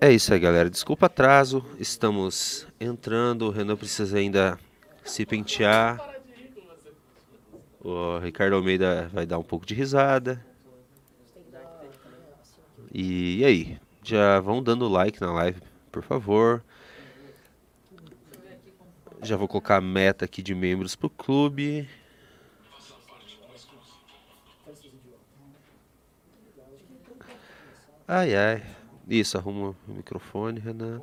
É isso aí, galera. Desculpa atraso. Estamos entrando. O Renan precisa ainda se pentear. O Ricardo Almeida vai dar um pouco de risada. E, e aí? Já vão dando like na live, por favor. Já vou colocar a meta aqui de membros pro clube. Ai, ai. Isso, arruma o microfone, Renan.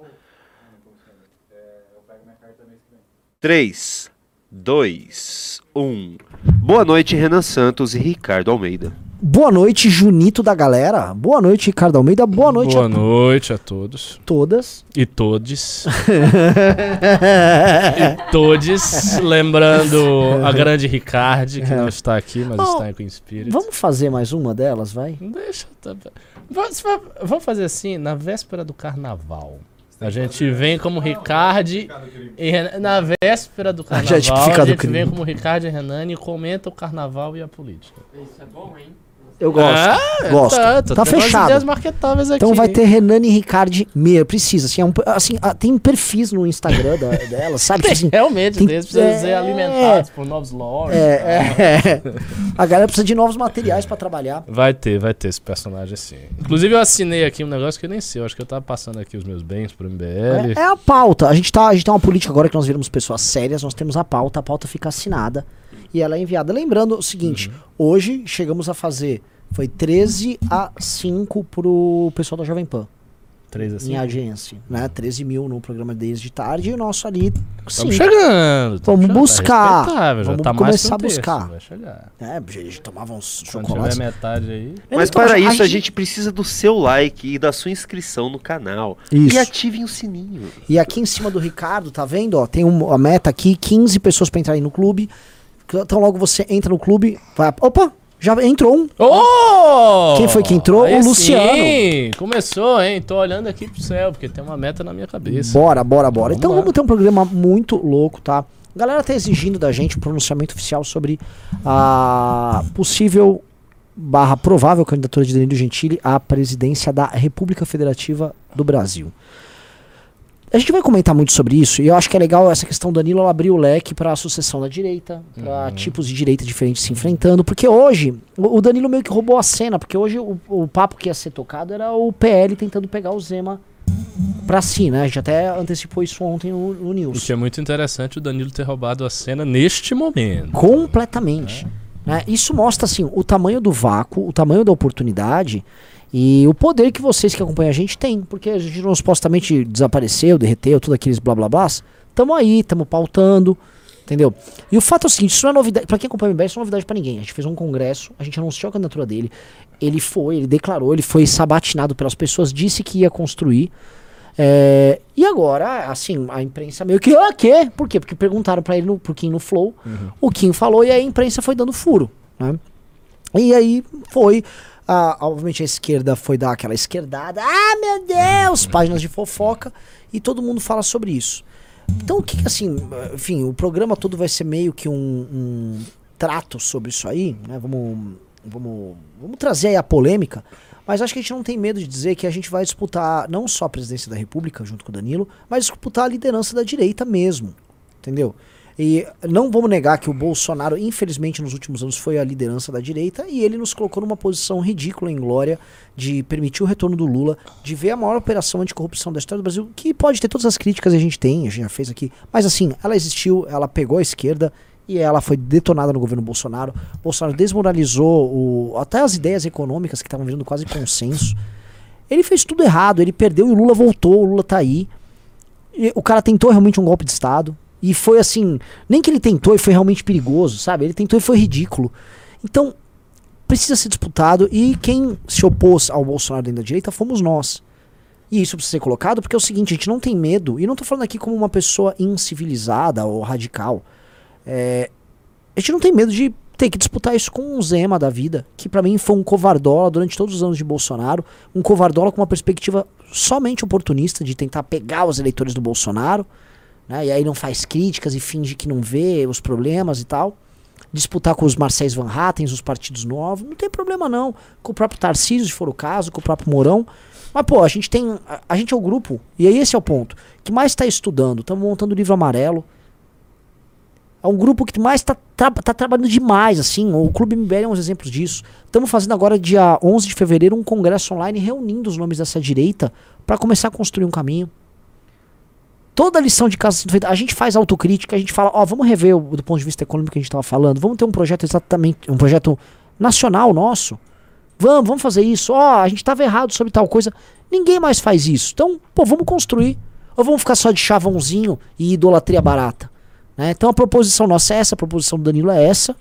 3, 2, 1. Boa noite, Renan Santos e Ricardo Almeida. Boa noite, Junito da galera. Boa noite, Ricardo Almeida. Boa noite Boa a noite a todos. todas. E todes. e todes. Lembrando a grande Ricardi, que não está aqui, mas Oh, está com espírito. Vamos fazer mais uma delas, vai? Deixa. tá- Vamos vamos fazer assim, na véspera do carnaval. A gente vem como Ricardi e Renan, na véspera do carnaval, é tipificado a gente vem como Ricardi e Renan e comenta o carnaval e a política. Eu gosto. Ah, gosto. Tá, Tá, fechado. ideias marketáveis aqui. Então vai ter Renan e Ricardi meia. Precisa. Assim, é um- assim, ah, tem perfis no Instagram da, dela, sabe? Tipo assim, Realmente, tem- eles precisam é- ser alimentados por novos lores. é, é. A galera precisa de novos materiais pra trabalhar. Vai ter, vai ter esse personagem sim. Inclusive eu assinei aqui um negócio que eu nem sei, eu acho que eu tava passando aqui os meus bens pro MBL. É, é a pauta. A gente, tá, a gente tem uma política agora que nós viramos pessoas sérias, nós temos a pauta, a pauta fica assinada e ela é enviada. Lembrando o seguinte, Uhum. hoje chegamos a fazer, foi 13 a 5 pro pessoal da Jovem Pan, Três assim. em agência, né? 13 mil no programa deles de tarde e o nosso ali, Estamos 5. chegando. tamo Vamos chegando, buscar. respeitável, Vamos tá mais começar que um a buscar. Vai chegar. É, a gente tomava uns Quando chocolates. tiver metade aí. Mas Então, para isso a gente precisa do seu like e da sua inscrição no canal. Isso. E ativem o sininho. E aqui em cima do Ricardo, tá vendo? Ó, tem um- a meta aqui, 15 pessoas pra entrarem no clube. Então logo você entra no clube, vai. Opa! Já entrou um. Oh! Quem foi que entrou? Aí O Luciano. Sim, começou, hein? Tô olhando aqui pro céu, porque tem uma meta na minha cabeça. Bora, bora, bora. Vamos então lá. vamos ter um programa muito louco, tá? A galera tá exigindo da gente um pronunciamento oficial sobre a possível barra provável candidatura de Danilo Gentili à presidência da República Federativa do Brasil. A gente vai comentar muito sobre isso e eu acho que é legal essa questão do Danilo abrir o leque para a sucessão da direita, para Uhum. tipos de direita diferentes se enfrentando, porque hoje o o Danilo meio que roubou a cena, porque hoje o, o papo que ia ser tocado era o PL tentando pegar o Zema pra si, né? A gente até antecipou isso ontem no, no O News. que é muito interessante o Danilo ter roubado a cena neste momento. Completamente. né? Isso mostra assim o tamanho do vácuo, o tamanho da oportunidade e o poder que vocês que acompanham a gente têm. Porque a gente não supostamente desapareceu, derreteu, tudo aqueles blá blá blás. Tamo aí, tamo pautando. Entendeu? E o fato é o seguinte, isso não é novidade. Pra quem acompanha o MBL, isso não é novidade pra ninguém. A gente fez um congresso, a gente anunciou a candidatura dele. Ele foi, ele declarou, ele foi sabatinado pelas pessoas, disse que ia construir. É, e agora, assim, a imprensa meio que, ah, quê? Por quê? Porque perguntaram pra ele, no, pro Kim no Flow, o Kim falou e aí a imprensa foi dando furo, né? E aí foi, ah, obviamente a esquerda foi dar aquela esquerdada, ah, meu Deus, páginas de fofoca, e todo mundo fala sobre isso. Então, o que assim, enfim, o programa todo vai ser meio que um, um trato sobre isso aí, né? Vamos, vamos, vamos trazer aí a polêmica, mas acho que a gente não tem medo de dizer que a gente vai disputar não só a presidência da República junto com o Danilo, mas disputar a liderança da direita mesmo, entendeu? E não vamos negar que o Bolsonaro, infelizmente, nos últimos anos foi a liderança da direita e ele nos colocou numa posição ridícula em glória de permitir o retorno do Lula, de ver a maior operação anticorrupção da história do Brasil, que pode ter todas as críticas que a gente tem, a gente já fez aqui, mas assim, ela existiu, ela pegou a esquerda e ela foi detonada no governo Bolsonaro. Bolsonaro desmoralizou o, até as ideias econômicas que estavam virando quase consenso. Ele fez tudo errado, ele perdeu e o Lula voltou, o Lula tá aí. E o cara tentou realmente um golpe de Estado. E foi assim, nem que ele tentou e foi realmente perigoso, sabe? Ele tentou e foi ridículo. Então, precisa ser disputado e quem se opôs ao Bolsonaro dentro da direita fomos nós. E isso precisa ser colocado porque é o seguinte, a gente não tem medo, e não tô falando aqui como uma pessoa incivilizada ou radical. É, a gente não tem medo de ter que disputar isso com o Zema da vida, que pra mim foi um covardola durante todos os anos de Bolsonaro, um covardola com uma perspectiva somente oportunista de tentar pegar os eleitores do Bolsonaro, né? E aí não faz críticas e finge que não vê os problemas e tal. disputar com os Marcéis Van Hattens, os partidos novos, não tem problema não. Com o próprio Tarcísio, se for o caso, com o próprio Mourão. Mas, pô, a gente tem. A, a gente é o grupo, e aí esse é o ponto, que mais está estudando. Estamos montando o livro amarelo. É um grupo que mais está tá, tá trabalhando demais, assim. O Clube MBL é um exemplo disso. Estamos fazendo agora, dia 11 de fevereiro, um congresso online reunindo os nomes dessa direita para começar a construir um caminho. Toda a lição de casa feita, a gente faz autocrítica, a gente fala, ó, vamos rever o, do ponto de vista econômico que a gente estava falando, vamos ter um projeto exatamente, um projeto nacional nosso. Vamos, vamos fazer isso. Ó, a gente estava errado sobre tal coisa. Ninguém mais faz isso. Então, pô, vamos construir. Ou vamos ficar só de chavãozinho e idolatria barata? Né? Então a proposição nossa é essa, a proposição do Danilo é essa.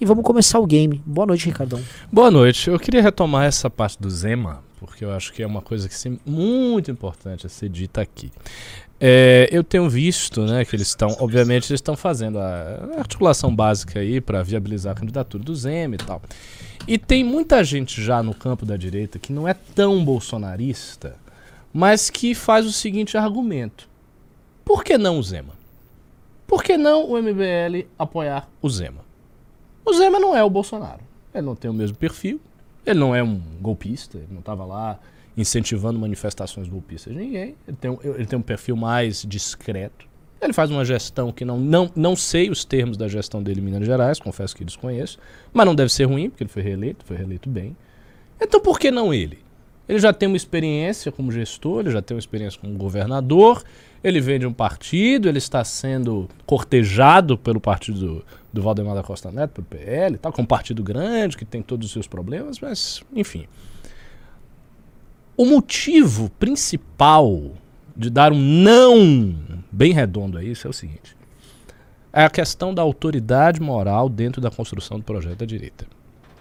E vamos começar o game. Boa noite, Ricardão. Boa noite. Eu queria retomar essa parte do Zema, porque eu acho que é uma coisa que é muito importante a ser dita aqui. É, eu tenho visto né, que eles estão, obviamente, eles estão fazendo a articulação básica aí para viabilizar a candidatura do Zema e tal. E tem muita gente já no campo da direita que não é tão bolsonarista, mas que faz o seguinte argumento: por que não o Zema? Por que não o MBL apoiar o Zema? O Zema não é o Bolsonaro. Ele não tem o mesmo perfil. Ele não é um golpista. Ele não estava lá incentivando manifestações golpistas ninguém. Ele tem, um, ele tem um perfil mais discreto. Ele faz uma gestão que não, não, não sei os termos da gestão dele em Minas Gerais, confesso que desconheço, mas não deve ser ruim, porque ele foi reeleito, foi reeleito bem. Então por que não ele? Ele já tem uma experiência como gestor, ele já tem uma experiência como governador, ele vem de um partido, ele está sendo cortejado pelo partido do, Valdemar da Costa Neto, pelo PL, tal, com um partido grande que tem todos os seus problemas, mas, enfim. O motivo principal de dar um não bem redondo a isso é o seguinte: é a questão da autoridade moral dentro da construção do projeto da direita.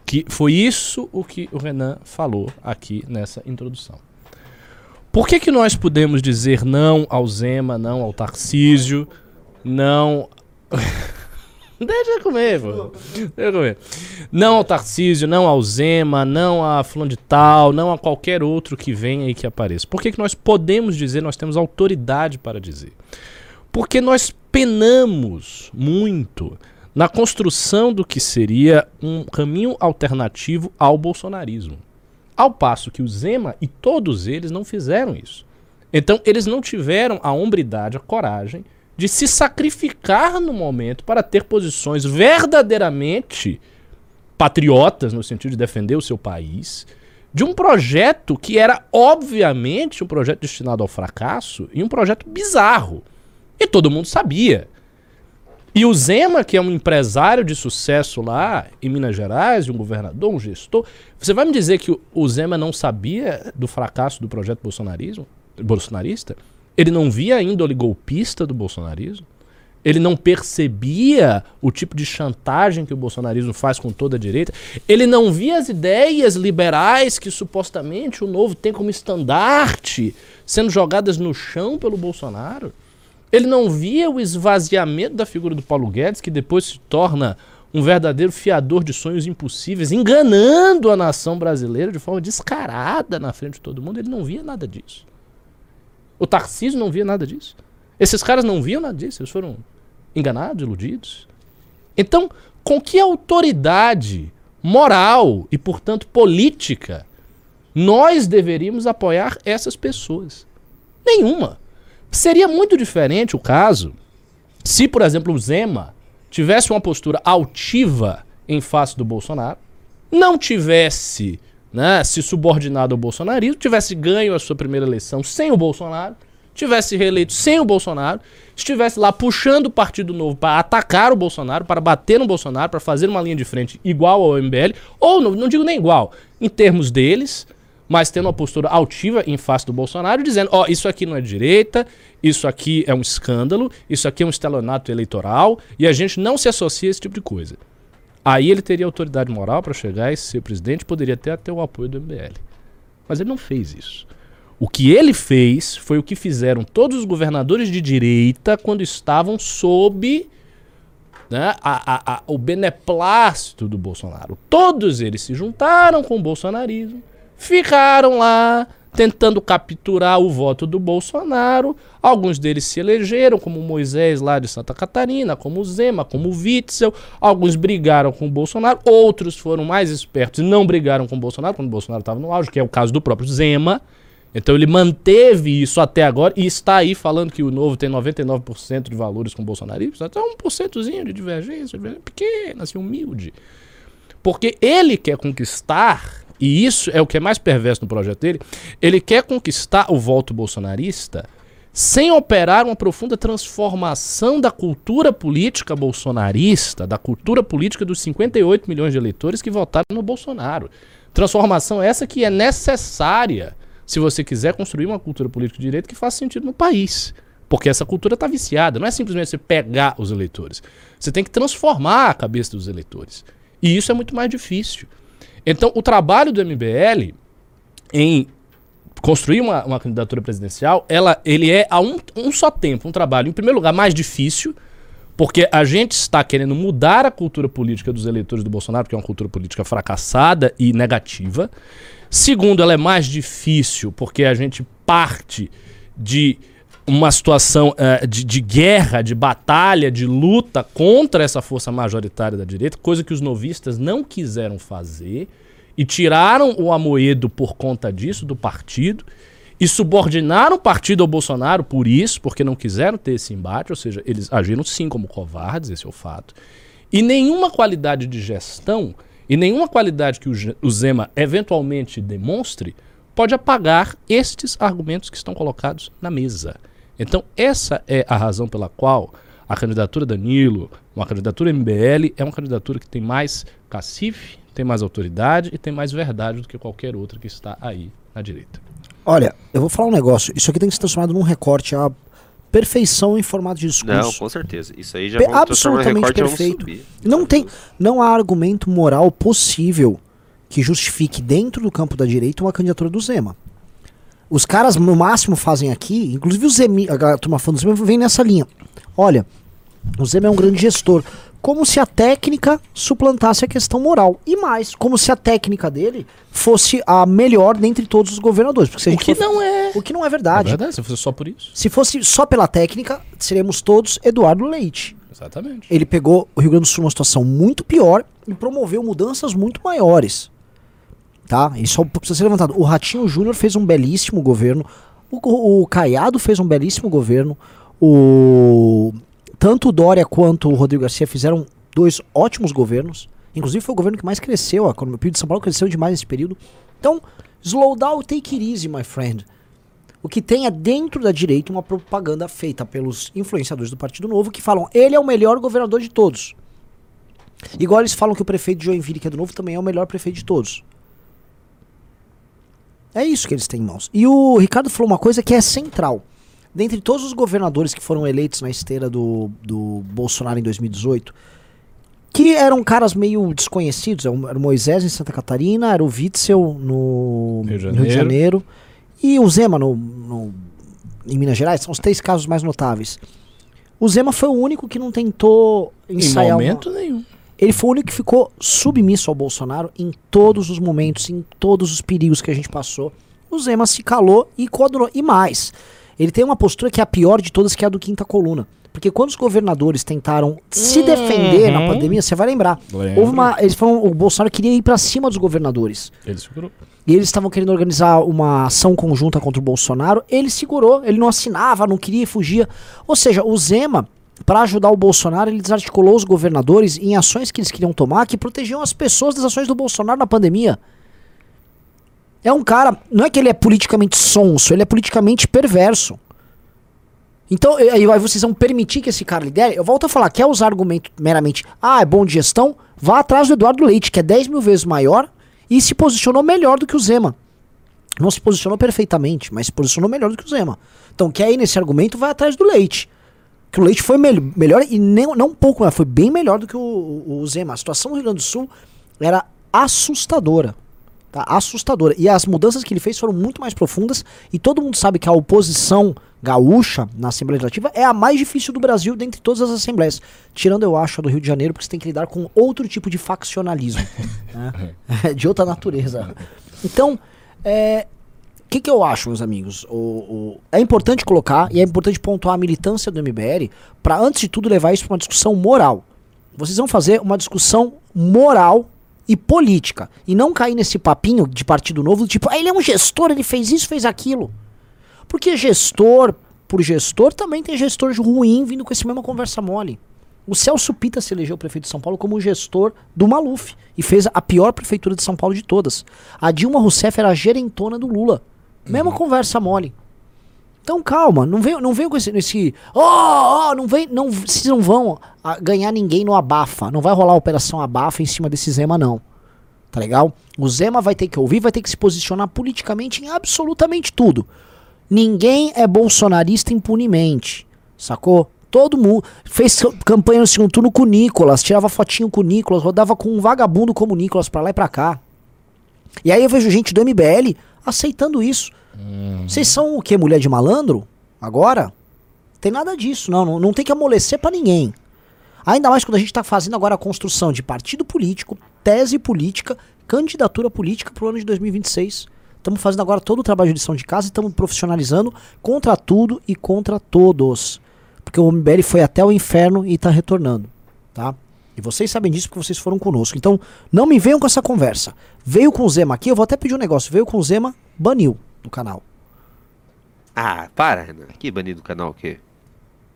Que foi isso o que o Renan falou aqui nessa introdução. Por que, que nós podemos dizer não ao Zema, não ao Tarcísio, não. Deixa eu comer, pô. Deixa eu comer. Não ao Tarcísio, não ao Zema, não a fulano de tal, não a qualquer outro que venha e que apareça. Por que, que nós podemos dizer, nós temos autoridade para dizer? Porque nós penamos muito na construção do que seria um caminho alternativo ao bolsonarismo. Ao passo que o Zema e todos eles não fizeram isso. Então, eles não tiveram a hombridade, a coragem de se sacrificar no momento para ter posições verdadeiramente patriotas, no sentido de defender o seu país, de um projeto que era, obviamente, um projeto destinado ao fracasso e um projeto bizarro. E todo mundo sabia. E o Zema, que é um empresário de sucesso lá em Minas Gerais, um governador, um gestor, você vai me dizer que o Zema não sabia do fracasso do projeto bolsonarismo, bolsonarista? Ele não via a índole golpista do bolsonarismo? Ele não percebia o tipo de chantagem que o bolsonarismo faz com toda a direita? Ele não via as ideias liberais que supostamente o novo tem como estandarte sendo jogadas no chão pelo Bolsonaro? Ele não via o esvaziamento da figura do Paulo Guedes, que depois se torna um verdadeiro fiador de sonhos impossíveis, enganando a nação brasileira de forma descarada na frente de todo mundo. Ele não via nada disso. O Tarcísio não via nada disso. Esses caras não viam nada disso. Eles foram enganados, iludidos. Então, com que autoridade moral e, portanto, política nós deveríamos apoiar essas pessoas? Nenhuma. Seria muito diferente o caso se, por exemplo, o Zema tivesse uma postura altiva em face do Bolsonaro, não tivesse né, se subordinado ao bolsonarismo, tivesse ganho a sua primeira eleição sem o Bolsonaro, tivesse reeleito sem o Bolsonaro, estivesse lá puxando o Partido Novo para atacar o Bolsonaro, para bater no Bolsonaro, para fazer uma linha de frente igual ao MBL, ou não, não digo nem igual, em termos deles, mas tendo uma postura altiva em face do Bolsonaro, dizendo: ó, oh, isso aqui não é direita, isso aqui é um escândalo, isso aqui é um estelionato eleitoral e a gente não se associa a esse tipo de coisa. Aí ele teria autoridade moral para chegar e ser presidente, poderia até ter o apoio do MBL. Mas ele não fez isso. O que ele fez foi o que fizeram todos os governadores de direita quando estavam sob né, a, a, a, o beneplácito do Bolsonaro. Todos eles se juntaram com o bolsonarismo ficaram lá tentando capturar o voto do Bolsonaro. Alguns deles se elegeram, como Moisés lá de Santa Catarina, como Zema, como Witzel. Alguns brigaram com o Bolsonaro, outros foram mais espertos e não brigaram com o Bolsonaro quando o Bolsonaro estava no auge, que é o caso do próprio Zema. Então ele manteve isso até agora e está aí falando que o novo tem 99% de valores com o Bolsonaro. Até um porcentozinho de divergência, pequena, assim, humilde. Porque ele quer conquistar, e isso é o que é mais perverso no projeto dele, ele quer conquistar o voto bolsonarista sem operar uma profunda transformação da cultura política bolsonarista, da cultura política dos 58 milhões de eleitores que votaram no Bolsonaro. Transformação essa que é necessária se você quiser construir uma cultura política de direito que faça sentido no país. Porque essa cultura está viciada. Não é simplesmente você pegar os eleitores. Você tem que transformar a cabeça dos eleitores. E isso é muito mais difícil. Então, o trabalho do MBL em construir uma, uma candidatura presidencial, ela, ele é a um, um só tempo um trabalho, em primeiro lugar, mais difícil, porque a gente está querendo mudar a cultura política dos eleitores do Bolsonaro, que é uma cultura política fracassada e negativa. Segundo, ela é mais difícil, porque a gente parte de uma situação uh, de, de, guerra, de batalha, de luta contra essa força majoritária da direita, coisa que os novistas não quiseram fazer e tiraram o Amoedo por conta disso, do partido, e subordinaram o partido ao Bolsonaro por isso, porque não quiseram ter esse embate, ou seja, eles agiram sim como covardes, esse é o fato. E nenhuma qualidade de gestão e nenhuma qualidade que o Zema eventualmente demonstre pode apagar estes argumentos que estão colocados na mesa. Então, essa é a razão pela qual a candidatura Danilo, uma candidatura MBL, é uma candidatura que tem mais cacife, tem mais autoridade e tem mais verdade do que qualquer outra que está aí na direita. Olha, eu vou falar um negócio. Isso aqui tem que ser transformado num recorte a perfeição em formato de discurso. Não, com certeza. Isso aí já Pe absolutamente perfeito. Não tem, não há argumento moral possível que justifique dentro do campo da direita uma candidatura do Zema. Os caras, no máximo, fazem aqui, inclusive o Zemi, a turma falando do Zema vem nessa linha. Olha, o Zema é um grande gestor. Como se a técnica suplantasse a questão moral. E mais, como se a técnica dele fosse a melhor dentre todos os governadores. Porque se a gente o que for... não é. O que não é verdade. É verdade, se fosse só por isso. Se fosse só pela técnica, seremos todos Eduardo Leite. Exatamente. Ele pegou o Rio Grande do Sul numa situação muito pior e promoveu mudanças muito maiores. Tá? Isso precisa ser levantado. O Ratinho Júnior fez um belíssimo governo. O, o Caiado fez um belíssimo governo. O tanto o Dória quanto o Rodrigo Garcia fizeram dois ótimos governos. Inclusive foi o governo que mais cresceu. A economia de São Paulo cresceu demais nesse período. Então, slow down, take it easy, my friend. O que tem é dentro da direita uma propaganda feita pelos influenciadores do Partido Novo que falam ele é o melhor governador de todos. Igual eles falam que o prefeito de Joinville, que é do Novo, também é o melhor prefeito de todos. É isso que eles têm em mãos. E o Ricardo falou uma coisa que é central. Dentre todos os governadores que foram eleitos na esteira do, do Bolsonaro em 2018, que eram caras meio desconhecidos, era o Moisés em Santa Catarina, era o Witzel no Rio de Janeiro, Rio de Janeiro e o Zema no, no, em Minas Gerais, são os três casos mais notáveis. O Zema foi o único que não tentou ensaiar. Em momento uma... nenhum. Ele foi o único que ficou submisso ao Bolsonaro em todos os momentos, em todos os perigos que a gente passou. O Zema se calou e coadrou. E mais, ele tem uma postura que é a pior de todas, que é a do quinta coluna. Porque quando os governadores tentaram se uhum. defender na pandemia, você vai lembrar. Houve uma, eles falaram, o Bolsonaro queria ir para cima dos governadores. Ele segurou. E eles estavam querendo organizar uma ação conjunta contra o Bolsonaro. Ele segurou, ele não assinava, não queria, fugia. Ou seja, o Zema para ajudar o Bolsonaro, ele desarticulou os governadores em ações que eles queriam tomar que protegiam as pessoas das ações do Bolsonaro na pandemia. É um cara, não é que ele é politicamente sonso, ele é politicamente perverso. Então, aí vocês vão permitir que esse cara lidere? Eu volto a falar, quer usar argumento meramente, ah, é bom de gestão? Vá atrás do Eduardo Leite, que é 10 mil vezes maior e se posicionou melhor do que o Zema. Não se posicionou perfeitamente, mas se posicionou melhor do que o Zema. Então, quer ir nesse argumento, vai atrás do Leite que o Leite foi me melhor e nem, não um pouco, mas foi bem melhor do que o, o, Zema. A situação no Rio Grande do Sul era assustadora. Tá? Assustadora. E as mudanças que ele fez foram muito mais profundas. E todo mundo sabe que a oposição gaúcha na Assembleia Legislativa é a mais difícil do Brasil dentre todas as assembleias. Tirando, eu acho, a do Rio de Janeiro, porque você tem que lidar com outro tipo de faccionalismo. né? De outra natureza. Então, é, que, que eu acho, meus amigos? O, o- é importante colocar e é importante pontuar a militância do MBL para, antes de tudo, levar isso para uma discussão moral. Vocês vão fazer uma discussão moral e política. E não cair nesse papinho de partido novo, tipo, ah, ele é um gestor, ele fez isso, fez aquilo. Porque gestor, por gestor, também tem gestor ruim vindo com esse mesma conversa mole. O Celso Pita se elegeu prefeito de São Paulo como gestor do Maluf e fez a pior prefeitura de São Paulo de todas. A Dilma Rousseff era a gerentona do Lula. Mesma conversa mole. Então calma, não venham não venham com esse, esse oh, oh, não vem, não, vocês não vão ganhar ninguém no abafa, não vai rolar a operação abafa em cima desse Zema não. Tá legal? O Zema vai ter que ouvir, vai ter que se posicionar politicamente em absolutamente tudo. Ninguém é bolsonarista impunemente. Sacou? Todo mundo fez campanha no segundo turno com o Nicolas, tirava fotinho com o Nicolas, rodava com um vagabundo como o Nicolas pra lá e pra cá. E aí eu vejo gente do MBL aceitando isso. Vocês são o que? Mulher de malandro? Agora? Tem nada disso, não. Não, não tem que amolecer pra ninguém. Ainda mais quando a gente tá fazendo agora a construção de partido político, tese política, candidatura política pro ano de 2026. Estamos fazendo agora todo o trabalho de lição de casa e estamos profissionalizando contra tudo e contra todos. Porque o MBL foi até o inferno e tá retornando, tá? E vocês sabem disso porque vocês foram conosco. Então, não me venham com essa conversa. Veio com o Zema aqui, eu vou até pedir um negócio. Veio com o Zema, baniu do canal. Ah, para, Renan. Que banir do canal o quê?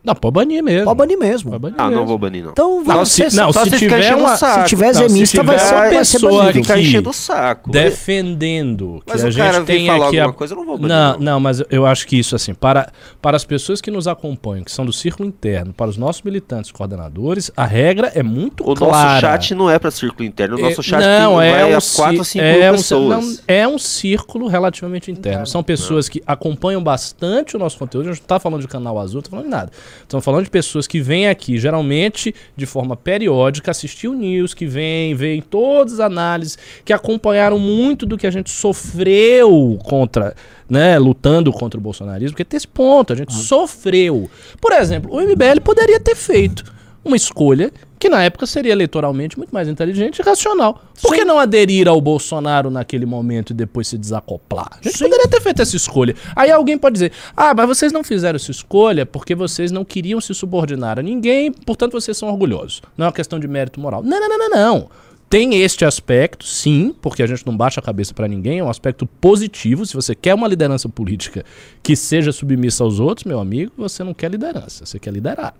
Não, pode banir mesmo. Pode banir mesmo. Pode banir Ah, não mesmo. vou banir, não. Então, Não, vamos se, ser- não, só se se tiver uma, o saco. se tiver não, zemista, vai ser, uma vai ser pessoa banido. Ficar enchendo o saco. defendendo que Mas a o cara gente tem falar aqui alguma a... coisa, eu não vou banir, Não, não. não, mas eu acho que isso assim, para, para as pessoas que nos acompanham, que são do círculo interno, para os nossos militantes coordenadores, a regra é muito O clara. nosso chat não é pra círculo interno, o nosso É, chat não, tem, é vai um a ci- 4 a 5 é mil um, pessoas. não, é um círculo relativamente interno. São pessoas que acompanham bastante o nosso conteúdo. A gente não está falando de canal azul, não tá falando de nada. Estamos falando de pessoas que vêm aqui, geralmente de forma periódica, assistir o news, que vêm, veem todas as análises, que acompanharam muito do que a gente sofreu contra, né, lutando contra o bolsonarismo, porque tem esse ponto, a gente sofreu. Por exemplo, o MBL poderia ter feito uma escolha que na época seria eleitoralmente muito mais inteligente e racional. Por que não aderir ao Bolsonaro naquele momento e depois se desacoplar? A gente poderia ter feito essa escolha. Aí alguém pode dizer: ah, mas vocês não fizeram essa escolha porque vocês não queriam se subordinar a ninguém, portanto vocês são orgulhosos. Não é uma questão de mérito moral. Não, não, não, não, não. Tem este aspecto, sim, porque a gente não baixa a cabeça pra ninguém, é um aspecto positivo. Se você quer uma liderança política que seja submissa aos outros, meu amigo, você não quer liderança, você quer liderado.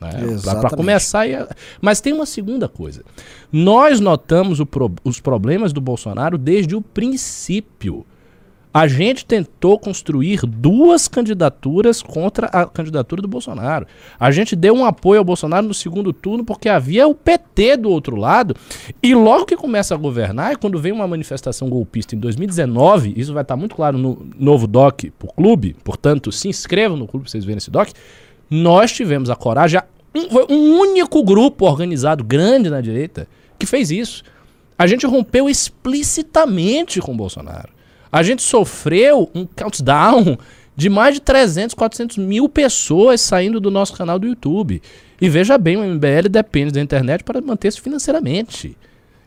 Né? Exatamente. começar. e- Mas tem uma segunda coisa. Nós notamos pro- os problemas do Bolsonaro desde o princípio. A gente tentou construir duas candidaturas contra a candidatura do Bolsonaro. A gente deu um apoio ao Bolsonaro no segundo turno porque havia o PT do outro lado. E logo que começa a governar, e quando vem uma manifestação golpista em 2019, isso vai estar muito claro no novo doc pro clube, portanto, se inscrevam no clube pra vocês verem esse doc. Nós tivemos a coragem, um, foi um único grupo organizado grande na direita que fez isso. A gente rompeu explicitamente com o Bolsonaro. A gente sofreu um countdown de mais de 300, 400 mil pessoas saindo do nosso canal do YouTube. E veja bem, o MBL depende da internet para manter-se financeiramente.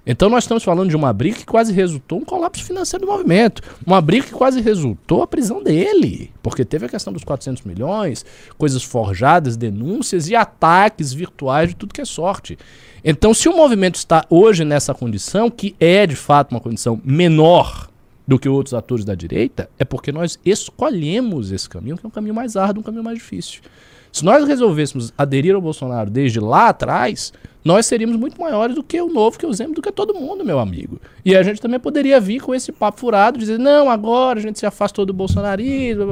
Então nós estamos falando de uma briga que quase resultou um colapso financeiro do movimento. Uma briga que quase resultou a prisão dele. Porque teve a questão dos 400 milhões, coisas forjadas, denúncias e ataques virtuais de tudo que é sorte. Então se o movimento está hoje nessa condição, que é de fato uma condição menor do que outros atores da direita, é porque nós escolhemos esse caminho, que é um caminho mais árduo, um caminho mais difícil. Se nós resolvêssemos aderir ao Bolsonaro desde lá atrás, nós seríamos muito maiores do que o novo, que o Zema, do que todo mundo, meu amigo. E a gente também poderia vir com esse papo furado, dizer, não, agora a gente se afastou do bolsonarismo,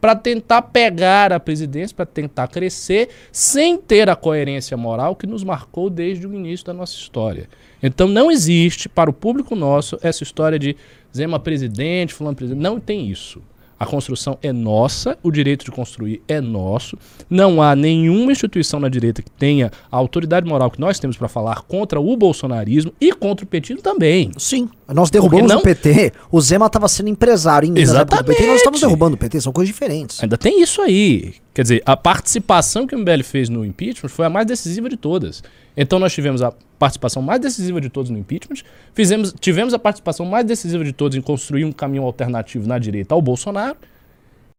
para tentar pegar a presidência, para tentar crescer, sem ter a coerência moral que nos marcou desde o início da nossa história. Então não existe, para o público nosso, essa história de Zema presidente, fulano presidente. Não tem isso. A construção é nossa, o direito de construir é nosso. Não há nenhuma instituição na direita que tenha a autoridade moral que nós temos para falar contra o bolsonarismo e contra o petismo também. Sim. Nós derrubamos o PT, o Zema estava sendo empresário em Minas do PT, nós estamos Exatamente. derrubando o PT, são coisas diferentes. Ainda tem isso aí. Quer dizer, a participação que o MBL fez no impeachment foi a mais decisiva de todas. Então nós tivemos a participação mais decisiva de todos no impeachment, fizemos, tivemos a participação mais decisiva de todos em construir um caminho alternativo na direita ao Bolsonaro,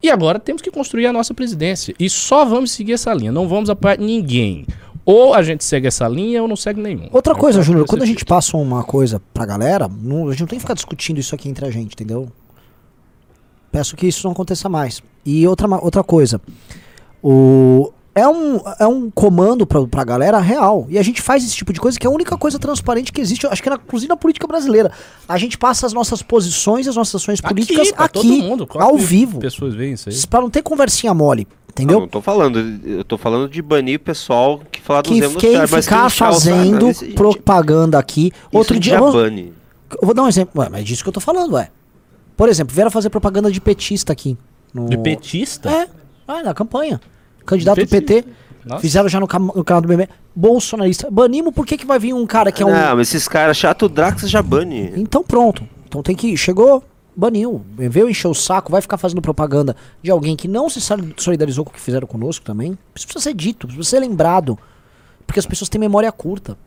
e agora temos que construir a nossa presidência. E só vamos seguir essa linha, não vamos apoiar ninguém. Ou a gente segue essa linha ou não segue nenhum. Outra Eu coisa, Júnior, quando a gente passa uma coisa pra galera, não- a gente não tem que ficar discutindo isso aqui entre a gente, entendeu? Peço que isso não aconteça mais. E outra, outra coisa, o, é, um, é um comando pra, pra galera real. E a gente faz esse tipo de coisa que é a única coisa transparente que existe, eu acho que na, inclusive na política brasileira. A gente passa as nossas posições, as nossas ações políticas aqui, todo mundo. Claro ao vivo. Pessoas veem isso aí. Pra não ter conversinha mole, Não, entendeu? não tô falando. Eu tô falando de banir o pessoal que fala do que no quem mas ficar fazendo esse- propaganda aqui. isso Outro dia. já vamos- bane. Eu vou dar um exemplo. Ué, mas é disso que eu tô falando, ué. Por exemplo, vieram fazer propaganda de petista aqui. No... De petista? É, ah, na campanha. Candidato do. PT. Nossa. Fizeram já no, cam- no canal do BB. Bolsonarista. Banimos, por que, que vai vir um cara que é um. Não, mas esses caras chato, o Drax já bane. Então pronto. Então tem que. Chegou, baniu. Veio encher o saco, vai ficar fazendo propaganda de alguém que não se solidarizou com o que fizeram conosco também. Isso precisa ser dito, precisa ser lembrado. Porque as pessoas têm memória curta.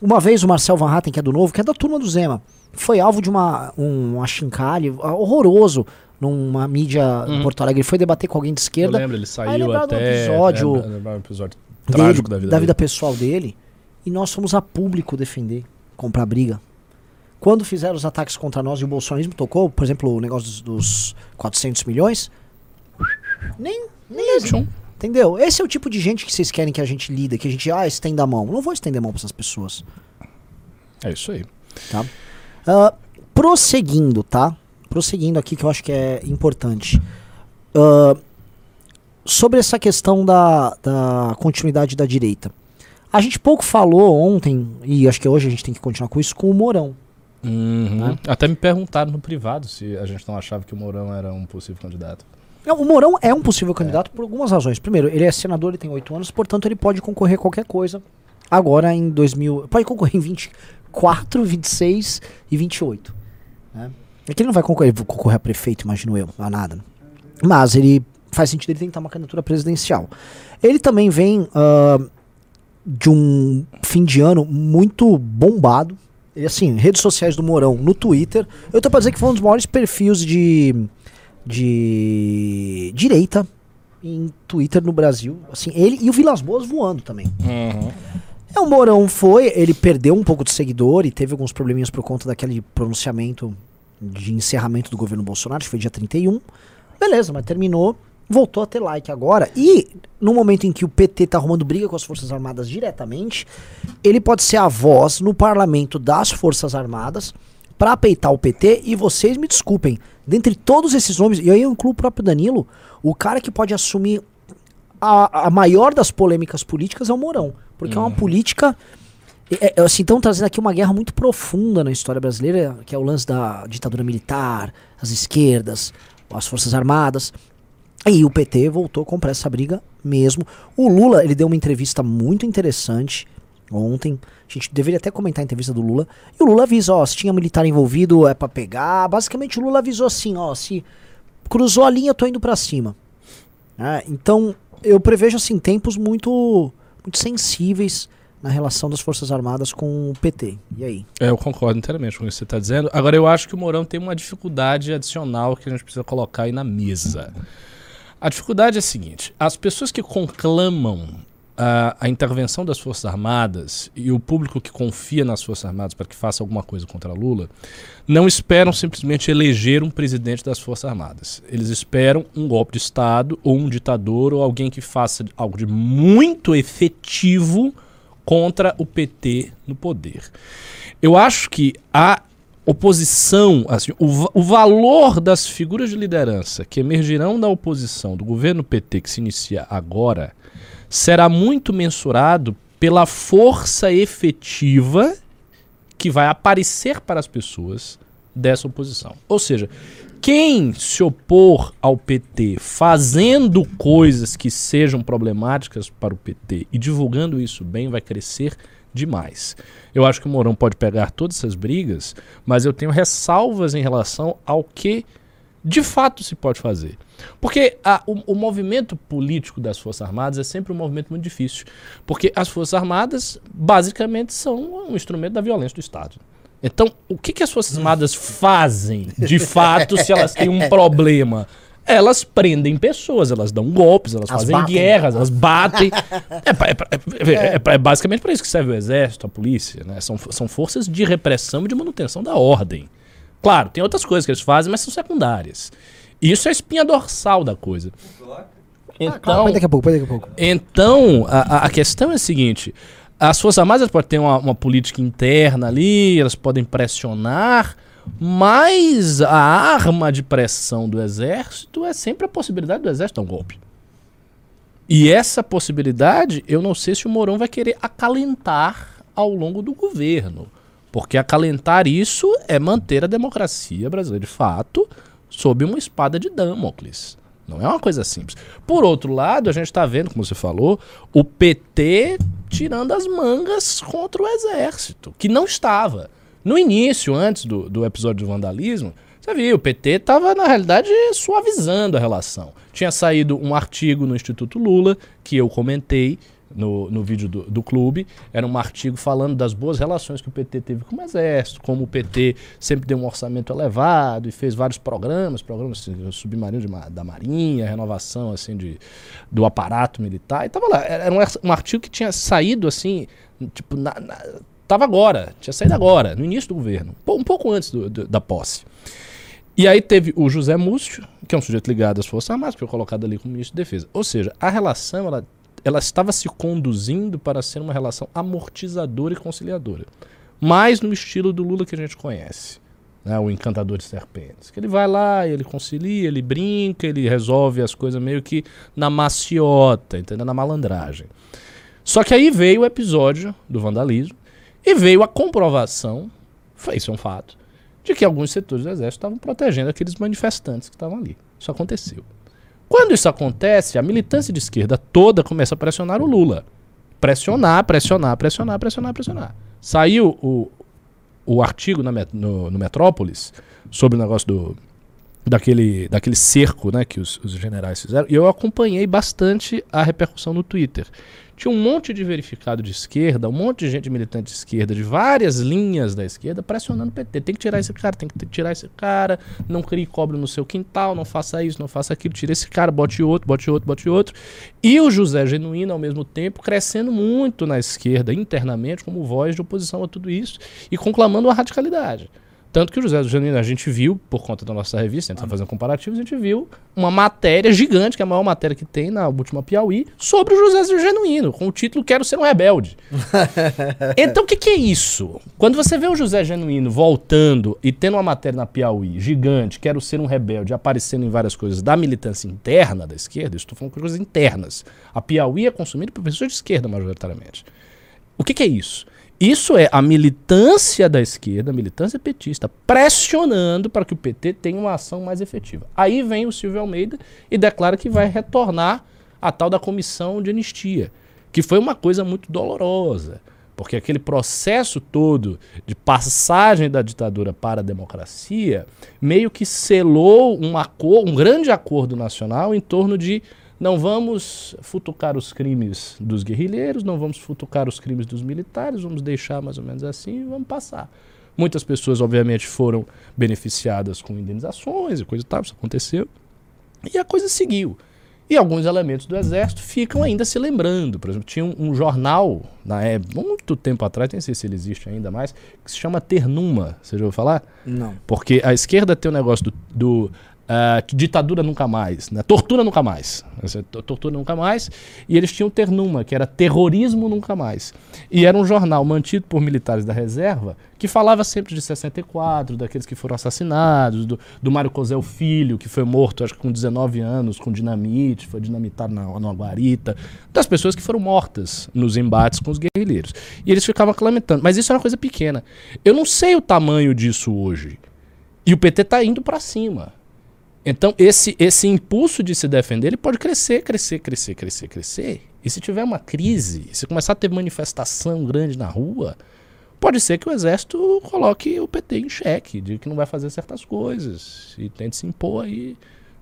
Uma vez o Marcel Van Hatten, que é do Novo, que é da turma do Zema, foi alvo de uma, um achincalhe horroroso numa mídia em Porto Alegre. Ele foi debater com alguém de Eu esquerda lembro, ele saiu até... episódio é, episódio dele, trágico da vida dele. pessoal dele. E nós fomos a público defender, comprar briga. Quando fizeram os ataques contra nós e o bolsonarismo tocou, por exemplo, o negócio dos, dos 400 milhões, nem, nem Tchum. entendeu? Esse é o tipo de gente que vocês querem que a gente lida, que a gente, ah, estenda a mão. Não vou estender a mão para essas pessoas, É isso aí. tá? Ah, prosseguindo, tá? Prosseguindo aqui que eu acho que é importante. Ah, sobre essa questão da, da continuidade da direita. A gente pouco falou ontem, e acho que hoje a gente tem que continuar com isso, com o Mourão. Uhum. Né? Até me perguntaram no privado se a gente não achava que o Mourão era um possível candidato. Não, o Mourão é um possível candidato por algumas razões. Primeiro, ele é senador, ele tem oito anos, portanto ele pode concorrer a qualquer coisa agora em 2000. Pode concorrer em 24, 26 e 28. Né? É que ele não vai concorrer, concorrer a prefeito, imagino eu, a nada. Mas ele faz sentido ele tentar uma candidatura presidencial. Ele também vem ah, de um fim de ano muito bombado. Assim, redes sociais do Mourão no Twitter. Eu tô pra dizer que foi um dos maiores perfis de, de direita em Twitter no Brasil. Assim, ele e o Vilas Boas voando também. É, o Mourão foi, ele perdeu um pouco de seguidor e teve alguns probleminhas por conta daquele pronunciamento de encerramento do governo Bolsonaro, que foi dia 31. Beleza, mas terminou, voltou a ter like agora. E no momento em que o PT tá arrumando briga com as Forças Armadas diretamente, ele pode ser a voz no parlamento das Forças Armadas para peitar o PT. E vocês me desculpem, dentre todos esses nomes, e aí eu incluo o próprio Danilo, o cara que pode assumir a, a maior das polêmicas políticas é o Mourão. Porque é uma política. É, é, assim, estão trazendo aqui uma guerra muito profunda na história brasileira, que é o lance da ditadura militar, as esquerdas, as forças armadas. E o PT voltou a comprar essa briga mesmo. O Lula, ele deu uma entrevista muito interessante ontem. A gente deveria até comentar a entrevista do Lula. E o Lula avisa, ó, se tinha militar envolvido é pra pegar. Basicamente o Lula avisou assim, ó, se cruzou a linha, eu tô indo pra cima. né? então, eu prevejo assim tempos muito muito sensíveis na relação das Forças Armadas com o PT. E aí? É, eu concordo inteiramente com o que você está dizendo. Agora, eu acho que o Mourão tem uma dificuldade adicional que a gente precisa colocar aí na mesa. A dificuldade é a seguinte: as pessoas que conclamam a, a intervenção das Forças Armadas e o público que confia nas Forças Armadas para que faça alguma coisa contra Lula não esperam simplesmente eleger um presidente das Forças Armadas. Eles esperam um golpe de Estado ou um ditador ou alguém que faça algo de muito efetivo contra o PT no poder. Eu acho que a oposição, assim, o, o valor das figuras de liderança que emergirão da oposição do governo PT que se inicia agora será muito mensurado pela força efetiva que vai aparecer para as pessoas dessa oposição. Ou seja, Quem se opor ao PT fazendo coisas que sejam problemáticas para o PT e divulgando isso bem vai crescer demais. Eu acho que o Mourão pode pegar todas essas brigas, mas eu tenho ressalvas em relação ao que de fato se pode fazer. Porque a, o, o, movimento político das Forças Armadas é sempre um movimento muito difícil. Porque as Forças Armadas, basicamente, são um instrumento da violência do Estado. Então, o que, que as Forças Armadas fazem, de fato, se elas têm um problema? Elas prendem pessoas, elas dão golpes, elas As fazem batem. guerras, elas batem. é, é, é, é, basicamente para isso que serve o exército, a polícia. Né? São, são forças de repressão e de manutenção da ordem. Claro, tem outras coisas que eles fazem, mas são secundárias. Isso é a espinha dorsal da coisa. Então, ah, daqui a pouco, daqui a pouco. Então, a, a questão é a seguinte: as Forças Armadas podem ter uma, uma, política interna ali, elas podem pressionar, mas a arma de pressão do exército é sempre a possibilidade do exército dar um golpe. E essa possibilidade, eu não sei se o Mourão vai querer acalentar ao longo do governo. Porque acalentar isso é manter a democracia brasileira de fato sob uma espada de Damocles. Não é uma coisa simples. Por outro lado, a gente está vendo, como você falou, o PT tirando as mangas contra o exército, que não estava. No início, antes do, do episódio do vandalismo, você viu, o PT estava, na realidade, suavizando a relação. Tinha saído um artigo no Instituto Lula, que eu comentei, no, no vídeo do, do clube, era um artigo falando das boas relações que o PT teve com o Exército, como o PT sempre deu um orçamento elevado e fez vários programas, programas assim, submarino de, da Marinha, renovação assim de, do aparato militar, e tava lá. Era um, um artigo que tinha saído assim, tipo, na, na, tava agora, tinha saído agora, no início do governo, um pouco antes do, do, da posse. E aí teve o José Múcio, que é um sujeito ligado às Forças Armadas, que foi colocado ali como ministro de Defesa. Ou seja, a relação ela ela estava se conduzindo para ser uma relação amortizadora e conciliadora. Mais no estilo do Lula que a gente conhece. Né, o encantador de serpentes. Que ele vai lá, ele concilia, ele brinca, ele resolve as coisas meio que na maciota, entendeu? na malandragem. Só que aí veio o episódio do vandalismo e veio a comprovação, isso é um fato, de que alguns setores do exército estavam protegendo aqueles manifestantes que estavam ali. Isso aconteceu. Quando isso acontece, a militância de esquerda toda começa a pressionar o Lula. Pressionar, pressionar, pressionar, pressionar, pressionar. Saiu o, o artigo na, no, no Metrópolis sobre o negócio do, daquele, daquele cerco né, que os, os generais fizeram, e eu acompanhei bastante a repercussão no Twitter. Tinha um monte de verificado de esquerda, um monte de gente militante de esquerda, de várias linhas da esquerda, pressionando o PT. Tem que tirar esse cara, tem que tirar esse cara, não crie cobre no seu quintal, não faça isso, não faça aquilo, tira esse cara, bote outro, bote outro, bote outro. E o José Genuíno, ao mesmo tempo, crescendo muito na esquerda internamente, como voz de oposição a tudo isso, e conclamando a radicalidade. Tanto que o José do Janino, a gente viu, por conta da nossa revista, a gente está fazendo comparativos, a gente viu uma matéria gigante, que é a maior matéria que tem na última Piauí, sobre o José do Genuíno, com o título Quero Ser um Rebelde. então o que, que, é isso? Quando você vê o José Genuíno voltando e tendo uma matéria na Piauí gigante, Quero Ser um Rebelde, aparecendo em várias coisas da militância interna da esquerda, estou falando de coisas internas. A Piauí é consumida por pessoas de esquerda, majoritariamente. O que, que é isso? Isso é a militância da esquerda, a militância petista, pressionando para que o PT tenha uma ação mais efetiva. Aí vem o Silvio Almeida e declara que vai retornar a tal da comissão de anistia, que foi uma coisa muito dolorosa, porque aquele processo todo de passagem da ditadura para a democracia meio que selou um, um grande acordo nacional em torno de não vamos futucar os crimes dos guerrilheiros, não vamos futucar os crimes dos militares, vamos deixar mais ou menos assim e vamos passar. Muitas pessoas, obviamente, foram beneficiadas com indenizações e coisa e tal, isso aconteceu. E a coisa seguiu. E alguns elementos do exército ficam ainda se lembrando. Por exemplo, tinha um, um jornal, na época, muito tempo atrás, nem sei se ele existe ainda mais, que se chama Ternuma. Você já ouviu falar? Não. Porque a esquerda tem o um negócio do, do Uh, ditadura nunca mais, né? tortura nunca mais, tortura nunca mais, e eles tinham Ternuma, que era terrorismo nunca mais, e era um jornal mantido por militares da reserva, que falava sempre de 64, daqueles que foram assassinados, do, do Mário Cosel Filho, que foi morto acho que com 19 anos, com dinamite, foi dinamitado na, na guarita, das pessoas que foram mortas nos embates com os guerrilheiros, e eles ficavam lamentando, mas isso era uma coisa pequena, eu não sei o tamanho disso hoje, e o PT está indo para cima, Então, esse, esse impulso de se defender, ele pode crescer, crescer, crescer, crescer, crescer. E se tiver uma crise, se começar a ter manifestação grande na rua, pode ser que o exército coloque o PT em xeque, de que não vai fazer certas coisas e tente se impor aí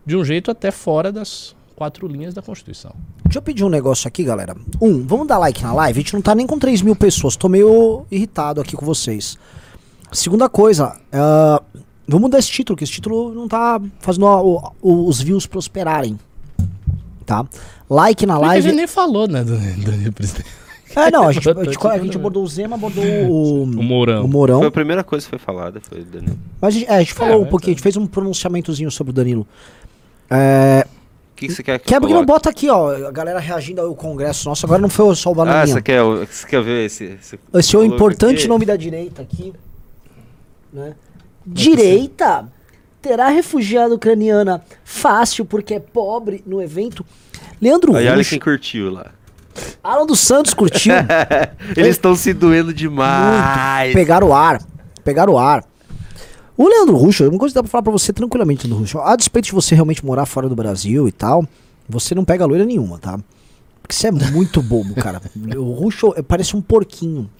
de um jeito até fora das quatro linhas da Constituição. Deixa eu pedir um negócio aqui, galera. Um, vamos dar like na live? A gente não tá nem com 3 mil pessoas. Tô meio irritado aqui com vocês. Segunda coisa, uh, vamos mudar esse título, que esse título não tá fazendo o- o- os views prosperarem. Tá? Like na Live... A live. gente nem falou, né, do, do presidente. É, não, a gente, a gente, a gente abordou o Zema, abordou o, O Mourão. o Mourão. Foi a primeira coisa que foi falada, foi o Danilo. Mas a gente, é, a gente falou um mas pouquinho, a gente fez um pronunciamentozinho sobre o Danilo. É, O que, que você quer que quer eu porque não bota aqui, ó, a galera reagindo ao congresso nosso. Agora não foi só o Ah, Bananinha. você quer, você quer ver esse... Esse, Esse é o importante aqui? nome da direita aqui. Né? Direita terá refugiada ucraniana fácil porque é pobre no evento. Leandro Aí olha quem curtiu lá. Alan dos Santos curtiu. Eles estão se doendo demais. Pegaram o ar. Pegaram o ar. O Leandro Russo, uma coisa que dá pra falar pra você tranquilamente, Leandro Russo. A despeito de você realmente morar fora do Brasil e tal, você não pega loira nenhuma, tá? Porque você é muito bobo, cara. O Russo é- parece um porquinho.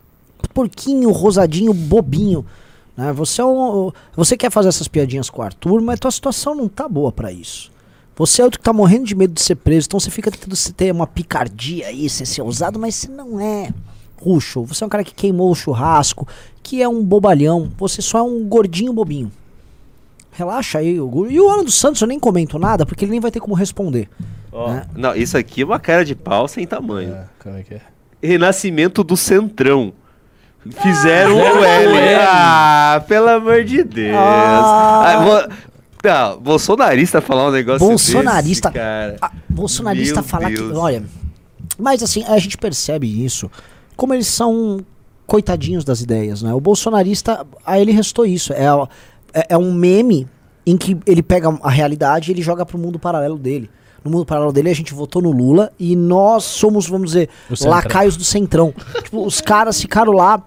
Porquinho, rosadinho, bobinho. Né? Você, é um, você quer fazer essas piadinhas com o Arthur, mas tua situação não tá boa pra isso. Você é outro que tá morrendo de medo de ser preso, então você fica tentando se ter uma picardia aí, ser, ser ousado, mas você não é. Ruxo, você é um cara que queimou o churrasco, que é um bobalhão, você só é um gordinho bobinho. Relaxa aí, o guru. E o Alan dos Santos eu nem comento nada, porque ele nem vai ter como responder. Ó, né? Não, isso aqui é uma cara de pau sem tamanho. É, como é que é? Renascimento do Centrão. Fizeram Fizeram o L. L. Ah, pelo amor de Deus. Ah. Ah, vo- Não, bolsonarista falar um negócio Bolsonarista. desse, cara. Ah, bolsonarista Meu falar que. Deus. Olha. Mas assim, a gente percebe isso. Como eles são coitadinhos das ideias, né? O bolsonarista, a ele restou isso. É, é, é um meme em que ele pega a realidade e ele joga pro mundo paralelo dele. No mundo paralelo dele, a gente votou no Lula e nós somos, vamos dizer, lacaios do Centrão. tipo, os caras ficaram lá,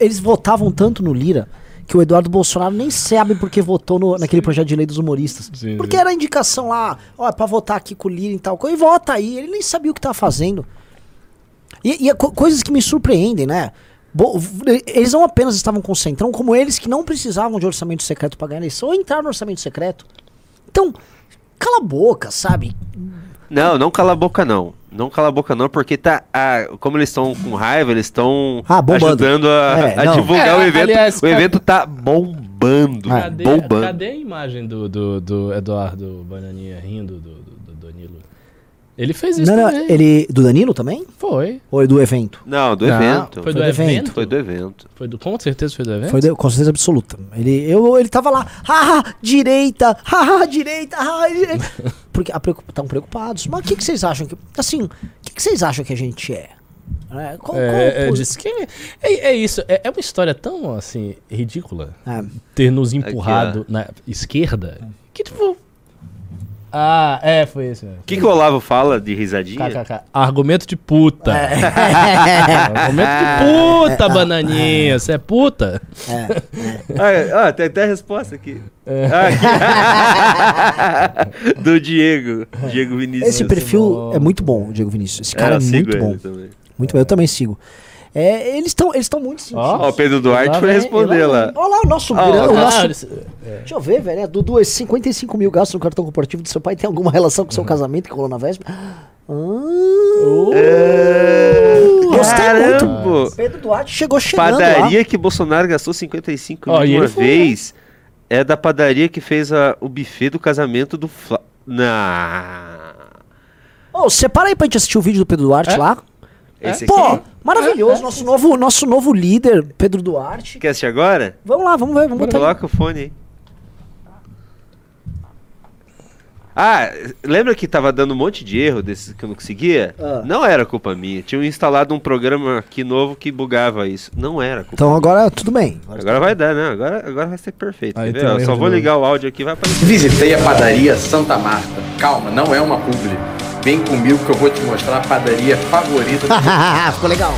eles votavam tanto no Lira que o Eduardo Bolsonaro nem sabe porque votou no- naquele projeto de lei dos humoristas. Sim, porque sim. era a indicação lá, ó, é pra votar aqui com o Lira e tal coisa, e vota aí. Ele nem sabia o que tava fazendo. E, e é co- coisas que me surpreendem, né? Bo- eles não apenas estavam com o Centrão, como eles que não precisavam de orçamento secreto pra ganhar a eleição, ou entraram no orçamento secreto. Então, cala a boca, sabe? Não, não cala a boca não. Não cala a boca não, porque tá. ah, como eles estão com raiva, eles estão Ah, ajudando a, É, a divulgar É, o evento. aliás, o evento tá bombando. Cadê, bombando. cadê a imagem do, do, do Eduardo Bananinha rindo do, do, do Danilo? Ele fez isso Não, não, também. ele. Do Danilo também? Foi. Ou é do evento? Não, do Não, evento. Foi do, Foi do evento. evento. Foi do evento. Foi do- com certeza foi do evento. Foi de- com certeza absoluta. Ele, eu, ele tava lá, haha, direita, haha, direita, haha, direita. Porque estão preocupados. Mas o que, que vocês acham que. Assim, o que, que vocês acham que a gente é? É, qual- É, qual- é, qual- disse que é, é isso. É, é uma história tão assim ridícula é. ter nos empurrado na esquerda que tipo. Ah, é, foi esse mesmo. O que, que o Olavo fala de risadinha? KKK. Argumento de puta. É. Argumento de puta, bananinha. Você é puta? Ah, ah, tem até a resposta aqui. É. Ah, aqui. do Diego. Diego Vinícius. Esse perfil bom. é muito bom, o Diego Vinícius. Esse É, cara é muito bom. também. Muito bom, eu também sigo. É, eles estão eles tão muito sentidos. Ó. O Pedro Duarte Lá foi responder lá lá. Olha lá o nosso ó, o nosso- é. Deixa eu ver, velho. É, Dudu, esses 55 mil gastos no cartão corporativo do seu pai tem alguma relação com o seu Uhum. casamento que rolou na véspera? Ah, Gostei Caramba! muito. Pedro Duarte chegou chegando Padaria que Bolsonaro gastou 55 Ó, mil uma foi, vez é da padaria que fez a- o buffet do casamento do Fla... Não. lá. Ô, separa aí pra gente assistir o vídeo do Pedro Duarte É? lá. Esse Pô, maravilhoso. Nosso, novo, nosso novo líder, Pedro Duarte. Quer assistir agora? Vamos lá, vamos ver. Vamos botar aí. Coloca o fone aí. Ah, lembra que tava dando um monte de erro desses que eu não conseguia? Ah. Não era culpa minha. Tinham instalado um programa aqui novo que bugava isso. Não era culpa Então agora tudo bem. Agora vai dar, né? Agora, agora vai ser perfeito. Aí erro só vou ligar o áudio aqui vai aparecer. Visitei a padaria Santa Marta. Calma, não é uma publi. Vem comigo que eu vou te mostrar a padaria favorita. do- Ficou legal.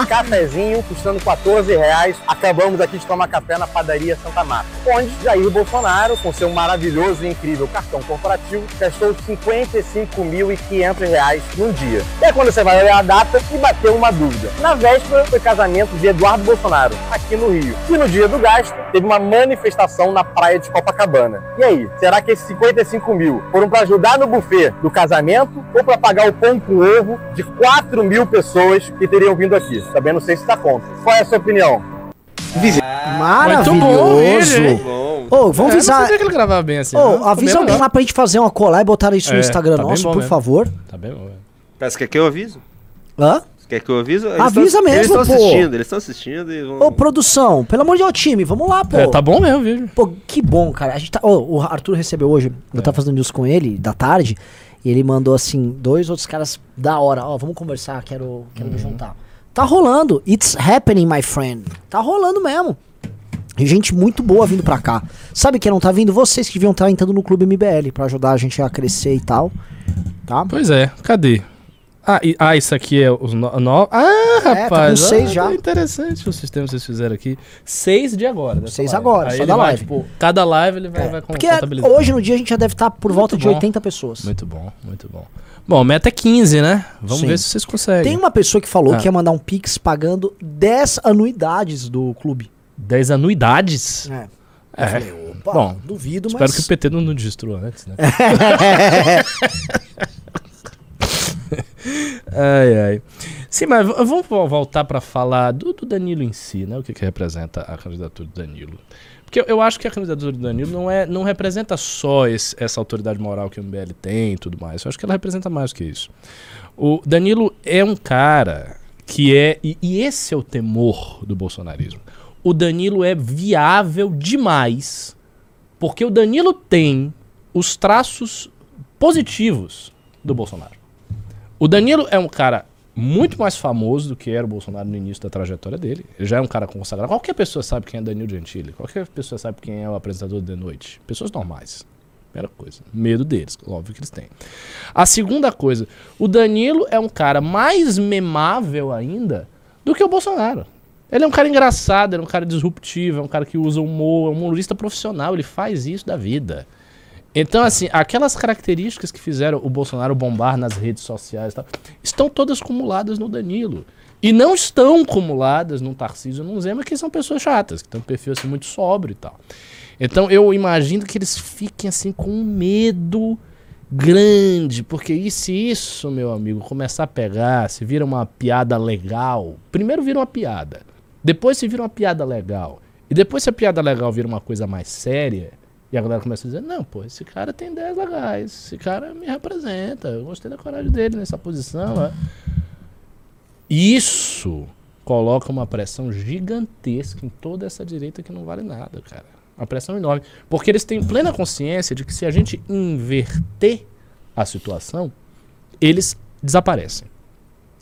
Um cafezinho custando 14 reais. Acabamos aqui de tomar café na padaria Santa Marta, onde Jair Bolsonaro, com seu maravilhoso e incrível cartão corporativo, gastou 55.500 reais num dia. E é quando você vai olhar a data e bater uma dúvida. Na véspera foi casamento de Eduardo Bolsonaro, aqui no Rio. E no dia do gasto, teve uma manifestação na praia de Copacabana. E aí, será que esses 55 mil foram para ajudar no buffet do casamento ou para pagar o pão com ovo de 4 mil pessoas que teriam vindo aqui? Também não sei se está conta. Qual é a sua opinião? Maravilhoso. Muito Bom. Ô, vamos É, não avisar. sabia que ele gravava bem assim. Ô, não. Ficou avisa alguém lá pra gente fazer uma collab e botar isso no É, Instagram tá nosso, bom por mesmo. favor. Tá bem bom. é. Mas quer que eu aviso? Hã? Quer que eu aviso? Eles Avisa tão- mesmo, Eles estão pô. assistindo, eles estão assistindo e vão... Ô, produção, pelo amor de Deus, time, vamos lá, pô. É, tá bom mesmo o vídeo. Pô, que bom, cara. A gente tá, ô, o Arthur recebeu hoje, eu tava fazendo news com ele, da tarde, e ele mandou, assim, dois outros caras da hora. Ó, vamos conversar, quero, quero me juntar. Tá rolando. It's happening, my friend. Tá rolando mesmo. E gente muito boa vindo pra cá. Sabe quem não tá vindo? Vocês que deviam estar entrando no Clube MBL pra ajudar a gente a crescer e tal. Tá? Pois é, cadê? Ah, e- ah isso aqui é os no, no- Ah, tá com rapaz. seis ah, já. Interessante o sistema que vocês fizeram aqui. Seis de agora. Seis live. agora, Aí só da vai, live. tipo, cada live ele vai, É, vai porque hoje no dia a gente já deve estar por volta de bom. 80 pessoas. Muito bom, muito bom. Bom, meta é 15, né? Vamos Sim. ver se vocês conseguem. Tem uma pessoa que falou Ah. que ia mandar um Pix pagando 10 anuidades do clube. 10 anuidades? É. É. Eu falei, opa, Bom, duvido, Espero mas... que o PT não nos destrua antes, né? ai, ai. Sim, mas vamos vo- voltar para falar do, do Danilo em si, né? O que, que representa a candidatura do Danilo. Porque eu, acho que a candidatura do Danilo não, é, não representa só esse- essa autoridade moral que o MBL tem e tudo mais. Eu acho que ela representa mais que isso. O Danilo é um cara que é. E, e esse é o temor do bolsonarismo. O Danilo é viável demais porque o Danilo tem os traços positivos do Bolsonaro. O Danilo é um cara muito mais famoso do que era o Bolsonaro no início da trajetória dele. Ele já é um cara consagrado. Qualquer pessoa sabe quem é Danilo Gentili. Qualquer pessoa sabe quem é o apresentador de noite. Pessoas normais. Primeira coisa. Medo deles, óbvio que eles têm. A segunda coisa, o Danilo é um cara mais memável ainda do que o Bolsonaro. Ele é um cara engraçado, ele é um cara disruptivo, é um cara que usa humor, é um humorista profissional, ele faz isso da vida. Então, assim, aquelas características que fizeram o Bolsonaro bombar nas redes sociais tal, estão todas acumuladas no Danilo. E não estão acumuladas num Tarcísio num Zema, que são pessoas chatas, que têm um perfil assim, muito sóbrio e tal. Então eu imagino que eles fiquem assim com um medo grande, porque e se isso, meu amigo, começar a pegar, se vira uma piada legal, primeiro vira uma piada, depois se vira uma piada legal, e depois se a piada legal vira uma coisa mais séria, e a galera começa a dizer, não, pô, esse cara tem ideias legais, esse cara me representa, eu gostei da coragem dele nessa posição. né?" Isso coloca uma pressão gigantesca em toda essa direita que não vale nada, cara. Uma pressão enorme. Porque eles têm plena consciência de que se a gente inverter a situação, eles desaparecem.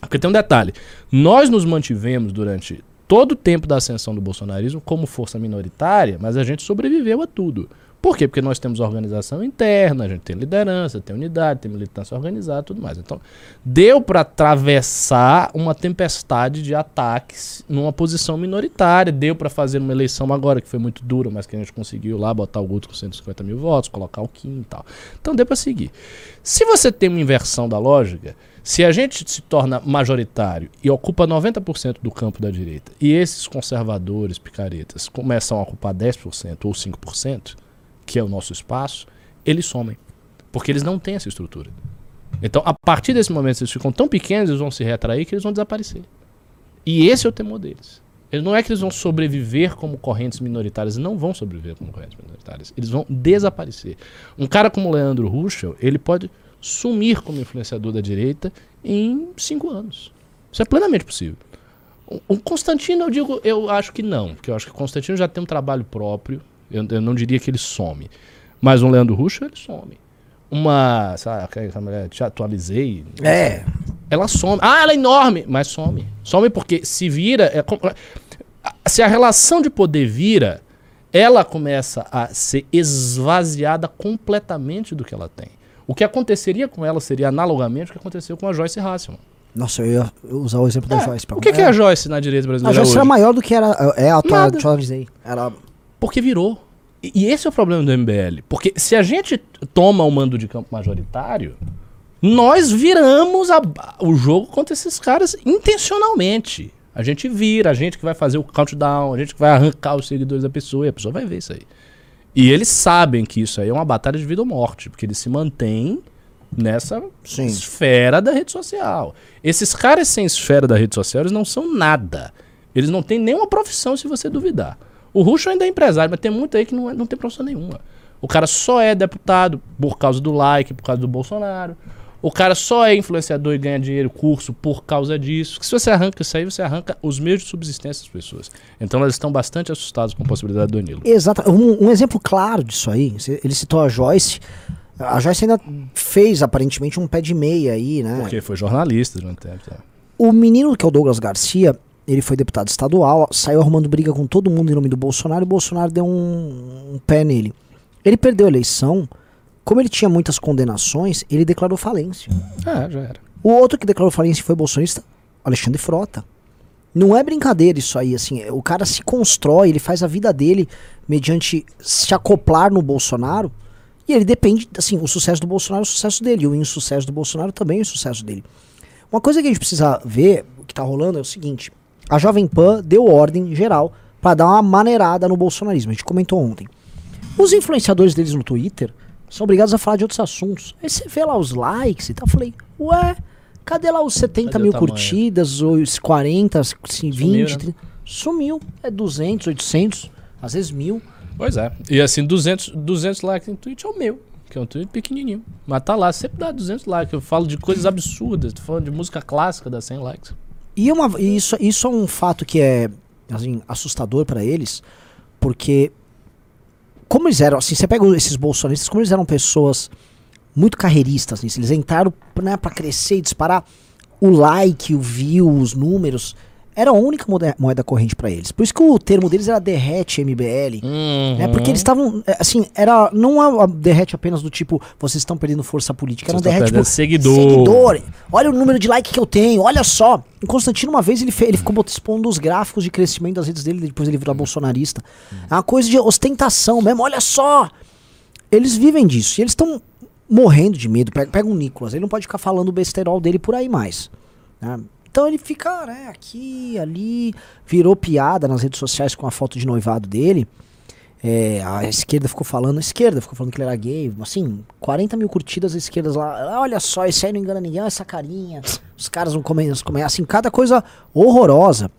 Porque tem um detalhe: nós nos mantivemos durante todo o tempo da ascensão do bolsonarismo como força minoritária, mas a gente sobreviveu a tudo. Por quê? Porque nós temos organização interna, a gente tem liderança, tem unidade, tem militância organizada tudo mais. Então, deu para atravessar uma tempestade de ataques numa posição minoritária. Deu para fazer uma eleição agora que foi muito dura, mas que a gente conseguiu lá botar o Guto com 150 mil votos, colocar o Kim e tal. Então deu para seguir. Se você tem uma inversão da lógica, se a gente se torna majoritário e ocupa 90% do campo da direita, e esses conservadores, picaretas, começam a ocupar 10% ou 5%, que é o nosso espaço, eles somem. Porque eles não têm essa estrutura. Então, a partir desse momento, eles ficam tão pequenos, eles vão se retrair que eles vão desaparecer. E esse é o temor deles. Eles não é que eles vão sobreviver como correntes minoritárias, não vão sobreviver como correntes minoritárias. Eles vão desaparecer. Um cara como Leandro Ruschel, ele pode sumir como influenciador da direita em cinco anos. Isso é plenamente possível. O Constantino, eu digo, eu acho que não, porque eu acho que o Constantino já tem um trabalho próprio. Eu, eu não diria que ele some. Mas um Leandro Ruschel, ele some. Uma, sabe, aquela mulher, te atualizei. É. Ela some. Ah, ela é enorme, mas some. Some porque se vira. é se a relação de poder vira, ela começa a ser esvaziada completamente do que ela tem. O que aconteceria com ela seria analogamente o que aconteceu com a Joyce Hasselman. Nossa, eu ia usar o exemplo da É, Joyce. pra o que, que é a Joyce na direita A brasileira Joyce hoje? era maior do que era. É a atual. Joyce. Era. Porque virou. E, esse é o problema do MBL. Porque se a gente toma o mando de campo majoritário, nós viramos a- o jogo contra esses caras intencionalmente. A gente vira, a gente que vai fazer o countdown, a gente que vai arrancar os seguidores da pessoa e a pessoa vai ver isso aí. E eles sabem que isso aí é uma batalha de vida ou morte, porque eles se mantêm nessa Sim. esfera da rede social. Esses caras sem esfera da rede social, eles não são nada. Eles não têm nenhuma profissão se você duvidar. O Russo ainda é empresário, mas tem muito aí que não, é- não tem profissão nenhuma. O cara só é deputado por causa do like, por causa do Bolsonaro. O cara só é influenciador e ganha dinheiro, curso, por causa disso. Que se você arranca isso aí, você arranca os meios de subsistência das pessoas. Então elas estão bastante assustadas com a possibilidade do Danilo. Exato. Um, um exemplo claro disso aí, ele citou a Joyce. A Joyce ainda fez aparentemente um pé de meia aí, né? Porque foi jornalista durante um tempo. tá? O menino que é o Douglas Garcia, ele foi deputado estadual, saiu arrumando briga com todo mundo em nome do Bolsonaro e o Bolsonaro deu um, um pé nele. Ele perdeu a eleição, como ele tinha muitas condenações, ele declarou falência. Ah, já era. O outro que declarou falência foi bolsonarista, Alexandre Frota. Não é brincadeira isso aí, assim, o cara se constrói, ele faz a vida dele mediante se acoplar no Bolsonaro, e ele depende, assim, o sucesso do Bolsonaro é o sucesso dele, e o insucesso do Bolsonaro também é o sucesso dele. Uma coisa que a gente precisa ver, o que tá rolando é o seguinte, a Jovem Pan deu ordem geral pra dar uma maneirada no bolsonarismo, a gente comentou ontem. Os influenciadores deles no Twitter são obrigados a falar de outros assuntos. Aí você vê lá os likes e tal. Eu falei, ué, cadê lá os 70 Cadê mil curtidas, os 40, assim, 20, Sumiu, né? 30? Sumiu. É 200, 800, às vezes mil. Pois é. E assim, 200, 200 likes em tweet é o meu. Que é um tweet pequenininho. Mas tá lá, sempre dá 200 likes. Eu falo de coisas absurdas. Tô falando de música clássica, dá 100 likes. E, uma, e isso, isso é um fato que é assim, assustador pra eles, porque como eles eram, assim, você pega esses bolsonaristas, como eles eram pessoas muito carreiristas nisso, eles entraram né, para crescer e disparar o like, o view, os números, era a única moeda, moeda corrente pra eles. Por isso que o termo deles era derrete MBL. É porque eles estavam, é, assim, era não é uma derrete apenas do tipo, vocês estão perdendo força política, era um derrete tipo, seguidor. seguidor. Olha o número de like que eu tenho, olha só. O Constantino uma vez ele, fe- ele ficou bot- expondo os gráficos de crescimento das redes dele, depois ele virou bolsonarista. É uma coisa de ostentação mesmo, olha só. Eles vivem disso e eles estão morrendo de medo. Pega, pega um Nicolas, ele não pode ficar falando o besterol dele por aí mais. né? Então ele fica, né, aqui, ali, virou piada nas redes sociais com a foto de noivado dele. É, a esquerda ficou falando, a esquerda ficou falando que ele era gay, assim, 40 mil curtidas as esquerdas lá. "Ah, Olha só, esse aí não engana ninguém, olha essa carinha. Os caras vão comer, comer assim, cada coisa horrorosa.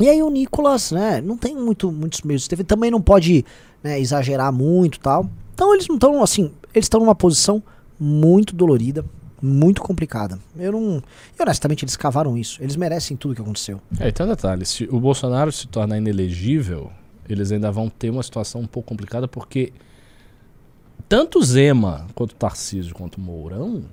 E aí o Nicolas, né, não tem muito, muitos meios. Teve, também não pode né, exagerar muito tal. Então eles não estão, assim, eles estão numa posição muito dolorida, muito complicada. Eu não. E honestamente, eles cavaram isso. Eles merecem tudo que aconteceu. É, e um detalhe: se o Bolsonaro se tornar inelegível, eles ainda vão ter uma situação um pouco complicada, porque tanto o Zema quanto o Tarcísio quanto o Mourão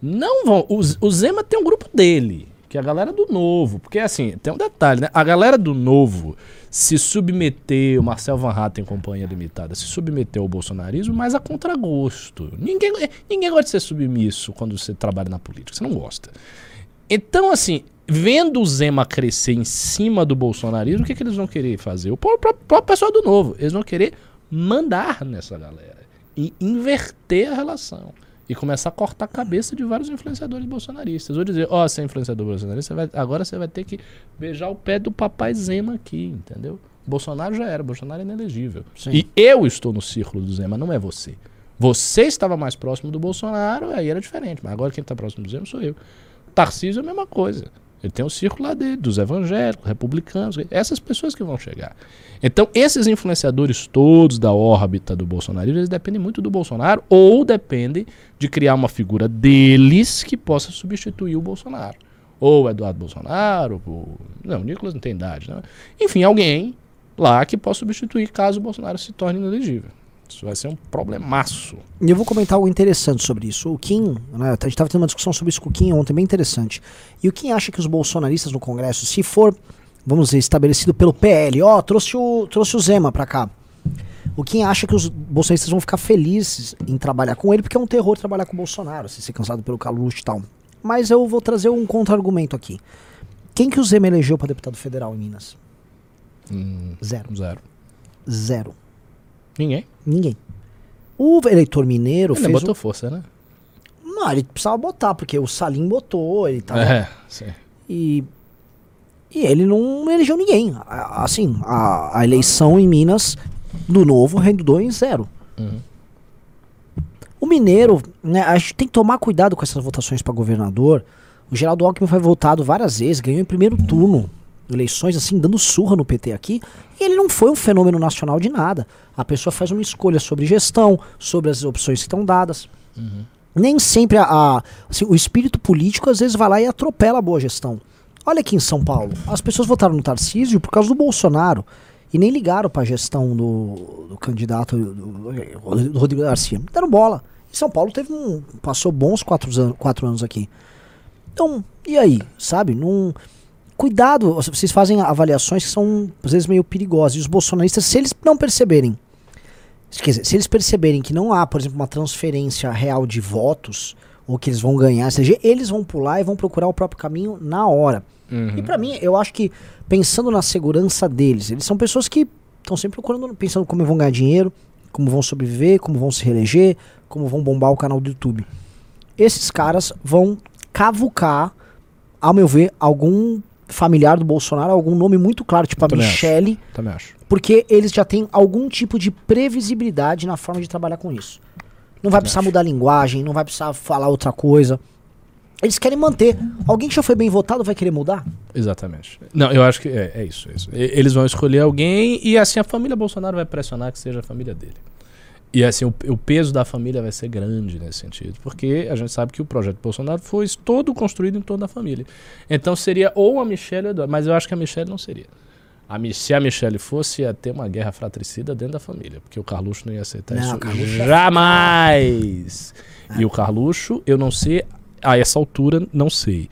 não vão. O, o Zema tem um grupo dele, que a galera do novo. Porque assim, tem um detalhe, né? A galera do novo se submeteu, Marcel Van Hatten companhia limitada, se submeteu ao bolsonarismo, mas a contragosto. Ninguém, ninguém gosta de ser submisso quando você trabalha na política, você não gosta. Então, assim, vendo o Zema crescer em cima do bolsonarismo, o que, que eles vão querer fazer? O próprio, próprio pessoal do novo. Eles vão querer mandar nessa galera e inverter a relação. E começar a cortar a cabeça de vários influenciadores bolsonaristas. Vou dizer, ó, você é influenciador bolsonarista, vai- agora você vai ter que beijar o pé do papai Zema aqui, entendeu? Bolsonaro já era, Bolsonaro é inelegível. Sim. E eu estou no círculo do Zema, não é você. Você estava mais próximo do Bolsonaro, aí era diferente. Mas agora quem está próximo do Zema sou eu. Tarcísio é a mesma coisa. Ele tem o círculo lá dele, dos evangélicos, republicanos, essas pessoas que vão chegar. Então, esses influenciadores todos da órbita do bolsonarismo, eles dependem muito do Bolsonaro ou dependem de criar uma figura deles que possa substituir o Bolsonaro. Ou o Eduardo Bolsonaro, ou... não, o Nicolas não tem idade, né? Enfim, alguém lá que possa substituir caso o Bolsonaro se torne inelegível. Isso vai ser um problemaço. E eu vou comentar algo interessante sobre isso. O Kim, né, a gente estava tendo uma discussão sobre isso com o Kim ontem, bem interessante. E o Kim acha que os bolsonaristas no Congresso, se for, vamos dizer, estabelecido pelo PL, ó, trouxe o, trouxe o Zema pra cá. O Kim acha que os bolsonaristas vão ficar felizes em trabalhar com ele, porque é um terror trabalhar com o Bolsonaro, se ser cansado pelo Caluche e tal. Mas eu vou trazer um contra-argumento aqui. Quem que o Zema elegeu para deputado federal em Minas? Hum, Zero. zero. Zero. Ninguém. Ninguém. O eleitor mineiro Ele fez. botou força, né? Não, ele precisava botar, porque o Salim botou, ele tava. É, sim. E. E ele não elegeu ninguém. Assim, a, a eleição em Minas do novo rendou em zero. Uhum. O mineiro, né, a gente tem que tomar cuidado com essas votações para governador. O Geraldo Alckmin foi votado várias vezes, ganhou em primeiro turno. Eleições assim, dando surra no PT aqui. E ele não foi um fenômeno nacional de nada. A pessoa faz uma escolha sobre gestão, sobre as opções que estão dadas. Nem sempre a, a- assim, o espírito político às vezes vai lá e atropela a boa gestão. Olha aqui em São Paulo, as pessoas votaram no Tarcísio por causa do Bolsonaro e nem ligaram para a gestão do, do candidato do, do Rodrigo Garcia. Deram bola. E São Paulo teve um passou bons quatro, anos- quatro anos aqui. Então, e aí, sabe? Não cuidado, vocês fazem avaliações que são às vezes meio perigosas. E os bolsonaristas, se eles não perceberem, quer dizer, se eles perceberem que não há, por exemplo, uma transferência real de votos, ou que eles vão ganhar, seja, eles vão pular e vão procurar o próprio caminho na hora. E pra mim, eu acho que pensando na segurança deles, eles são pessoas que estão sempre procurando, pensando como vão ganhar dinheiro, como vão sobreviver, como vão se reeleger, como vão bombar o canal do YouTube. Esses caras vão cavucar, ao meu ver, algum familiar do Bolsonaro, algum nome muito claro, tipo a Também acho. Michelle, Também acho. porque eles já têm algum tipo de previsibilidade na forma de trabalhar com isso. Não vai precisar mudar a linguagem, não vai precisar falar outra coisa. Eles querem manter. Alguém que já foi bem votado vai querer mudar? Exatamente. Não, eu acho que é, é isso, é isso. Eles vão escolher alguém e assim a família Bolsonaro vai pressionar que seja a família dele. E assim, o, o peso da família vai ser grande nesse sentido. Porque a gente sabe que o projeto Bolsonaro foi todo construído em torno da família. Então seria ou a Michelle ou Eduardo. Mas eu acho que a Michelle não seria. A, se a Michelle fosse, ia ter uma guerra fratricida dentro da família. Porque o Carluxo não ia aceitar Não, isso Carluxo é- jamais. E o Carluxo, eu não sei, a essa altura, não sei.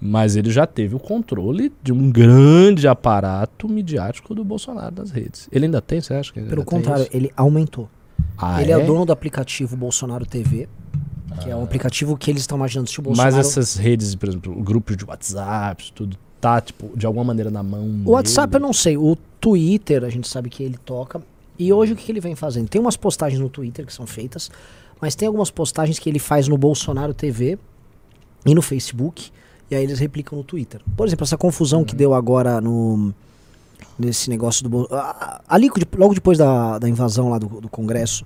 Mas ele já teve o controle de um grande aparato midiático do Bolsonaro nas redes. Ele ainda tem, você acha que Pelo ainda tem contrário, ele aumentou. Ah, ele é? o dono do aplicativo Bolsonaro TV, que é um aplicativo que eles estão imaginando se o Bolsonaro... Mas essas redes, por exemplo, grupos de WhatsApp, tudo tá, tipo, de alguma maneira na mão. O WhatsApp eu dele? não sei, o Twitter a gente sabe que ele toca. E hoje o que, que ele vem fazendo? Tem umas postagens no Twitter que são feitas, mas tem algumas postagens que ele faz no Bolsonaro TV e no Facebook, e aí eles replicam no Twitter. Por exemplo, essa confusão Uhum. que deu agora no nesse negócio do ali logo depois da, da invasão lá do, do Congresso,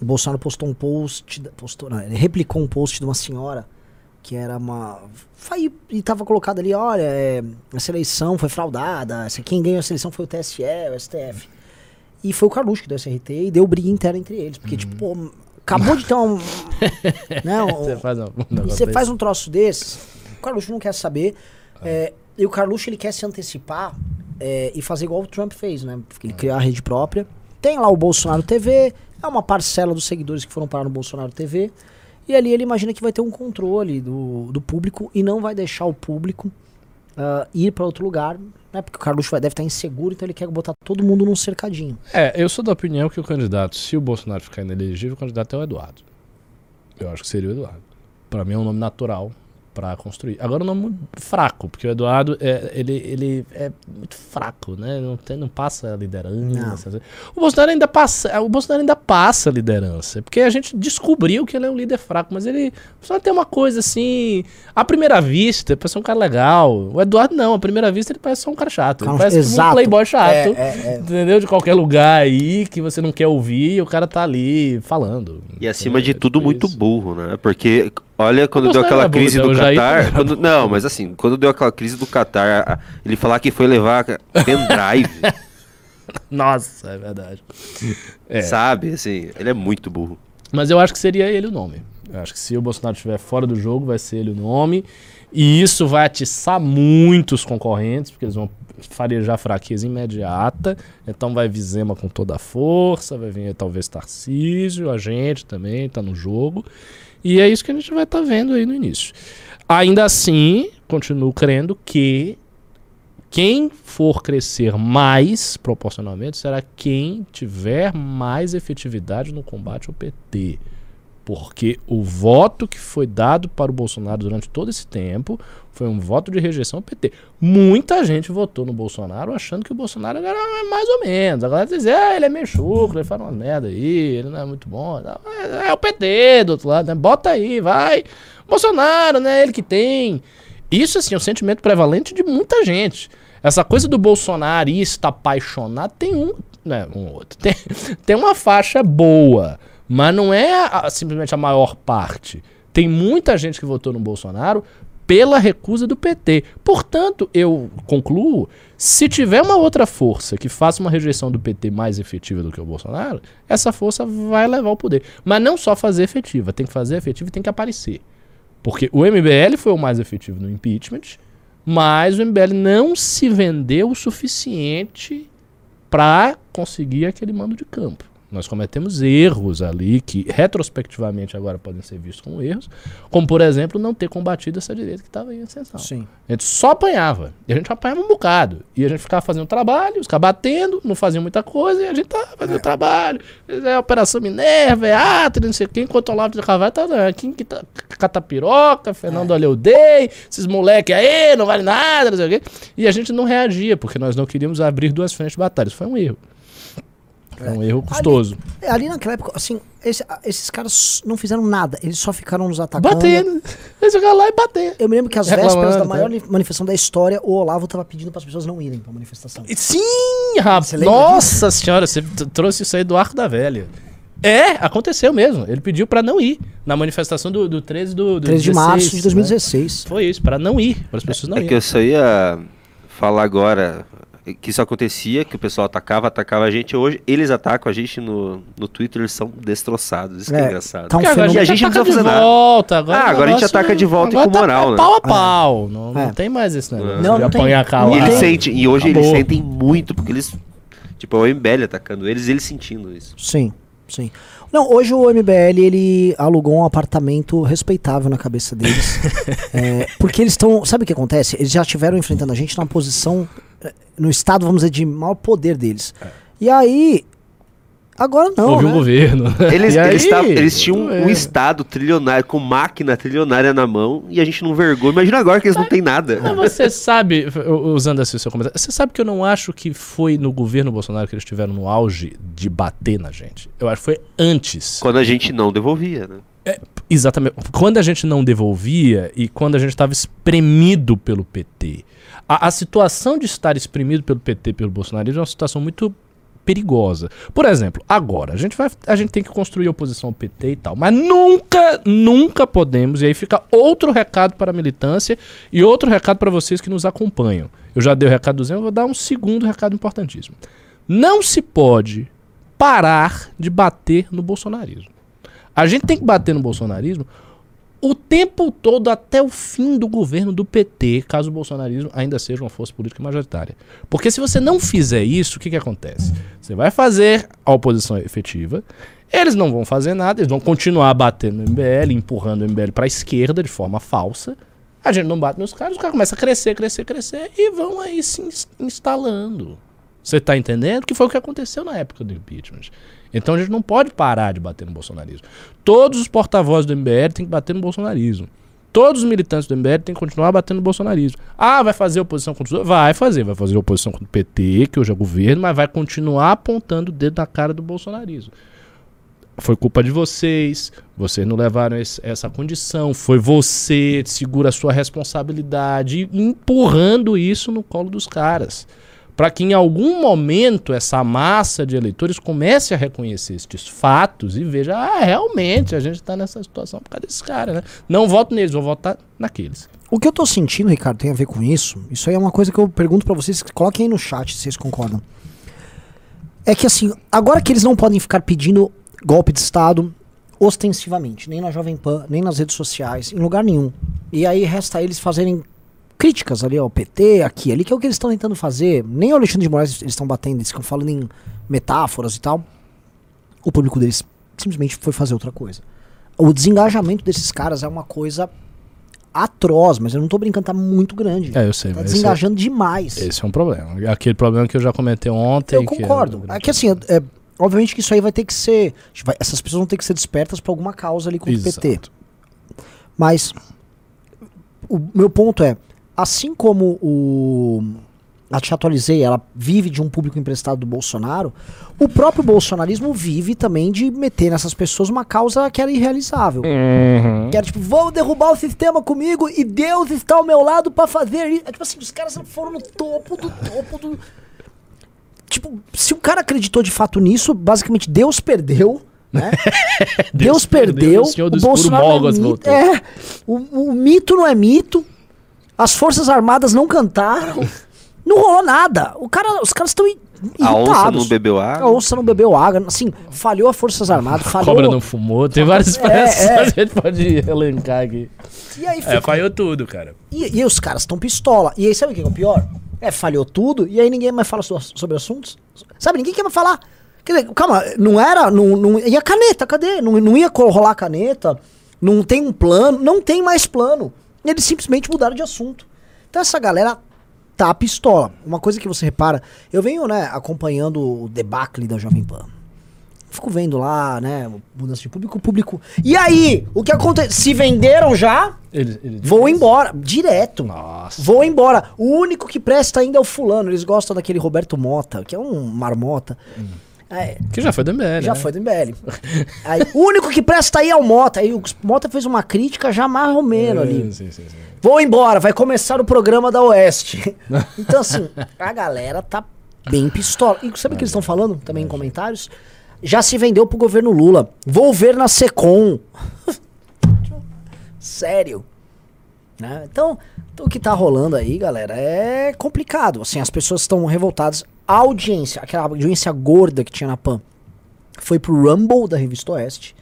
o Bolsonaro postou um post, postou, não, ele replicou um post de uma senhora que era uma. Foi, e tava colocado ali, olha, é, essa eleição foi fraudada, quem ganhou essa eleição foi o TSE, o STF. E foi o Carluxo que deu esse RT e deu briga interna entre eles. Porque, tipo, pô, acabou de ter um. né, um- Você faz um, um você faz desse. um troço desses, o Carluxo não quer saber. é, e o Carluxo ele quer se antecipar é, e fazer igual o Trump fez, né? Ele criar a rede própria. Tem lá o Bolsonaro TV, é uma parcela dos seguidores que foram parar no Bolsonaro TV. E ali ele imagina que vai ter um controle do, do público e não vai deixar o público ah, ir para outro lugar, né? Porque o Carluxo vai, deve estar inseguro, então ele quer botar todo mundo num cercadinho. É, eu sou da opinião que o candidato, se o Bolsonaro ficar inelegível, o candidato é o Eduardo. Eu acho que seria o Eduardo. Pra mim é um nome natural pra construir. Agora um nome muito fraco, porque o Eduardo é, ele, ele é muito fraco, né? Não, tem, não passa a liderança. O Bolsonaro ainda passa, o Bolsonaro ainda passa a liderança, porque a gente descobriu que ele é um líder fraco, mas ele só tem uma coisa assim, à primeira vista, parece um cara legal. O Eduardo não, à primeira vista ele parece só um cara chato. Ele parece tipo um exato. playboy chato. É, é, é. Entendeu? De qualquer lugar aí que você não quer ouvir e o cara tá ali falando. E acima de É, tudo, muito burro, né? Porque, olha, quando deu aquela burro, crise do Qatar. quando- não, mas assim, quando deu aquela crise do Qatar, ele falar que foi levar pendrive, Nossa, é verdade. É. sabe? Assim, ele é muito burro. Mas eu acho que seria ele o nome. Eu acho que se o Bolsonaro estiver fora do jogo, vai ser ele o nome. E isso vai atiçar muitos concorrentes, porque eles vão farejar fraqueza imediata. Então vai vir Zema com toda a força, vai vir talvez Tarcísio, a gente também tá no jogo. E é isso que a gente vai estar vendo aí no início. Ainda assim, continuo crendo que quem for crescer mais proporcionalmente será quem tiver mais efetividade no combate ao PT. Porque o voto que foi dado para o Bolsonaro durante todo esse tempo foi um voto de rejeição ao PT. Muita gente votou no Bolsonaro achando que o Bolsonaro era mais ou menos. Agora dizem, ah, ele é meio chucro, ele fala uma merda aí, ele não é muito bom. É, é o PT do outro lado, né? Bota aí, vai. Bolsonaro, né? Ele que tem. Isso, assim, é um sentimento prevalente de muita gente. Essa coisa do bolsonarista apaixonado tem um. Né, um outro. Tem, tem uma faixa boa. Mas não é a, simplesmente a maior parte. Tem muita gente que votou no Bolsonaro pela recusa do PT. Portanto, eu concluo, se tiver uma outra força que faça uma rejeição do PT mais efetiva do que o Bolsonaro, essa força vai levar o poder. Mas não só fazer efetiva, tem que fazer efetiva e tem que aparecer. Porque o MBL foi o mais efetivo no impeachment, mas o MBL não se vendeu o suficiente para conseguir aquele mando de campo. Nós cometemos erros ali que retrospectivamente agora podem ser vistos como erros, como por exemplo não ter combatido essa direita que estava em ascensão. Sim. A gente só apanhava. E a gente apanhava um bocado. E a gente ficava fazendo trabalho, os caras batendo, não faziam muita coisa, e a gente tava fazendo é. trabalho. É Operação Minerva, é Atre, não sei quem, enquanto o Olavo de Carvalho tá quem que tá catapiroca, Fernando é. Oleudei, esses moleque aí, não vale nada, não sei o quê. E a gente não reagia, porque nós não queríamos abrir duas frentes de batalha. Isso foi um erro. É um erro custoso. Ali, ali naquela época, assim, esse, esses caras não fizeram nada, eles só ficaram nos atacando. Batendo. Eles ficaram lá e bater. Eu me lembro que às vésperas da maior tá? manifestação da história, o Olavo tava pedindo para as pessoas não irem pra manifestação. Sim, rapaz. Nossa disso? senhora, você trouxe isso aí do arco da velha. É, aconteceu mesmo. Ele pediu para não ir na manifestação do, do 13 do, do 13 de 16, março de 2016. Né? Foi isso, para não ir, para as pessoas não é irem. É que eu só ia falar agora que isso acontecia, que o pessoal atacava, atacava a gente. Hoje eles atacam a gente no, no Twitter, eles são destroçados. Isso é, que é engraçado. Tá um fenômeno... E a gente não precisa fazer volta, Agora ah, agora a gente ataca de volta e com moral, né? Pau a pau. Não, não é. tem mais esse negócio. Não, não tem. E, eles sentem, e hoje Acabou. eles sentem muito, porque eles. Tipo, é o MBL atacando eles eles sentindo isso. Sim, sim. Não, hoje o MBL ele alugou um apartamento respeitável na cabeça deles. é, porque eles estão. Sabe o que acontece? Eles já estiveram enfrentando a gente numa posição no estado, vamos dizer, de maior poder deles. É. E aí, Agora não. Houve né? um governo. Eles, eles, tavam, eles, tinham é. um Estado trilionário, com máquina trilionária na mão, e a gente não vergou. Imagina agora que eles não têm nada. Mas você sabe, usando assim o seu comentário, você sabe que eu não acho que foi no governo Bolsonaro que eles estiveram no auge de bater na gente. Eu acho que foi antes. Quando a gente não devolvia, né? É, exatamente. Quando a gente não devolvia e quando a gente estava espremido pelo PT. A, a, situação de estar espremido pelo PT, pelo Bolsonaro, é uma situação muito perigosa. Por exemplo, agora, a gente, vai, a gente tem que construir oposição ao PT e tal, mas nunca, nunca podemos, e aí fica outro recado para a militância e outro recado para vocês que nos acompanham. Eu já dei o recado do Zé, vou dar um segundo recado importantíssimo. Não se pode parar de bater no bolsonarismo. A gente tem que bater no bolsonarismo o tempo todo até o fim do governo do PT, caso o bolsonarismo ainda seja uma força política majoritária. Porque se você não fizer isso, o que, que acontece? Você vai fazer a oposição efetiva, eles não vão fazer nada, eles vão continuar batendo no MBL, empurrando o MBL para a esquerda de forma falsa. A gente não bate nos caras, os caras começam a crescer, crescer, crescer e vão aí se instalando. Você está entendendo? Que foi o que aconteceu na época do impeachment. Então a gente não pode parar de bater no bolsonarismo. Todos os porta-vozes do MBL têm que bater no bolsonarismo. Todos os militantes do MBL têm que continuar batendo no bolsonarismo. Ah, vai fazer oposição contra os Vai fazer. Vai fazer oposição contra o PT, que hoje é governo, mas vai continuar apontando o dedo na cara do bolsonarismo. Foi culpa de vocês, vocês não levaram esse, essa condição, foi você, segura a sua responsabilidade, empurrando isso no colo dos caras para que em algum momento essa massa de eleitores comece a reconhecer estes fatos e veja, ah, realmente a gente está nessa situação por causa desses caras, né? Não voto neles, vou votar naqueles. O que eu tô sentindo, Ricardo, tem a ver com isso. Isso aí é uma coisa que eu pergunto para vocês, coloquem aí no chat se vocês concordam. É que assim, agora que eles não podem ficar pedindo golpe de Estado ostensivamente, nem na Jovem Pan, nem nas redes sociais, em lugar nenhum. E aí resta eles fazerem críticas ali ao PT, aqui, ali, que é o que eles estão tentando fazer. Nem o Alexandre de Moraes eles estão batendo, eles estão falando em metáforas e tal. O público deles simplesmente foi fazer outra coisa. O desengajamento desses caras é uma coisa atroz, mas eu não tô brincando, tá muito grande. É, eu sei. Tá desengajando é, demais. Esse é um problema. Aquele problema que eu já comentei ontem. Eu concordo. É, é que assim, é, Obviamente que isso aí vai ter que ser. vai- essas pessoas vão ter que ser despertas pra alguma causa ali contra o PT. Mas o meu ponto é, assim como o a Te Atualizei, ela vive de um público emprestado do Bolsonaro, o próprio bolsonarismo vive também de meter nessas pessoas uma causa que era irrealizável. Que era tipo, vou derrubar o sistema comigo e Deus está ao meu lado pra fazer isso. É tipo assim, os caras foram no topo do topo do. Tipo, se o cara acreditou de fato nisso, basicamente Deus perdeu, né? Deus, perdeu, o senhor do o escuro Bolsonaro é mito, é, o, o mito não é mito, as Forças Armadas não cantaram, não rolou nada. O cara, os caras estão A onça irritados. não bebeu A água. onça não bebeu água, assim, falhou as Forças Armadas, A falhou... cobra não fumou, tem várias É, expressões é. que a gente pode elencar aqui. E aí É, fica- falhou tudo, cara. E, e os caras estão pistola. E aí, sabe o que é o pior? É, falhou tudo, e aí ninguém mais fala so- sobre assuntos. Sabe, ninguém quer mais falar. Quer dizer, calma, não era. Não, não, e a caneta, cadê? Não, não ia rolar a caneta, não tem um plano, não tem mais plano. Eles simplesmente mudaram de assunto. Então essa galera tá pistola. Uma coisa que você repara, eu venho, né, acompanhando o debacle da Jovem Pan. Fico vendo lá, né, mudança de público, público. E aí, o que acontece? Se venderam já? Ele, ele Vou embora, direto. Nossa. Vou embora. O único que presta ainda é o fulano. Eles gostam daquele Roberto Mota, que é um marmota. É, Que já foi do MBL, já né? foi do MBL. Aí, o único que presta aí é o Mota. Aí o Mota fez uma crítica já mais ou menos É, ali. sim, sim, sim. Vou embora, vai começar o programa da Oeste. Então, assim, a galera tá bem pistola. E sabe o que eles estão falando também em comentários? Já se vendeu pro governo Lula. Vou ver na Secom. Sério. Né? Então, então, o que tá rolando aí, galera, é complicado. Assim, as pessoas estão revoltadas. A audiência, aquela audiência gorda que tinha na PAN, foi pro Rumble da Revista Oeste.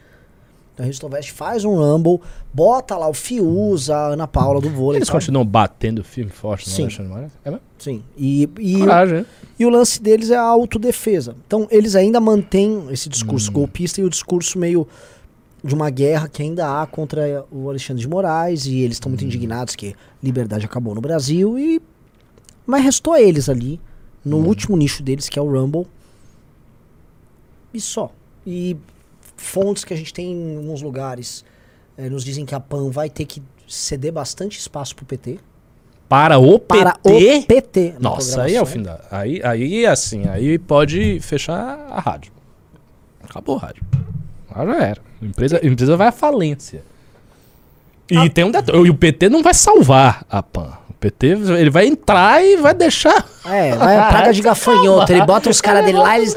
A Revista Oeste faz um Rumble, bota lá o Fius, a Ana Paula do vôlei. Eles continuam batendo firme e forte no Sim. Alexandre? É mesmo? Sim. E, e, Coragem, né? e o lance deles é a autodefesa. Então, eles ainda mantêm esse discurso Hum. golpista e o discurso meio de uma guerra que ainda há contra o Alexandre de Moraes. E eles estão muito indignados que liberdade acabou no Brasil. e Mas restou eles ali, no Hum. último nicho deles, que é o Rumble. E só. E fontes que a gente tem em alguns lugares eh, nos dizem que a PAN vai ter que ceder bastante espaço pro PT. Para o Para PT? o PT. Nossa, aí é o fim da. Aí, aí assim, aí pode fechar a rádio. Acabou a rádio. Ah, já era. A empresa, a empresa vai à falência. E Ah. tem um detalhe. E o PT não vai salvar a PAN. O PT ele vai entrar e vai deixar. É, vai a praga de gafanhoto. Ele bota os caras dele lá e eles.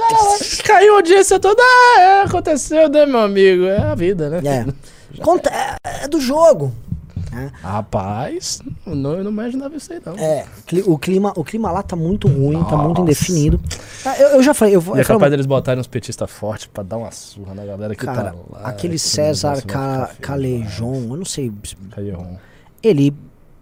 Caiu a audiência toda. Ah, é, aconteceu, né, meu amigo? É a vida, né? É. Conta, é, é do jogo. Rapaz, não, eu não imaginava isso aí, não. É, o clima, o clima lá tá muito ruim, tá muito Nossa. indefinido. Ah, Eu, eu já falei, eu vou. É falo- capaz deles botarem uns petistas fortes pra dar uma surra na galera que cara, tá lá. aquele Esse César Ca, feio Calejon, eu não sei. Caierron. Ele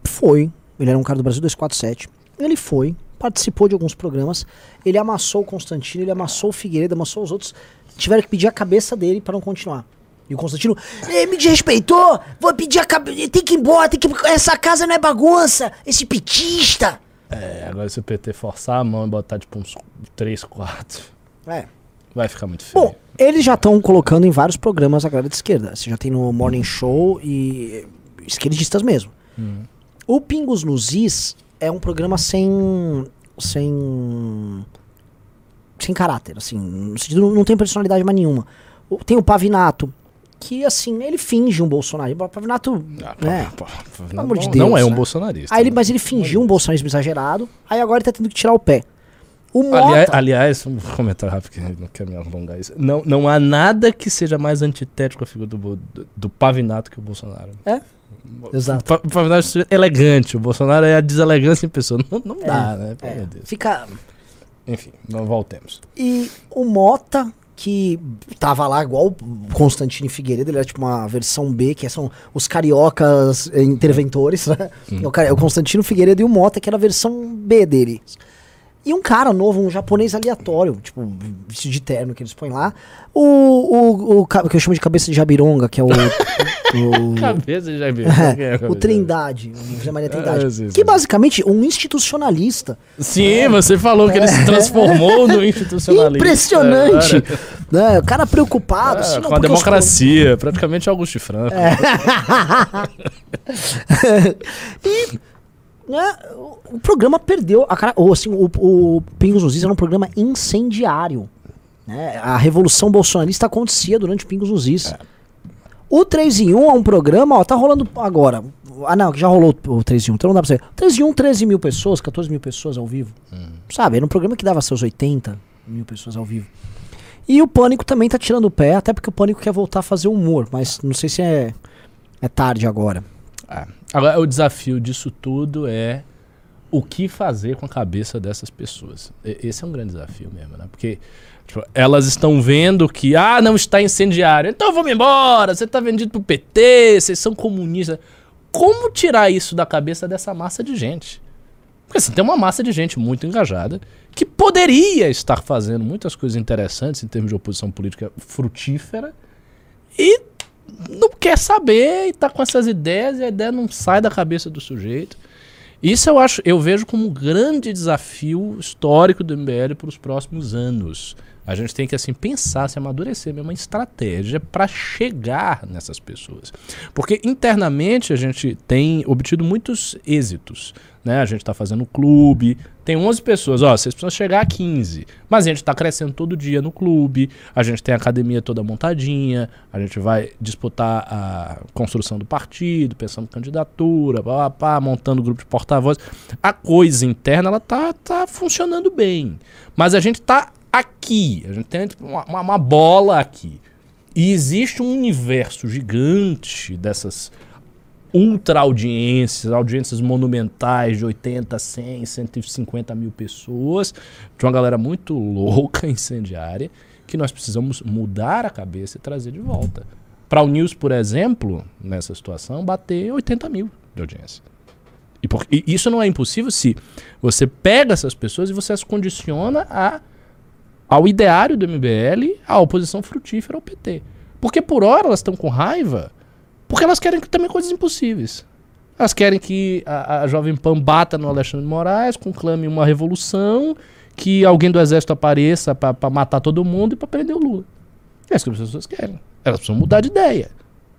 foi, ele era um cara do Brasil 247. Ele foi, participou de alguns programas. Ele amassou o Constantino, ele amassou o Figueiredo, amassou os outros. Tiveram que pedir a cabeça dele pra não continuar. E o Constantino, "Eh, me desrespeitou, vou pedir a cabeça, tem que ir embora, tem que essa casa não é bagunça, esse petista. É, agora se o PT forçar a mão e botar tipo uns 3, 4, É. vai ficar muito feio. Bom, eles já estão colocando em vários programas a galera de esquerda. Você já tem no Morning Show e esquerdistas mesmo. O Pingos nos Is é um programa sem. sem. sem caráter, assim. No sentido, não- tem personalidade mais nenhuma. Tem o Pavinato, que assim, ele finge um Bolsonaro. O Pavinato. Ah, né? pô, pô, Pelo amor de não, Deus, não é um né? bolsonarista. Aí ele, né? mas ele fingiu um bolsonarismo exagerado. Aí agora ele tá tendo que tirar o pé. O Mota. Aliás, aliás, um comentário rápido que não quero me alongar isso. Não, não há nada que seja mais antitético à figura do, do, do Pavinato que o Bolsonaro. É? Exato. O Pa- o Pavinato é elegante, o Bolsonaro é a deselegância em pessoa. Não, não dá, né? Pelo É, amor de Deus. fica. Enfim, não voltemos. E o Mota, que tava lá igual o Constantino Figueiredo, ele era tipo uma versão B, que são os cariocas interventores, né? É é o Constantino Figueiredo e o Mota, que era a versão B dele. E um cara novo, um japonês aleatório, tipo, vestido de terno que eles põem lá. O, o, o, que eu chamo de cabeça de jabironga, que é o. o Cabeça já viu. é, o Trindade, o José Maria Trindade. Ah, sim, que sim. basicamente um institucionalista. Sim, você falou que ele se transformou no institucionalista. Impressionante! Né? O cara preocupado, assim, não, com a porque os democracia, praticamente Augusto Franco. e né, o, o programa perdeu a cara. Ou assim, o, o Pingos nos Is era um programa incendiário. Né? A revolução bolsonarista acontecia durante Pingos nos Is. O 3 em 1 é um programa, ó, tá rolando agora. Ah, não, já rolou o 3 em 1, então não dá pra ser. 3 em 1, 13 mil pessoas, 14 mil pessoas ao vivo. Sabe, era um programa que dava seus 80 mil pessoas ao vivo. E o Pânico também tá tirando o pé, até porque o Pânico quer voltar a fazer humor, mas não sei se é, é tarde agora. Ah, Agora, o desafio disso tudo é o que fazer com a cabeça dessas pessoas. Esse é um grande desafio mesmo, né? Porque tipo, elas estão vendo que, ah, não está incendiário, então vamos embora, você está vendido pro PT, vocês são comunistas. Como tirar isso da cabeça dessa massa de gente? Porque você tem uma massa de gente muito engajada que poderia estar fazendo muitas coisas interessantes em termos de oposição política frutífera e não quer saber e tá com essas ideias e a ideia não sai da cabeça do sujeito. Isso eu acho, eu vejo como um grande desafio histórico do MBL para os próximos anos. A gente tem que assim pensar, se amadurecer mesmo uma estratégia para chegar nessas pessoas. Porque internamente a gente tem obtido muitos êxitos. Né? A gente está fazendo clube, tem 11 pessoas, ó, vocês precisam chegar a 15. Mas a gente está crescendo todo dia no clube, a gente tem a academia toda montadinha, a gente vai disputar a construção do partido, pensando candidatura, pá, pá, montando grupo de porta-voz. A coisa interna, ela tá, tá funcionando bem. Mas a gente tá aqui, a gente tem uma, uma- uma bola aqui. E existe um universo gigante dessas ultra audiências, audiências monumentais de 80, 100, 150 mil pessoas, de uma galera muito louca, incendiária, que nós precisamos mudar a cabeça e trazer de volta. Para o News, por exemplo, nessa situação, bater 80 mil de audiência. E, por- e isso não é impossível se você pega essas pessoas e você as condiciona a, ao ideário do MBL, à oposição frutífera ao PT. Porque por hora elas estão com raiva porque elas querem que- também coisas impossíveis. Elas querem que a, a Jovem Pan bata no Alexandre de Moraes, conclame uma revolução, que alguém do exército apareça para matar todo mundo e para prender o Lula. É isso que as pessoas querem. Elas precisam mudar de ideia.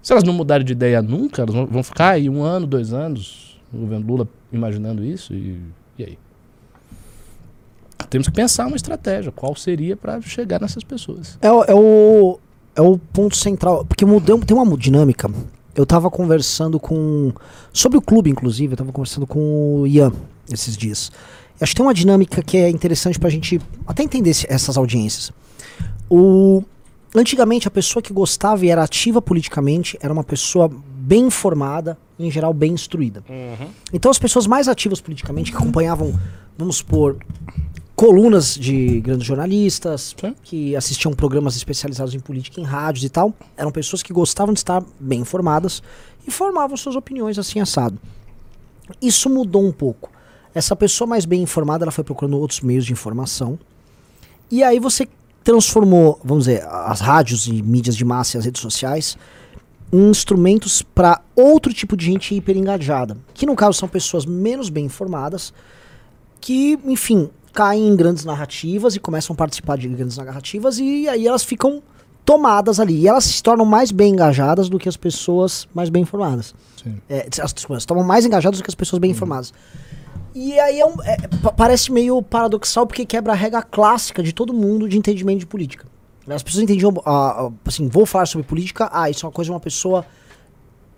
Se elas não mudarem de ideia nunca, elas vão ficar aí um ano, dois anos, no governo Lula imaginando isso, e, e aí? Temos que pensar uma estratégia. Qual seria para chegar nessas pessoas? É, o- é o, é o ponto central. Porque mudou, tem uma dinâmica. Eu tava conversando com. Sobre o clube, inclusive, eu tava conversando com o Ian esses dias. Acho que tem uma dinâmica que é interessante pra gente até entender esse- essas audiências. O, antigamente, a pessoa que gostava e era ativa politicamente era uma pessoa bem informada, em geral bem instruída. Então, as pessoas mais ativas politicamente, que acompanhavam, vamos supor, colunas de grandes jornalistas, Sim. que assistiam programas especializados em política em rádios e tal, eram pessoas que gostavam de estar bem informadas e formavam suas opiniões assim assado. Isso mudou um pouco. Essa pessoa mais bem informada, ela foi procurando outros meios de informação. E aí você transformou, vamos dizer, as rádios e mídias de massa e as redes sociais em instrumentos para outro tipo de gente hiper engajada, que no caso são pessoas menos bem informadas, que, enfim, caem em grandes narrativas e começam a participar de grandes narrativas e aí elas ficam tomadas ali. E elas se tornam mais bem engajadas do que as pessoas mais bem informadas. Sim. É, as desculpa, se tornam mais engajadas do que as pessoas bem informadas. E aí é um- é, pa- parece meio paradoxal porque quebra a regra clássica de todo mundo de entendimento de política. As pessoas entendiam, ah, ah, assim, vou falar sobre política, ah, isso é uma coisa de uma pessoa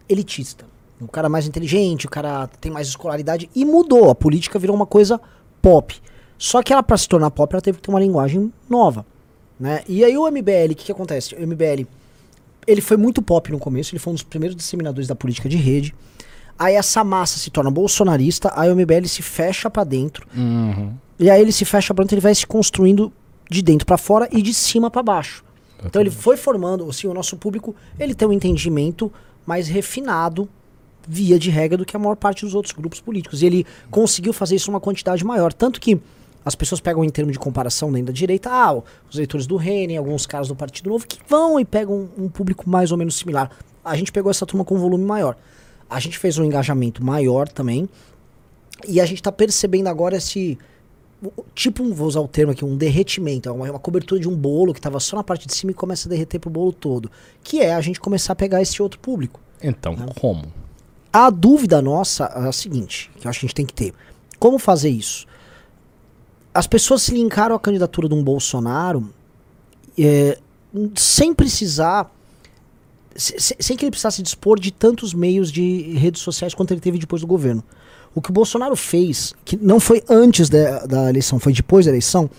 elitista. O cara mais inteligente, o cara tem mais escolaridade. E mudou, a política virou uma coisa pop. Só que ela, para se tornar pop, ela teve que ter uma linguagem nova. Né? E aí o MBL, o que, que acontece? O MBL, ele foi muito pop no começo, ele foi um dos primeiros disseminadores da política de rede. Aí essa massa se torna bolsonarista, aí o MBL se fecha pra dentro. E aí ele se fecha pra dentro, ele vai se construindo de dentro pra fora e de cima pra baixo. Então ele foi formando, assim, o nosso público, ele tem um entendimento mais refinado, via de regra, do que a maior parte dos outros grupos políticos. E ele conseguiu fazer isso numa quantidade maior. Tanto que as pessoas pegam em termos de comparação dentro da direita, ah, os eleitores do Rene, alguns caras do Partido Novo, que vão e pegam um, um público mais ou menos similar. A gente pegou essa turma com um volume maior. A gente fez um engajamento maior também. E a gente está percebendo agora esse. Tipo, um, vou usar o termo aqui, um derretimento. É uma, uma cobertura de um bolo que estava só na parte de cima e começa a derreter pro bolo todo. Que é a gente começar a pegar esse outro público. Então, como? A dúvida nossa é a seguinte, que eu acho que a gente tem que ter. Como fazer isso? As pessoas se linkaram à candidatura de um Bolsonaro é, sem precisar. se- Sem que ele precisasse dispor de tantos meios de redes sociais quanto ele teve depois do governo. O que o Bolsonaro fez, que não foi antes da, da eleição, foi depois da eleição,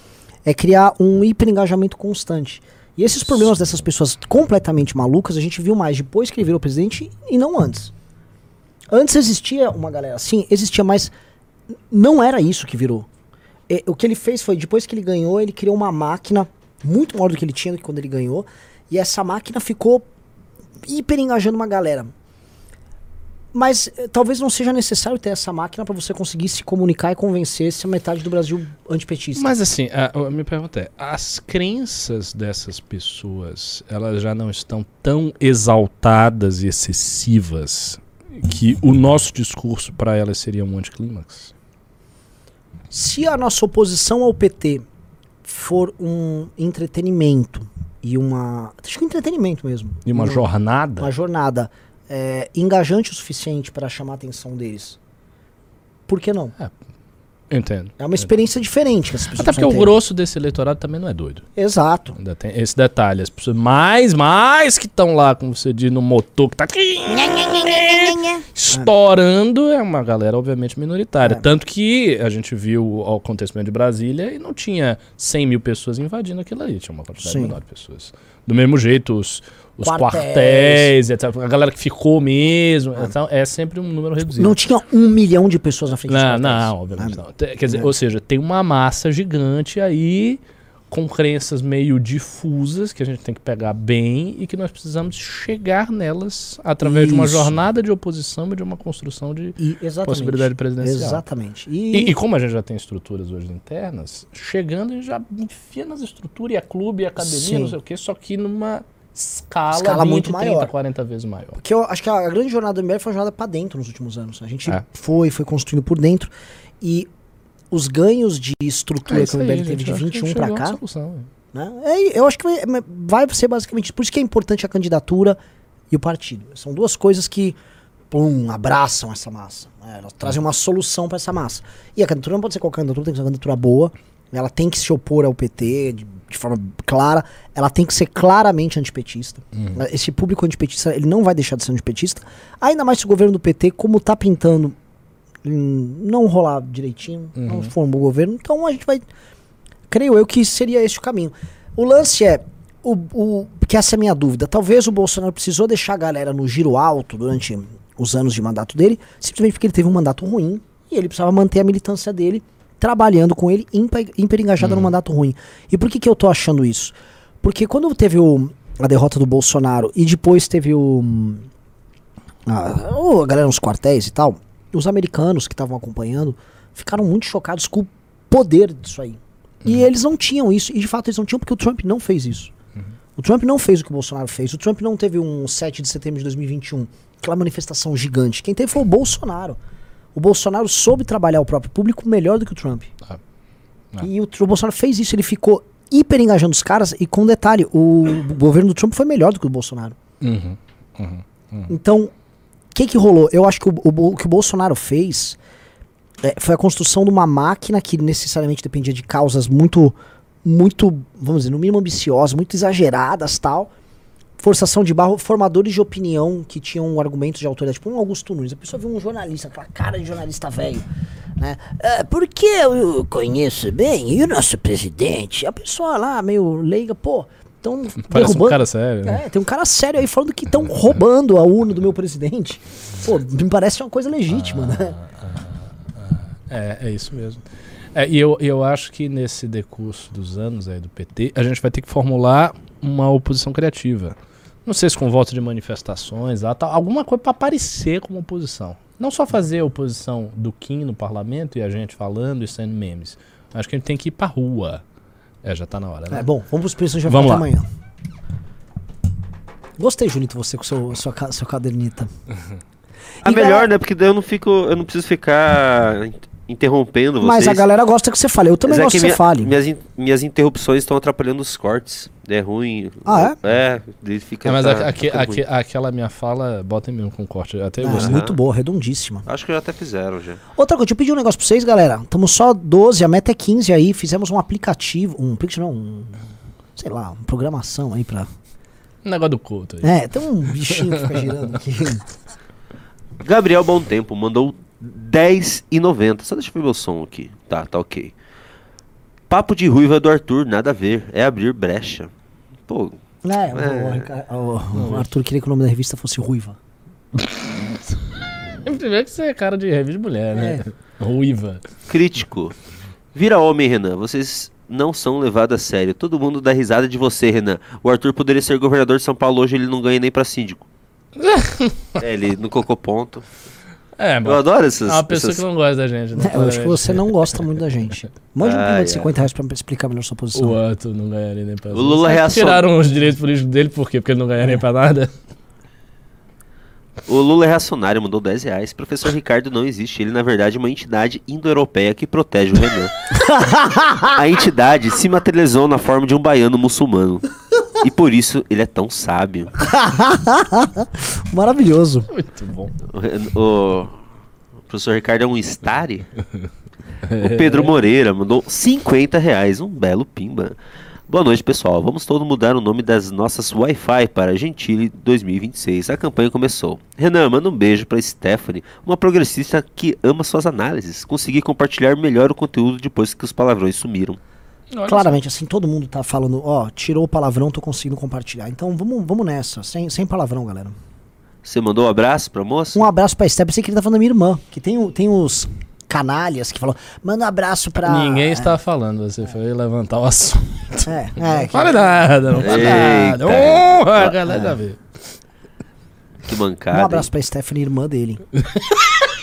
é criar um hiperengajamento constante. E esses problemas dessas pessoas completamente malucas, a gente viu mais depois que ele virou presidente e não antes. Antes existia uma galera assim, existia, mas não era isso que virou. É, o que ele fez foi, depois que ele ganhou, ele criou uma máquina muito maior do que ele tinha do que quando ele ganhou. E essa máquina ficou hiper engajando uma galera. Mas eh, talvez não seja necessário ter essa máquina para você conseguir se comunicar e convencer essa metade do Brasil antipetista. Mas assim, a, a minha pergunta é: as crenças dessas pessoas, elas já não estão tão exaltadas e excessivas que o nosso discurso para elas seria um anticlímax? Se a nossa oposição ao PT for um entretenimento e uma. Acho que um entretenimento mesmo. E uma Um- jornada? uma jornada é, engajante o suficiente para chamar a atenção deles. Por que não? Eu entendo. É uma experiência diferente que as pessoas Até porque o grosso desse eleitorado também não é doido. Exato. Ainda tem esse detalhe. As pessoas mais, mais que estão lá, como você diz, no motor que tá estourando, é uma galera obviamente minoritária. É. Tanto que a gente viu o acontecimento de Brasília e não tinha 100 mil pessoas invadindo aquilo ali, tinha uma quantidade Sim. menor de pessoas. Do mesmo jeito, os, os Quartéis. quartéis, etc. A galera que ficou mesmo, então, é sempre um número reduzido. Não tinha um milhão de pessoas na frente Não, não, obviamente Ah, não. Quer dizer, ou seja, tem uma massa gigante aí com crenças meio difusas que a gente tem que pegar bem e que nós precisamos chegar nelas através de uma Isso. jornada de oposição e de uma construção de E, possibilidade presidencial. Exatamente. E, E, e como a gente já tem estruturas hoje internas, chegando a gente já enfia nas estruturas, e a clube, e a academia, Sim. não sei o quê, só que numa escala, Escala 20, muito 30, maior. 40 vezes maior. Porque eu acho que a grande jornada do MBL foi uma jornada pra dentro nos últimos anos. A gente É. foi, foi construindo por dentro. E os ganhos de estrutura É que o aí, MBL gente, teve de eu acho que 21 pra chegou a cá. solução, é. Né? É, eu acho que vai, vai ser basicamente. Por isso que é importante a candidatura e o partido. São duas coisas que pum, abraçam essa massa. né? Elas trazem uma solução para essa massa. E a candidatura não pode ser qualquer candidatura, tem que ser uma candidatura boa. Ela tem que se opor ao PT de, de forma clara. Ela tem que ser claramente antipetista. Esse público antipetista, ele não vai deixar de ser antipetista. Ainda mais se o governo do PT, como tá pintando, hum, não rolar direitinho, não for um bom governo. Então a gente vai creio eu que seria esse o caminho. O lance é, o, o, que essa é a minha dúvida, talvez o Bolsonaro precisou deixar a galera no giro alto durante os anos de mandato dele, simplesmente porque ele teve um mandato ruim e ele precisava manter a militância dele trabalhando com ele hiper engajada no mandato ruim. E por que, que eu tô achando isso? Porque quando teve o, a derrota do Bolsonaro e depois teve o a, a galera nos quartéis e tal, os americanos que estavam acompanhando ficaram muito chocados com o poder disso aí. E eles não tinham isso, e de fato eles não tinham porque o Trump não fez isso. O Trump não fez o que o Bolsonaro fez. O Trump não teve um 7 de setembro de 2021, aquela manifestação gigante. Quem teve foi o Bolsonaro. O Bolsonaro soube trabalhar o próprio público melhor do que o Trump. Ah. Ah. E o, o Bolsonaro fez isso, ele ficou hiper engajando os caras, e com detalhe, o governo do Trump foi melhor do que o do Bolsonaro. Uhum. Então, o que que rolou? Eu acho que o, o- o que o Bolsonaro fez é, foi a construção de uma máquina que necessariamente dependia de causas muito, muito, vamos dizer, no mínimo ambiciosas, muito exageradas tal. Forçação de barro, formadores de opinião que tinham argumentos de autoridade, tipo um Augusto Nunes. A pessoa viu um jornalista, aquela cara de jornalista velho, né? "Ah, porque eu conheço bem, e o nosso presidente? A pessoa lá, meio leiga, pô, estão Parece um cara sério. né? é, tem um cara sério aí falando que estão roubando a urna do meu presidente. Pô, me parece uma coisa legítima, né? É, é isso mesmo. É, e eu, eu acho que nesse decurso dos anos aí do PT, a gente vai ter que formular uma oposição criativa. Não sei se com voto de manifestações, lá, tal, alguma coisa para aparecer como oposição. Não só fazer a oposição do Kim no parlamento e a gente falando e sendo memes. Acho que a gente tem que ir pra rua. É, já tá na hora, né? É, bom, vamos pros preços já Vamos lá. amanhã. Gostei, Junito, você com seu, sua, ca- seu cadernita. A E melhor, galera- né? Porque daí eu não fico. Eu não preciso ficar interrompendo vocês. Mas a galera gosta que você fale. Eu também Mas é gosto que, que você minha- fale. Minhas, in- minhas interrupções estão atrapalhando os cortes. É ruim. Ah, é? É, fica. É, mas tá- a- aque- fica aque- ruim. aquela minha fala, bota mesmo com corte. Até eu Ah, gostei. muito boa, redondíssima. Acho que já até fizeram já. Outra coisa, deixa eu pedir um negócio pra vocês, galera. Estamos só 12, a meta é 15 aí. Fizemos um aplicativo. Um aplicativo, não, um. Sei lá, uma programação aí pra. Um negócio do culto aí. É, tem um bichinho que fica girando aqui. Gabriel Bom Tempo mandou 10,90. Só deixa eu ver meu som aqui. Tá, tá ok. Papo de ruiva do Arthur, nada a ver. É abrir brecha. Pô, É, o- É. o, o- o Arthur queria que o nome da revista fosse Ruiva. Primeiro que você é cara de revista de mulher, né? Ruiva. crítico. Vira homem, Renan. Vocês não são levados a sério. Todo mundo dá risada de você, Renan. O Arthur poderia ser governador de São Paulo hoje, ele não ganha nem pra síndico. é, ele não colocou ponto. É, Eu adoro É essas. uma pessoa essas- que não gosta da gente. né? É, eu acho que você não gosta muito da gente. Mande um prima de ai. 50 reais pra me explicar melhor sua posição. O Arthur não ganharia nem pra O Lula Tiraram os direitos políticos dele por quê? Porque ele não ganha nem pra nada? O Lula é reacionário, mandou 10 reais. Professor Ricardo não existe. Ele, na verdade, é uma entidade indo-europeia que protege o Renan. a entidade se materializou na forma de um baiano muçulmano. E por isso ele é tão sábio. Maravilhoso. Muito bom. O, o- o professor Ricardo é um stare. O Pedro Moreira mandou 50 reais, um belo pimba. Boa noite, pessoal. Vamos todos mudar o nome das nossas Wi-Fi para Gentile 2026. A campanha começou. Renan, manda um beijo para Stephanie, uma progressista que ama suas análises. Consegui compartilhar melhor o conteúdo depois que os palavrões sumiram. Olha Claramente, assim, todo mundo tá falando, ó, tirou o palavrão, tô conseguindo compartilhar. Então vamos, vamos nessa, sem, sem palavrão, galera. Você mandou um abraço pra moça? Um abraço pra Steph. Pensei que ele tá falando da minha irmã, que tem, tem os canalhas que falam, manda um abraço pra. Ninguém está falando, você foi levantar o assunto. É, é, Não fala nada, não fala nada. Honra, galera, ver. Que Um mancada. abraço pra Stephanie, irmã dele.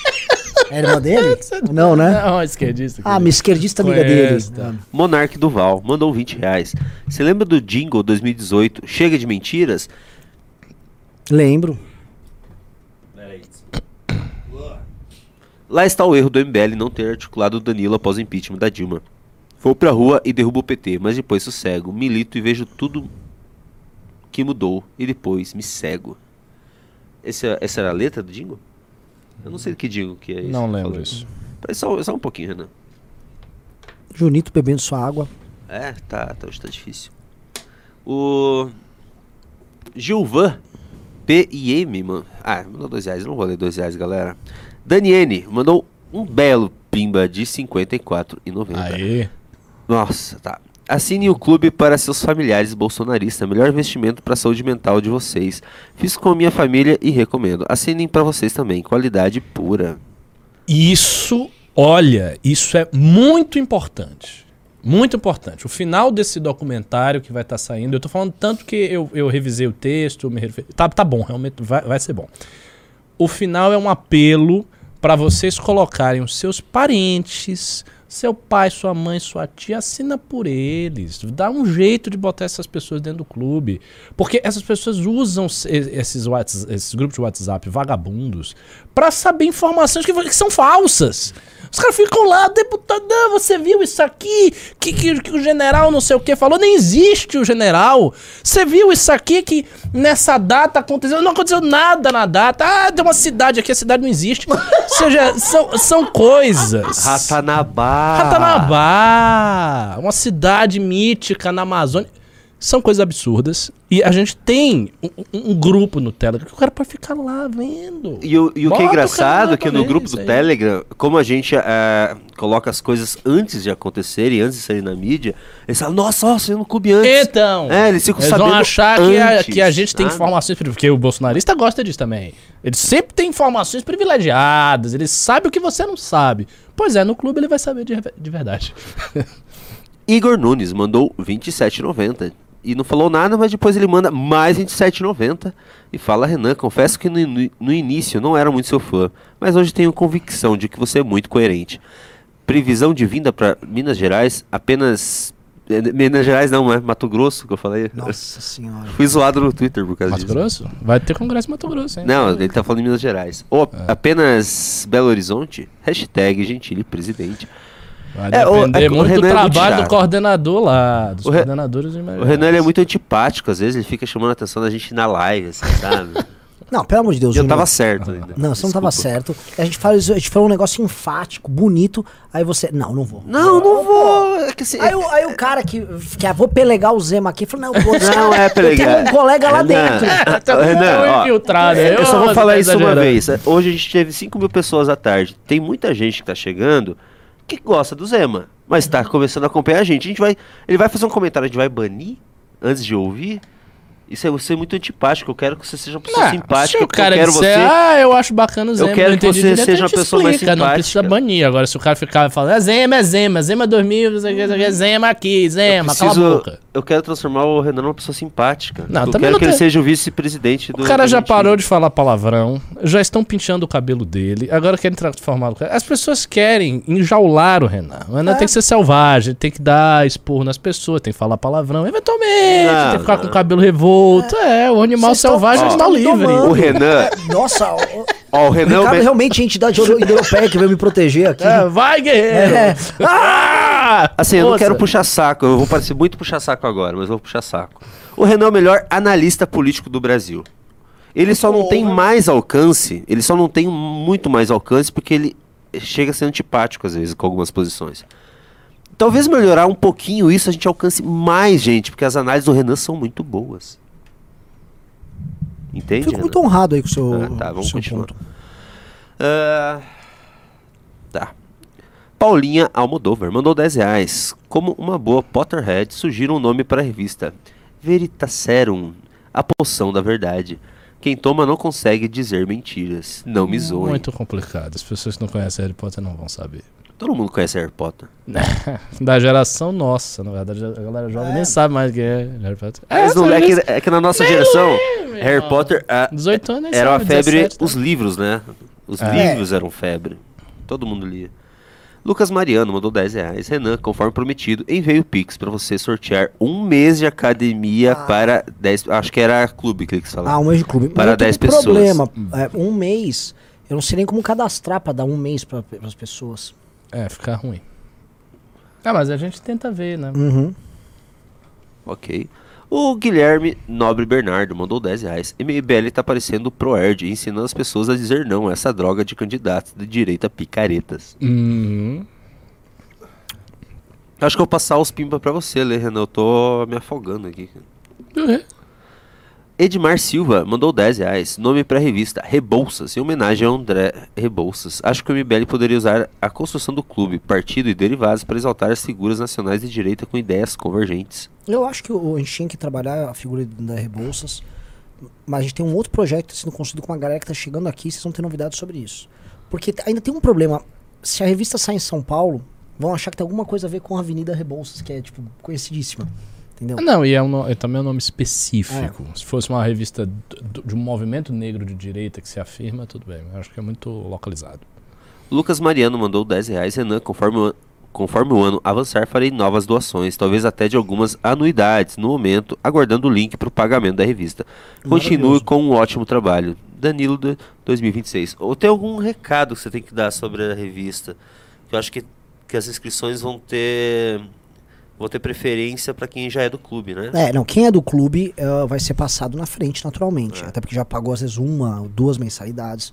É irmã dele? Não, né? Não, esquerdista. Ah, minha esquerdista amiga Conheço, dele. tá. Monarque Duval mandou 20 reais. Você lembra do Jingle 2018? Chega de mentiras? Lembro. Lá está o erro do MBL não ter articulado o Danilo após o impeachment da Dilma. Vou pra rua e derrubo o PT, mas depois sossego, milito e vejo tudo que mudou e depois me cego. Esse, essa era a letra do Jingle? Eu não sei do que Jingle que é esse. Não lembro falou. isso. Peraí, só, só um pouquinho, Renan. Junito bebendo sua água. É, tá, tá, hoje tá difícil. O Gilvan P.I.M. mano. Ah, mandou dois reais. eu Não vou ler dois reais, galera. Daniene mandou um belo pimba de 54,90. Aí. Nossa, tá. Assine o clube para seus familiares bolsonaristas. Melhor investimento para a saúde mental de vocês. Fiz com a minha família e recomendo. Assinem para vocês também. Qualidade pura. Isso, olha, isso é muito importante. Muito importante. O final desse documentário que vai estar saindo, eu tô falando tanto que eu, eu revisei o texto, me referi, tá, tá bom, realmente vai, vai ser bom. O final é um apelo para vocês colocarem os seus parentes, seu pai, sua mãe, sua tia, assina por eles. Dá um jeito de botar essas pessoas dentro do clube. Porque essas pessoas usam se- esses, whats- esses grupos de WhatsApp vagabundos para saber informações que, que são falsas. Os caras ficam lá, deputado, "Não, você viu isso aqui? Que, que, que o general não sei o que falou? Nem existe o general. Você viu isso aqui que nessa data aconteceu? Não aconteceu nada na data. Ah, tem uma cidade aqui, a cidade não existe. Ou seja, são, são coisas. Ratanabá. Ratanabá, uma cidade mítica na Amazônia. São coisas absurdas. E a gente tem um, um- grupo no Telegram que o cara pode ficar lá vendo. E o, e o que é engraçado é que no grupo do aí. Telegram, como a gente eh, coloca as coisas antes de acontecerem, antes de saírem na mídia, eles falam, nossa, ó, saiu no clube antes. Então, É, eles ficam eles sabendo vão achar que a, antes, que a gente tem sabe? informações, porque o bolsonarista gosta disso também. Ele sempre tem informações privilegiadas, ele sabe o que você não sabe. Pois é, no clube ele vai saber de, de verdade. Igor Nunes mandou 27,90 e não falou nada, mas depois ele manda mais 27,90 e fala, Renan, confesso que no, in- no início não era muito seu fã, mas hoje tenho convicção de que você é muito coerente. previsão de vinda para Minas Gerais apenas. eh, Minas Gerais não, é Mato Grosso que eu falei. Nossa senhora. Fui zoado no Twitter por causa Mato disso. Grosso? Vai ter congresso em Mato Grosso, hein? Não, ele tá falando em Minas Gerais. Ou apenas Belo Horizonte? Hashtag Gentili presidente. Vai É, o- depender é o muito do é muito trabalho do coordenador lá, dos O Re- coordenadores de O Renan ele é muito antipático, às vezes ele fica chamando a atenção da gente na live, assim, sabe? Não, pelo amor de Deus. Eu tava certo ainda. Não, você não tava Desculpa. certo. A gente, faz, a gente falou um negócio enfático, bonito. Aí você. Não, não vou. Não, não vou. É que assim, Aí, o- aí o cara que, que ah, vou pelegar o Zema aqui falou: Não, pô, Não é eu pelegar. tenho um colega lá Renan, dentro. Tá Renan, infiltrado. Eu só vou falar tá isso uma vez. Hoje a gente teve 5 mil pessoas à tarde. Tem muita gente que tá chegando que gosta do Zema, mas tá começando a acompanhar a gente. A gente vai, ele vai fazer um comentário, a gente vai banir antes de ouvir. Isso é você muito antipático. Eu quero que você seja uma pessoa Não, simpática. se o cara eu quero disser, você. ah, eu acho bacana o Zema, quero não que você seja uma pessoa mais explica, Não precisa simpática. banir. Agora, se o cara ficar falando, é Zema, é Zema, Zema 2000, não sei o que, não sei o que, Zema aqui, eu, Zema, cala a preciso- boca. eu quero transformar o Renan numa pessoa simpática. Não, eu também quero não que ele tem- seja o vice-presidente do O cara já parou de falar palavrão, já estão pinchando o cabelo dele, agora querem transformar o cara. As pessoas querem enjaular o Renan. O Renan É. tem que ser selvagem, tem que dar esporro nas pessoas, tem que falar palavrão. Eventualmente, Não, tem que ficar com o cabelo revolto. É, o animal selvagem está tão livre. O Renan. Nossa, o, Ó, o Renan. é o Ricardo me- realmente é entidade euro- europeia que veio me proteger aqui. É, vai, guerreiro! É. Ah! Assim, eu não quero puxar saco, eu vou parecer muito puxar saco agora, mas eu vou puxar saco. O Renan é o melhor analista político do Brasil. Ele só não tem mais alcance, ele só não tem muito mais alcance porque ele chega a ser antipático às vezes com algumas posições. Talvez melhorar um pouquinho isso, a gente alcance mais gente, porque as análises do Renan são muito boas. Entende? Fico muito honrado aí com o seu, Ah, tá, vamos seu continuar. ponto. Ah, tá. Paulinha Almodóvar mandou 10 reais. Como uma boa Potterhead, sugira um nome para a revista. Veritaserum, a poção da verdade. Quem toma não consegue dizer mentiras. Não me zoem. Muito complicado. As pessoas que não conhecem Harry Potter não vão saber. Todo mundo conhece Harry Potter. Da geração nossa, na verdade, a galera jovem nem sabe mais quem é Harry Potter. Mas não- essa é, vez- que, é que na nossa geração, meu Harry. Potter ah, 18 anos era uma febre. 17, tá? Os livros, né? Os É. livros eram febre. Todo mundo lia. Lucas Mariano mandou 10 reais. Renan, conforme prometido, enviei o Pix pra você sortear um mês de academia para 10. Acho que era clube que ele falar. Ah, um mês de clube. Para eu tenho 10 um pessoas. problema. É, um mês, eu não sei nem como cadastrar pra dar um mês para as pessoas. É, fica ruim. Ah, mas a gente tenta ver, né? Uhum. Ok. O Guilherme Nobre Bernardo mandou 10 reais. MBL tá parecendo o ProErd, ensinando as pessoas a dizer não a essa droga de candidatos de direita picaretas. Uhum. Acho que eu vou passar os pimba pra você, Lê, Renan. Eu tô me afogando aqui. Uhum. Edmar Silva mandou 10 reais. Nome pra revista Rebouças, em homenagem a André Rebouças. Acho que o MBL poderia usar a construção do clube, partido e derivados para exaltar as figuras nacionais de direita com ideias convergentes. Eu acho que o- a tinha que trabalhar a figura da Rebouças, mas a gente tem um outro projeto sendo construído com uma galera que tá chegando aqui, vocês vão ter novidades sobre isso. Porque ainda tem um problema. Se a revista sai em São Paulo, vão achar que tem alguma coisa a ver com a Avenida Rebouças, que é, tipo, conhecidíssima. Entendeu? Não, e é, um, é também um nome específico. Se fosse uma revista d- d- de um movimento negro de direita que se afirma, tudo bem. Eu acho que é muito localizado. Lucas Mariano mandou 10 reais. Renan, conforme o, conforme o ano avançar, farei novas doações, talvez até de algumas anuidades. No momento, aguardando o link para o pagamento da revista. Continue com um ótimo trabalho. Danilo de 2026. Ou tem algum recado que você tem que dar sobre a revista? Eu acho que, que as inscrições vão ter vão ter preferência para quem já é do clube, né? É, não, quem é do clube eh, vai ser passado na frente, naturalmente. Até porque já pagou às vezes uma ou duas mensalidades.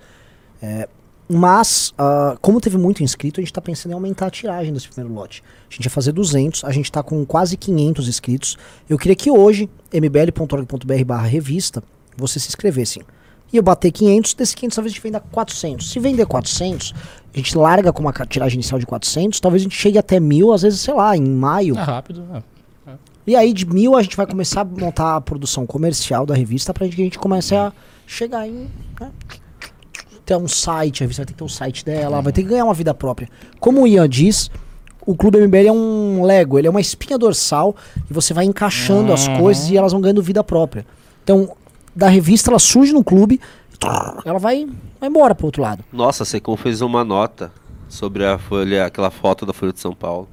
É, mas, ah, como teve muito inscrito, a gente tá pensando em aumentar a tiragem desse primeiro lote. A gente ia fazer 200, a gente tá com quase 500 inscritos. Eu queria que hoje, mbl.org.br barra revista, você se inscrevessem. E eu bater 500, desses 500 talvez a gente venda 400. Se vender 400, a gente larga com uma tiragem inicial de 400, talvez a gente chegue até mil, às vezes, sei lá, em maio. É rápido, né? E aí de mil a gente vai começar a montar a produção comercial da revista pra que a gente comece a chegar em. Né? Ter um site, a revista vai ter que ter um site dela, vai ter que ganhar uma vida própria. Como o Ian diz, o Clube MBL é um Lego, ele é uma espinha dorsal e você vai encaixando as coisas e elas vão ganhando vida própria. Então, da revista ela surge no clube, ela vai, vai embora pro outro lado. Nossa, a Secom fez uma nota sobre a Folha, aquela foto da Folha de São Paulo.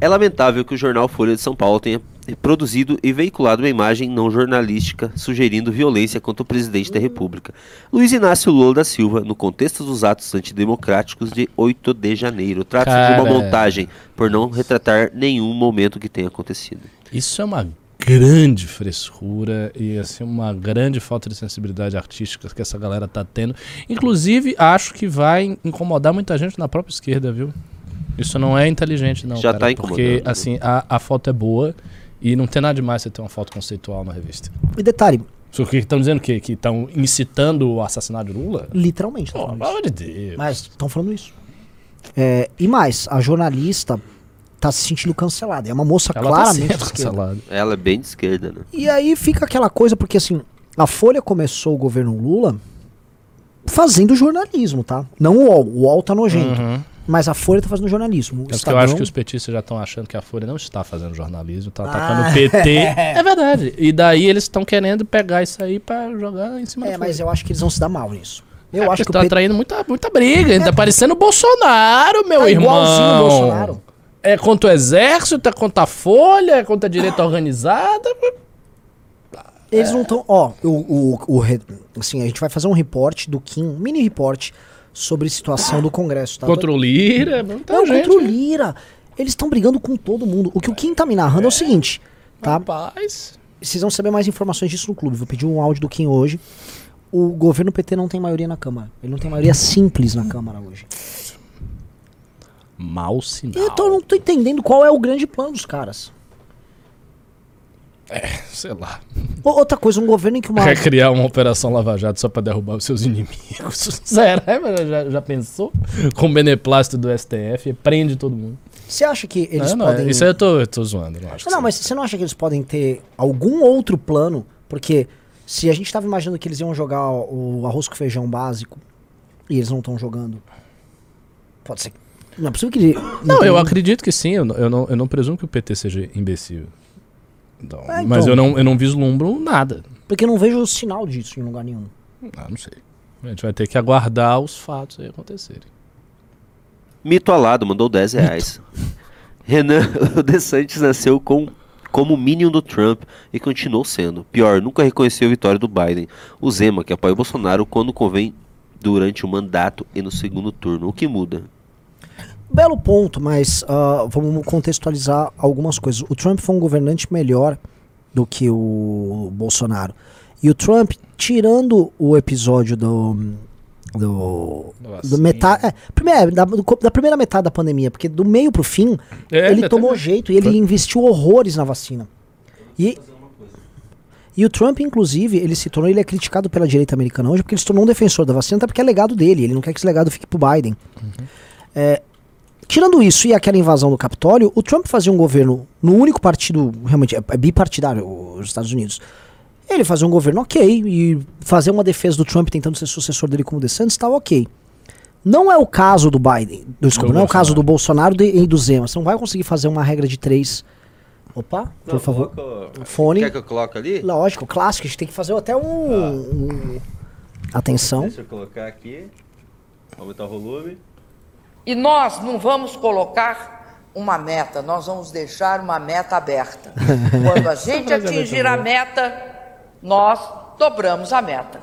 É lamentável que o jornal Folha de São Paulo tenha produzido e veiculado uma imagem não jornalística sugerindo violência contra o presidente da República, Luiz Inácio Lula da Silva, no contexto dos atos antidemocráticos de 8 de janeiro. Trata-se de uma montagem por não retratar nenhum momento que tenha acontecido. Isso é uma grande frescura e assim uma grande falta de sensibilidade artística que essa galera tá tendo. Inclusive, acho que vai incomodar muita gente na própria esquerda, viu? Isso não é inteligente, não. Já cara, tá incomodando, Porque, né? assim, a, a foto é boa e não tem nada demais você ter uma foto conceitual na revista. E detalhe, Só que estão dizendo que estão incitando o assassinato de Lula? literalmente. pelo isso. amor de Deus. Mas estão falando isso. É, e mais, a jornalista tá se sentindo cancelada. É uma moça Ela tá claramente esquerda. cancelada. Ela é bem de esquerda, né? E aí fica aquela coisa, porque assim, a Folha começou o governo Lula fazendo jornalismo, tá? Não o UOL. O UOL tá nojento. Uhum. Mas a Folha tá fazendo jornalismo. É porque eu Estadão- acho que os petistas já estão achando que a Folha não está fazendo jornalismo, tá Ah. atacando o PT. É verdade. E daí eles estão querendo pegar isso aí pra jogar em cima É, da mas Folha. eu acho que eles vão se dar mal nisso. Eu É, acho porque que tá atraindo muita, muita briga. Tá parecendo o Bolsonaro, meu tá irmão. igualzinho o Bolsonaro. É contra o exército, é contra a Folha, é contra a direita organizada. Eles não estão. Ó, o, o, o assim, a gente vai fazer um reporte do Kim, um mini reporte sobre situação do Congresso, tá? Contra o Lira. Muita Não, gente. contra o Lira. Eles estão brigando com todo mundo. O que o Kim tá me narrando é, o seguinte, tá? Rapaz. Vocês vão saber mais informações disso no clube. Vou pedir um áudio do Kim hoje. O governo PT não tem maioria na Câmara. Ele não tem maioria simples na Câmara hoje. Mal sinal. Eu tô, não tô entendendo qual é o grande plano dos caras. Sei lá. Outra coisa, um governo em que uma. Quer criar uma operação Lava Jato só pra derrubar os seus inimigos. Será? Mas Já, já pensou? Com o beneplácito do STF, prende todo mundo. Você acha que eles não, não, podem. Isso aí eu tô, eu tô zoando, não acho que Não, sim. mas você não acha que eles podem ter algum outro plano? Porque se a gente tava imaginando que eles iam jogar o arroz com feijão básico e eles não estão jogando. Pode ser. Não é possível que ele. Não, eu acredito que sim. Eu, não- eu, não, eu não presumo que o PT seja imbecil. Então, Ah, então. Mas eu não, eu não vislumbro nada. Porque eu não vejo sinal disso em lugar nenhum. Ah, não sei. A gente vai ter que aguardar os fatos aí acontecerem. Mito Alado mandou 10 reais. Renan, o DeSantis nasceu com, como minion do Trump e continuou sendo. Pior, nunca reconheceu a vitória do Biden. O Zema, que apoia o Bolsonaro quando convém durante o mandato e no segundo turno. O que muda? Belo ponto, mas ah, vamos contextualizar algumas coisas. O Trump foi um governante melhor do que o Bolsonaro. E o Trump, tirando o episódio do. Do. Do metade, é, primeiro, da, do da primeira metade da pandemia, porque do meio pro fim, É, ele até- tomou jeito e ele investiu horrores na vacina. E, e o Trump, inclusive, ele se tornou, ele é criticado pela direita americana hoje porque ele se tornou um defensor da vacina, até porque é legado dele, ele não quer que esse legado fique pro Biden. É, tirando isso e aquela invasão do Capitólio, o Trump fazia um governo no único partido, realmente, é, é bipartidário, os Estados Unidos. Ele fazia um governo ok, e fazer uma defesa do Trump tentando ser sucessor dele como DeSantis tá ok. Não é o caso do Biden, desculpa, Do não é o caso do Bolsonaro de- e do Zema. Você não vai conseguir fazer uma regra de três. Opa, por favor. Fone. Quer que eu coloque ali? Lógico, clássico, a gente tem que fazer até um. um- Atenção. Deixa eu colocar aqui. Aumentar o volume. E nós não vamos colocar uma meta, nós vamos deixar uma meta aberta. Quando a gente atingir a meta, nós dobramos a meta.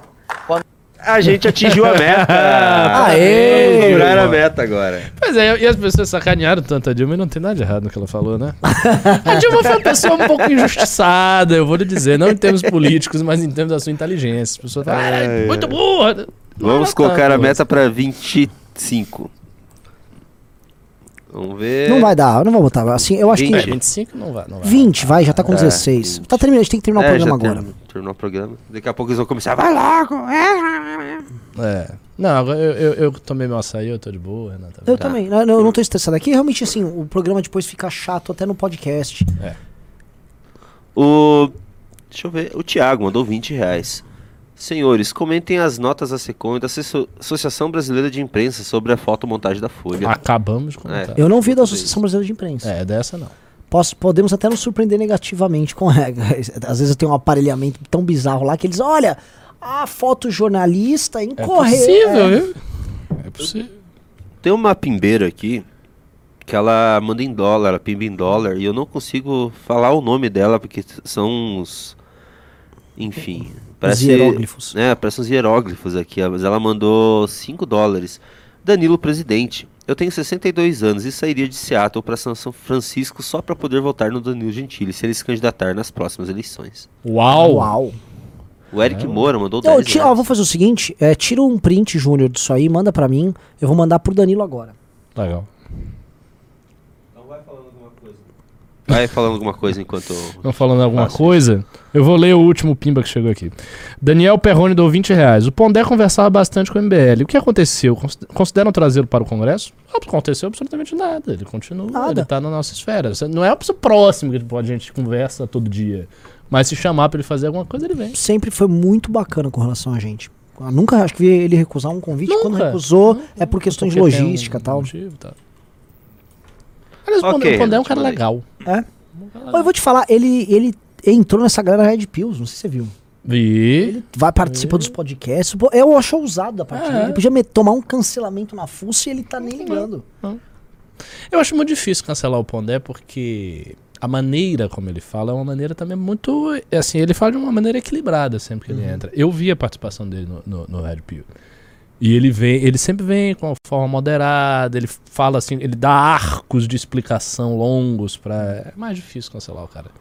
Quando A gente atingiu a meta. Aê! Vamos dobrar a meta agora. Pois é, e as pessoas sacanearam tanto a Dilma e não tem nada de errado no que ela falou, né? A Dilma foi uma pessoa um pouco injustiçada, eu vou lhe dizer, não em termos políticos, mas em termos da sua inteligência. As pessoas falam, Ai, "Ah, ai. muito burra. Vamos colocar a tanto. meta para 25. Vamos ver. Não vai dar, eu não vou botar. Assim, eu acho Vinte. É, que. 25 não vai. Não vai. 20, vai, já tá com É, 16. 20. Tá terminando, a gente tem que terminar o É, programa já agora. terminou- Terminou o programa. Daqui a pouco eles vão começar. Vai logo! É. Não, agora eu, eu, eu tomei meu açaí, eu tô de boa, Renan. Tá Eu Tá. também, eu não, eu não tô estressado aqui. Realmente, assim, o programa depois fica chato até no podcast. O. Deixa eu ver. O Thiago mandou 20 reais. Senhores, comentem as notas da SECOM e da Asso- Associação Brasileira de Imprensa sobre a fotomontagem da Folha. Acabamos de comentar. Eu não vi da Associação Brasileira de Imprensa. É, dessa não. Posso, podemos até nos surpreender negativamente com regras. Às vezes eu tenho um aparelhamento tão bizarro lá que eles, olha, a fotojornalista É incorreta. possível, viu? É possível. Tem uma pimbeira aqui que ela manda em dólar, ela pimba em dólar, e eu não consigo falar o nome dela porque são uns. Enfim. Parece, hieróglifos. É, parece uns hieróglifos aqui, mas ela mandou 5 dólares. Danilo presidente. Eu tenho 62 anos e sairia de Seattle para São Francisco só para poder votar no Danilo Gentili se ele se candidatar nas próximas eleições. Uau! Uau. O Eric Moura mandou Não, 10 tira, ó, vou fazer o seguinte: é, tira um print, Júnior, disso aí, manda pra mim. Eu vou mandar pro Danilo agora. Legal. Vai falando alguma coisa enquanto. Não falando alguma coisa, eu vou ler o último pimba que chegou aqui. Daniel Perrone deu 20 reais. O Pondé conversava bastante com o MBL. O que aconteceu? Cons- Consideram trazê-lo para o Congresso? Não aconteceu absolutamente nada. Ele continua, Nada. ele tá na nossa esfera. Não é pessoa próxima que a gente conversa todo dia. Mas se chamar para ele fazer alguma coisa, ele vem. Sempre foi muito bacana com relação a gente. Eu nunca acho que vi ele recusar um convite. Quando Nunca. recusou, é por questões de um logística e tal. motivo e tal. Aliás, o Ok, Pondé, o Pondé é um cara legal. É. Eu vou te falar, ele, ele entrou nessa galera Red Pills, não sei se você viu. Vi. Vai participar dos podcasts. Eu acho ousado da parte É. dele. Ele podia me- tomar um cancelamento na fuça e ele tá nem ligando. Eu acho muito difícil cancelar o Pondé porque a maneira como ele fala é uma maneira também muito. Assim, ele fala de uma maneira equilibrada sempre que ele entra. Eu vi a participação dele no, no, no Red Pill. E ele vem, ele sempre vem com uma forma moderada, ele fala assim, ele dá arcos de explicação longos pra. É mais difícil cancelar o cara.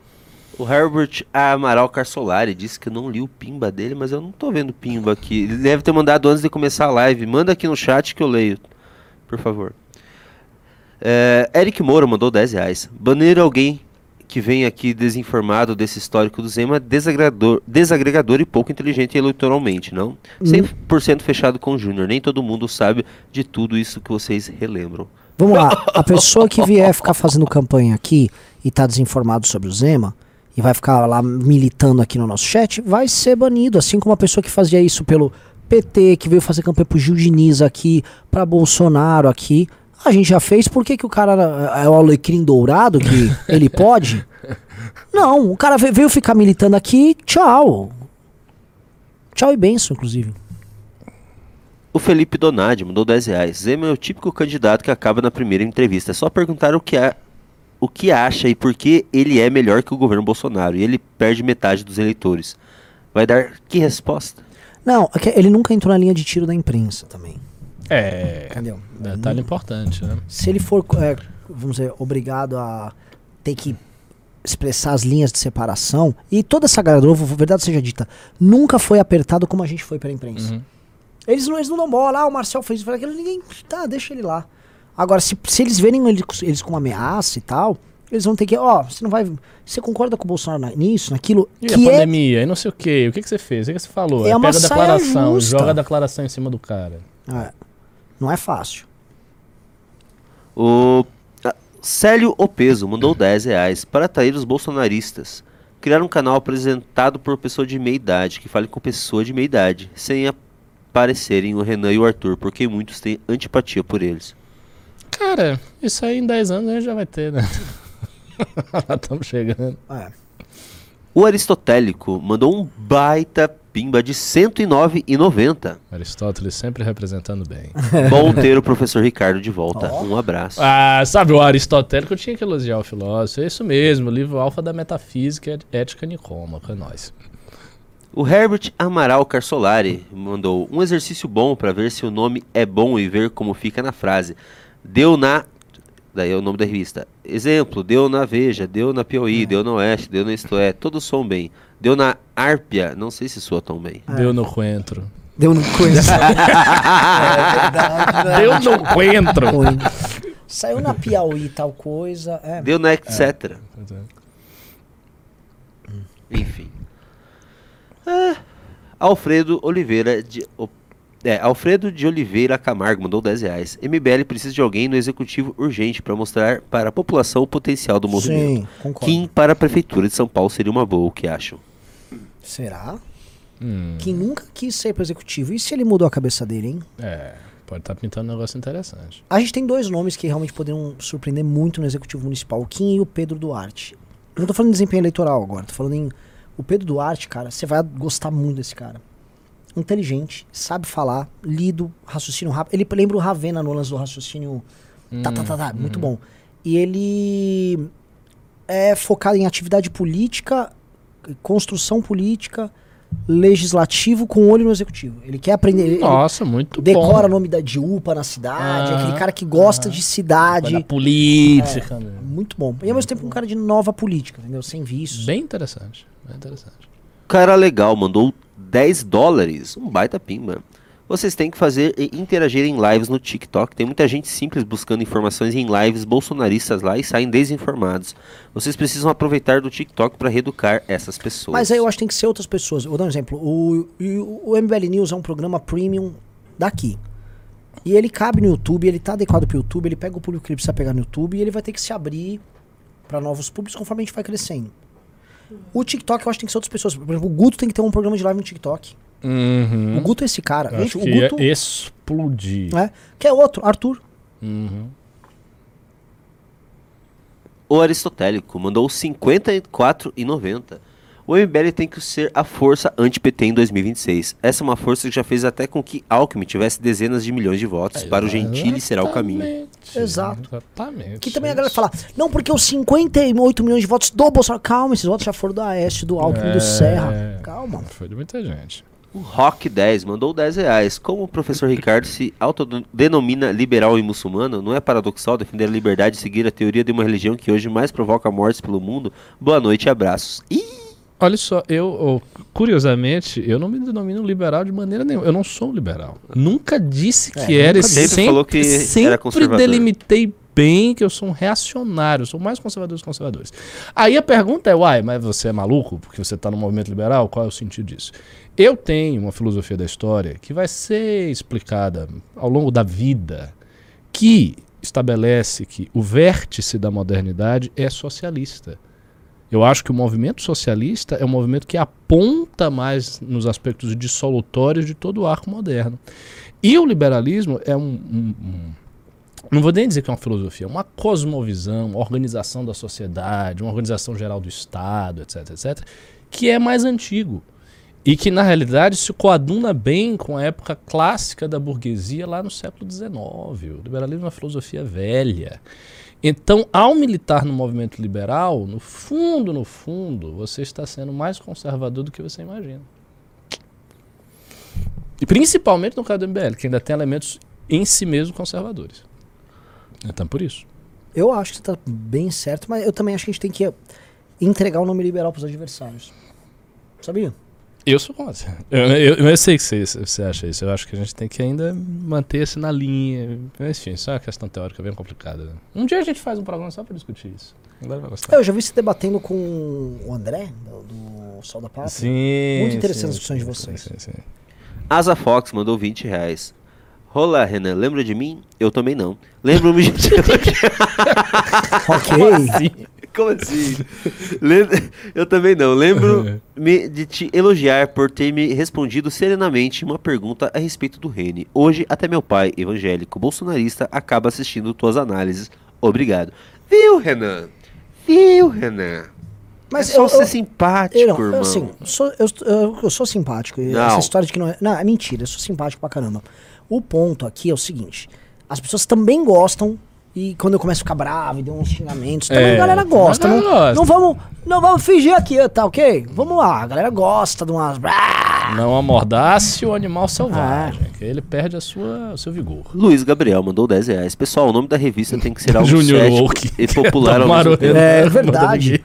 O Herbert Amaral Carsolari disse que eu não li o pimba dele, mas eu não tô vendo pimba aqui. Ele deve ter mandado antes de começar a live. Manda aqui no chat que eu leio, por favor. É, Eric Moura mandou 10 reais. Baneiro alguém que vem aqui desinformado desse histórico do Zema, desagregador, desagregador e pouco inteligente eleitoralmente, não? 100% fechado com o Júnior. Nem todo mundo sabe de tudo isso que vocês relembram. Vamos lá, a pessoa que vier ficar fazendo campanha aqui e tá desinformado sobre o Zema e vai ficar lá militando aqui no nosso chat, vai ser banido, assim como a pessoa que fazia isso pelo PT, que veio fazer campanha pro Gil Diniz aqui, pra Bolsonaro aqui. A gente já fez, por que, que o cara é o alecrim dourado que ele pode? Não, o cara ve- veio ficar militando aqui, tchau. Tchau e benção, inclusive. O Felipe Donadi mandou 10 reais. Zema é o típico candidato que acaba na primeira entrevista. É só perguntar o que, é, o que acha e por que ele é melhor que o governo Bolsonaro. E ele perde metade dos eleitores. Vai dar que resposta? Não, é ele nunca entrou na linha de tiro da imprensa também. É. Entendeu? Detalhe importante, né? se ele for, é, vamos dizer, obrigado a ter que expressar as linhas de separação, e toda essa galera, verdade seja dita, nunca foi apertado como a gente foi pela imprensa. Uhum. Eles, não, eles não dão bola, ah, o Marcel fez isso, fez aquilo, ninguém, tá, deixa ele lá. Agora, se, se eles verem ele- eles com uma ameaça e tal, eles vão ter que, ó, você não vai, você concorda com o Bolsonaro na- nisso, naquilo, E que a é pandemia, e não sei o que, o que, que você fez? O que, que você falou? É Aí uma pega a declaração, justa. joga a declaração em cima do cara. é, não é fácil. O ah, Célio Opeso mandou 10 reais para atrair os bolsonaristas. Criar um canal apresentado por pessoa de meia idade, que fale com pessoa de meia idade, sem aparecerem o Renan e o Arthur, porque muitos têm antipatia por eles. Cara, isso aí em 10 anos a gente já vai ter, né? Estamos chegando. É. O Aristotélico mandou um baita pimba de R$ 109,90. Aristóteles sempre representando bem. Bom ter o professor Ricardo de volta. Um abraço. Ah, sabe o Aristotélico? Eu tinha que elogiar o filósofo. É isso mesmo, o livro Alfa da Metafísica, Ética Nicômaca, é nóis. O Herbert Amaral Carsolari mandou um exercício bom para ver se o nome é bom e ver como fica na frase. Deu na. Daí é o nome da revista. Exemplo, deu na Veja, deu na Piauí, deu no Oeste, deu no Isto É, todos soam bem. Deu na Árpia, não sei se soa tão bem. Deu no coentro. Deu no coisa. Deu no coentro. Saiu na Piauí tal coisa. É. Deu na etc. Enfim. Ah, Alfredo Oliveira de. É, Alfredo de Oliveira Camargo mandou 10 reais. MBL precisa de alguém no executivo urgente para mostrar para a população o potencial do movimento. Sim, concordo. Kim para a prefeitura de São Paulo seria uma boa, o que acham? Será? Hum, Que nunca quis ser pro executivo. E se ele mudou a cabeça dele, hein? é, pode estar pintando um negócio interessante. A gente tem dois nomes que realmente poderiam surpreender muito no executivo municipal: o Kim e o Pedro Duarte. Não tô falando em desempenho eleitoral agora, tô falando em. O Pedro Duarte, cara, você vai gostar muito desse cara. inteligente, sabe falar, lido, raciocínio rápido. Ele lembra o Ravena no lance do raciocínio. Tá, tá, tá, tá. Muito bom. E ele é focado em atividade política, construção política, legislativo com olho no executivo. Ele quer aprender. ele- Nossa, muito decora bom. nome da de UPA na cidade, Ah, aquele cara que gosta de cidade. Da política. né? Muito bom. E ao mesmo tempo um cara de nova política, entendeu? Sem vícios. Bem interessante. Bem interessante. Cara legal, mandou 10 dólares. Um baita pimba. Vocês têm que fazer e interagir em lives no TikTok. Tem muita gente simples buscando informações em lives bolsonaristas lá e saem desinformados. Vocês precisam aproveitar do TikTok para reeducar essas pessoas. Mas aí eu acho que tem que ser outras pessoas. Vou dar um exemplo. O, o, o MBL News é um programa premium daqui. E ele cabe no YouTube, ele tá adequado pro YouTube, ele pega o público que ele precisa pegar no YouTube e ele vai ter que se abrir para novos públicos conforme a gente vai crescendo. O TikTok eu acho que tem que ser outras pessoas. Por exemplo, o Guto tem que ter um programa de live no TikTok. Uhum. O Guto é esse cara. Eu Gente, acho o que ia Guto. explodir. É, que é outro, Arthur. Uhum. O Aristotélico mandou 54,90. O MBL tem que ser a força anti-PT em 2026. Essa é uma força que já fez até com que Alckmin tivesse dezenas de milhões de votos. Para o Gentili será o caminho. Exato. Exatamente. Que também a galera fala, não, porque os 58 milhões de votos do Bolsonaro. Calma, esses votos já foram do Aécio, do Alckmin, É. do Serra. Calma. Foi de muita gente. O Rock 10 mandou 10 reais. Como o professor Ricardo se autodenomina liberal e muçulmano, não é paradoxal defender a liberdade e seguir a teoria de uma religião que hoje mais provoca mortes pelo mundo? Boa noite e abraços. Ih, Olha só, eu, curiosamente, eu não me denomino liberal de maneira nenhuma. Eu não sou um liberal. Nunca disse que É, era e. Sempre falou que era sempre delimitei bem que eu sou um reacionário, eu sou mais conservador dos conservadores. Aí a pergunta é, uai, mas você é maluco porque você está no movimento liberal? Qual é o sentido disso? Eu tenho uma filosofia da história que vai ser explicada ao longo da vida, que estabelece que o vértice da modernidade é socialista. Eu acho que o movimento socialista é um movimento que aponta mais nos aspectos dissolutórios de todo o arco moderno. E o liberalismo é um, um- um- não vou nem dizer que é uma filosofia, uma cosmovisão, uma organização da sociedade, uma organização geral do Estado, etc, etc, que é mais antigo. E que, na realidade, se coaduna bem com a época clássica da burguesia lá no século XIX. O liberalismo é uma filosofia velha. Então, ao militar no movimento liberal, no fundo, no fundo, você está sendo mais conservador do que você imagina. E principalmente no caso do MBL, que ainda tem elementos em si mesmo conservadores. Então, por isso. Eu acho que você tá bem certo, mas eu também acho que a gente tem que entregar o nome liberal pros adversários. Sabia? Eu sou contra. Eu, eu, eu sei que você, você acha isso. Eu acho que a gente tem que ainda manter-se na linha. Mas, enfim, isso é uma questão teórica bem complicada. né? Um dia a gente faz um programa só para discutir isso. Gostar. Eu já vi você debatendo com o André, do, do Sol da Pátria. Sim. Muito interessante as discussões de vocês. Sim, sim. Asa Fox mandou 20 reais. Olá, Renan, lembra de mim? Eu também não. Lembro-me de... Ok. Como assim? Eu também não. Lembro-me de te elogiar por ter me respondido serenamente uma pergunta a respeito do Rene. Hoje, até meu pai, evangélico bolsonarista, acaba assistindo tuas análises. Obrigado. Viu, Renan? Viu, Renan? Mas é só eu, ser eu, simpático, eu, não, irmão. assim, sou- eu, eu, eu sou simpático. Não. Essa história de que não é. Não, é mentira, eu sou simpático pra caramba. O ponto aqui é o seguinte: as pessoas também gostam. E quando eu começo a ficar bravo e dou uns xingamentos, também É, a galera gosta. a Não, gosta. não vamos, não vamos fingir aqui, tá ok? Vamos lá, a galera gosta de umas. Não amordace o animal selvagem, que ele perde a sua, o seu vigor. Luiz Gabriel mandou 10 reais. Pessoal, o nome da revista tem que ser algo Junior Woke. e popular ao mesmo tempo. É Renan, verdade.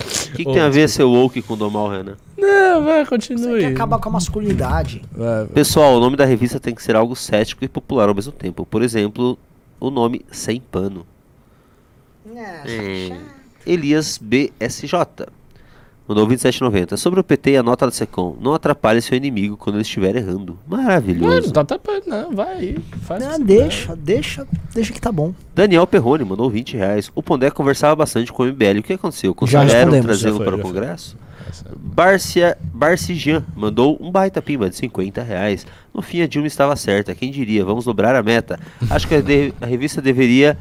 O que, que tem a ver ser woke com domar o Renan? Não, vai, Você continue. quer acabar com a masculinidade. Vai, vai. Pessoal, o nome da revista tem que ser algo cético e popular ao mesmo tempo. Por exemplo, o nome Sem Pano. É. Elias BSJ. Mandou 27,90. Sobre o PT e a nota da Secom. Não atrapalhe seu inimigo quando ele estiver errando. Não, Maravilhoso. não tá tapando, não, vai aí. Faz Não, deixa, deixa, deixa que tá bom. Daniel Perrone mandou 20 reais. O Pondé conversava bastante com o MBL. O que aconteceu? Consideraram respondemos. trazê-lo para o já foi. Barcia, Barcijan mandou um baita pimba de 50 reais. No fim, a Dilma estava certa. Quem diria? Vamos dobrar a meta. Acho que a, de- a revista deveria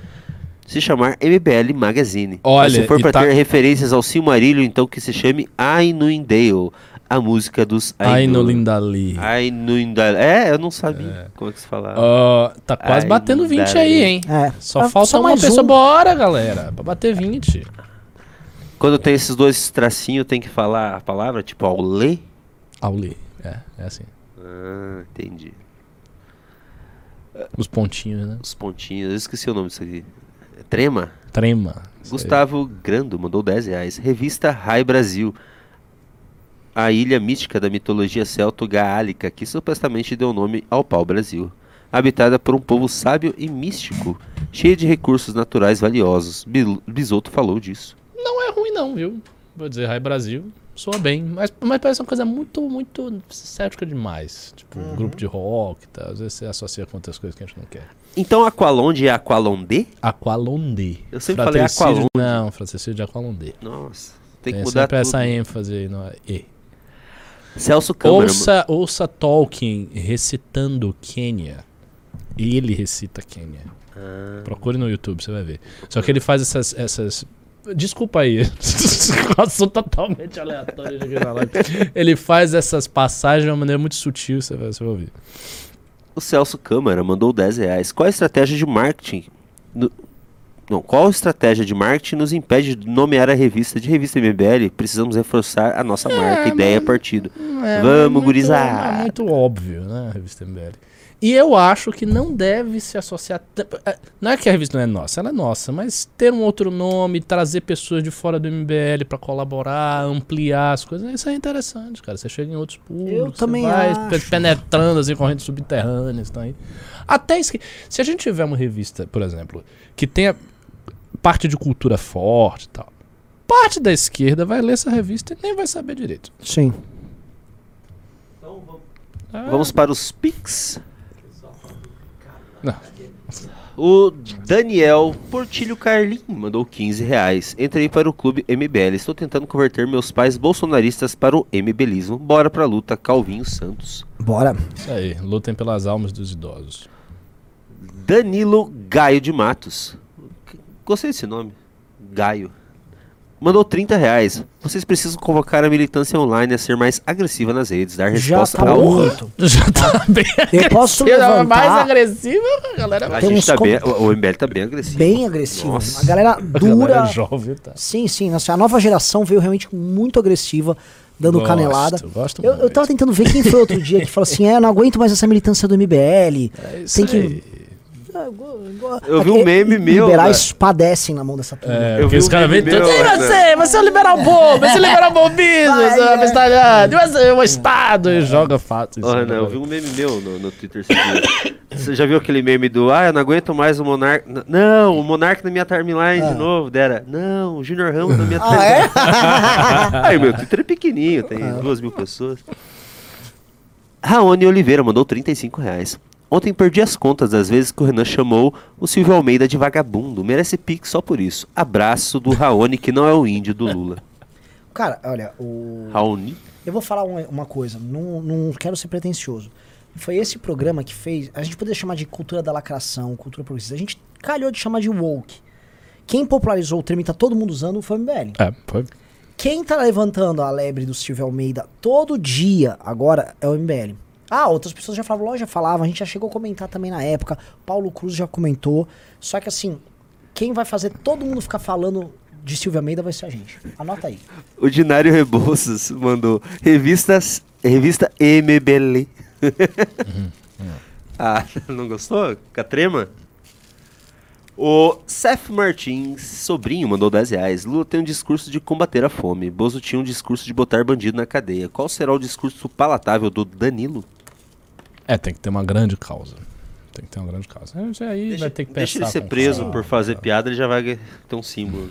se chamar MBL Magazine. Olha, Mas se for para tá- ter referências ao Silmarillion, então que se chame Ainuindale. a música dos Aino Ainu. Lindali. Ainu Indali. É, eu não sabia como é que se falava. Ó, tá quase Ai, batendo 20 Lindali. aí, hein? É. Só Ah, falta uma mais pessoa. um. Bora, galera. Pra bater 20. Quando tem esses dois tracinhos, tem que falar a palavra, tipo, aulê? Auli. É, é assim. Ah, entendi. Os pontinhos, né? Os pontinhos, eu esqueci o nome disso aqui. Trema? Trema. Aí. Gustavo Grando mandou 10 reais. Revista Rai Brasil. A ilha mística da mitologia celto-gaálica que supostamente deu nome ao pau-brasil. Habitada por um povo sábio e místico, cheia de recursos naturais valiosos. Bisoto falou disso. Não é ruim, não, viu? Vou dizer, Rai Brasil. Soa bem. Mas, mas parece uma coisa muito, muito cética demais. Tipo, um grupo de rock e tal. Às vezes você associa com outras coisas que a gente não quer. Então Aqualonde é Aqualondê? Aqualondê. Eu sempre falei Aqualonde. Não, fratricídio de Aqualondê. Nossa, tem que Tem mudar sempre tudo. essa ênfase aí no E. Celso Câmara. Ouça, ouça Tolkien recitando Quênia. Ele recita Quênia. Ah. Procure no YouTube, você vai ver. Só que ele faz essas. essas... Desculpa aí. Assunto totalmente aleatório. Ele faz essas passagens de uma maneira muito sutil, você vai, você vai ouvir. O Celso Câmara mandou 10 reais. Qual a estratégia de marketing? no- Não, qual estratégia de marketing nos impede de nomear a revista de revista MBL? Precisamos reforçar a nossa marca, ideia, partido. É, Vamos, muito- gurizada. É muito óbvio, né, a revista MBL. E eu acho que não deve se associar. é, Não é que a revista não é nossa, ela é nossa, mas ter um outro nome, trazer pessoas de fora do MBL pra colaborar, ampliar as coisas, isso é interessante, cara. Você chega em outros públicos, Eu também você vai acho. pe- penetrando as correntes subterrâneas, tá aí. Até isso que, se a gente tiver uma revista, por exemplo, que tenha parte de cultura forte e tal, parte da esquerda vai ler essa revista e nem vai saber direito. Sim. Ah, Vamos para os Pix. Não. O Daniel Portilho Carlim mandou 15 reais. Entrei para o clube MBL. Estou tentando converter meus pais bolsonaristas para o MBLismo. Bora pra luta, Calvinho Santos. Bora. Isso aí, lutem pelas almas dos idosos. Danilo Gaio de Matos. Gostei desse nome. Gaio. Mandou 30 reais. Vocês precisam convocar a militância online a ser mais agressiva nas redes, dar Já resposta tá ao. muito. Já tá bem Eu posso agressiva, mais levantar agressiva, a galera A vai. Tem gente tá com- bem, o o MBL tá bem agressivo. bem agressivo. Nossa. A galera A dura. galera jovem, tá? Sim, sim. Nossa, a nova geração veio realmente muito agressiva, dando Gosto, canelada. gosto Eu, eu tava tentando ver quem foi outro dia que falou assim: é, eu não aguento mais essa militância do MBL. É isso Tem que. aí. Eu vi um meme meu, Liberais padecem na mão dessa turma. É, Eu porque vi os um caras vêm E né? você? Você é o liberal bobo, você é o liberal bobismo, você é é. abestalhado, e você é o Estado, e joga fato. Renan, da eu vi um meme meu no, no Twitter. Você já viu aquele meme do Ah, eu não aguento mais o Monark. N- Não, o Monark na minha timeline de novo, Dera. Não, o Junior Ramos na minha Ah, é? timeline. Aí, meu Twitter é pequenininho, tem duas mil pessoas. Raoni Oliveira mandou 35 reais. Ontem perdi as contas das vezes que o Renan chamou o Silvio Almeida de vagabundo. Merece pique só por isso. Abraço do Raoni, que não é o índio do Lula. Cara, olha, o. Raoni? Eu vou falar uma, uma coisa, não, não quero ser pretencioso. Foi esse programa que fez. A gente poderia chamar de cultura da lacração, cultura progressista. A gente calhou de chamar de woke. Quem popularizou o termo e tá todo mundo usando foi o MBL. É, foi. Quem tá levantando a lebre do Silvio Almeida todo dia agora é o MBL. Ah, outras pessoas já falavam, lógico, já falavam, a gente já chegou a comentar também na época, Paulo Cruz já comentou. Só que assim, quem vai fazer todo mundo ficar falando de Silvio Almeida vai ser a gente. Anota aí. O Dinário Rebouças mandou revistas, revista MBL. ah, não gostou? Catrema? O Seth Martins, sobrinho, mandou 10 reais. Lula tem um discurso de combater a fome. Bozo tinha um discurso de botar bandido na cadeia. Qual será o discurso palatável do Danilo? É, tem que ter uma grande causa. Tem que ter uma grande causa. Aí aí vai ter que pensar. Deixa ele ser preso calma. por fazer piada, ele já vai ter um símbolo.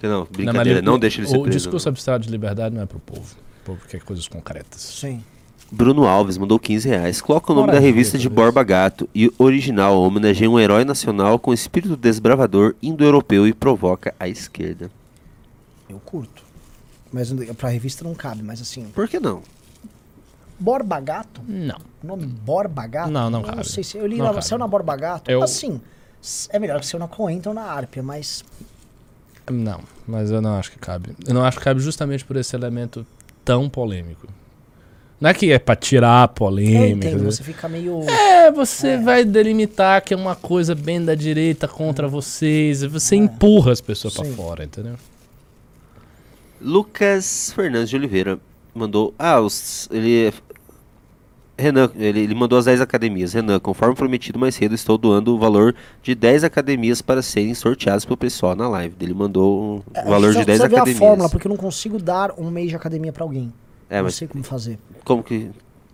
Que Não, Não, brincadeira, ele- não, deixa ele ser O preso. discurso não. abstrato de liberdade não é pro povo. O povo quer coisas concretas. Sim. Bruno Alves mandou 15 reais. Coloca o nome da revista de talvez. Borba Gato e original homenageia um herói nacional com espírito desbravador indo-europeu e provoca a esquerda. Eu curto. Mas pra revista não cabe, mas assim. Por que não? Borba Gato? Não. O nome Borba Gato? Não, não Eu Não sei se. Eu li Não lá, cabe. saiu na Borba Gato. Eu- Assim, é melhor que saiu na Coentro ou na Árpia, mas. Não, mas eu não acho que cabe. Eu não acho que cabe justamente por esse elemento tão polêmico. Não é que é pra tirar a Eu polêmica. entendo, né? você fica meio. É, você vai delimitar que é uma coisa bem da direita contra vocês. Você empurra as pessoas pra Sim. fora, entendeu? Lucas Fernandes de Oliveira mandou. Ah, os, ele. Renan, ele, ele mandou as 10 academias. Renan, conforme prometido mais cedo, estou doando o valor de 10 academias para serem sorteadas pelo pessoal na live. Ele mandou um É, valor de 10 precisa ver academias. a fórmula, porque eu não consigo dar um mês de academia pra alguém. É, não mas sei como fazer. como que.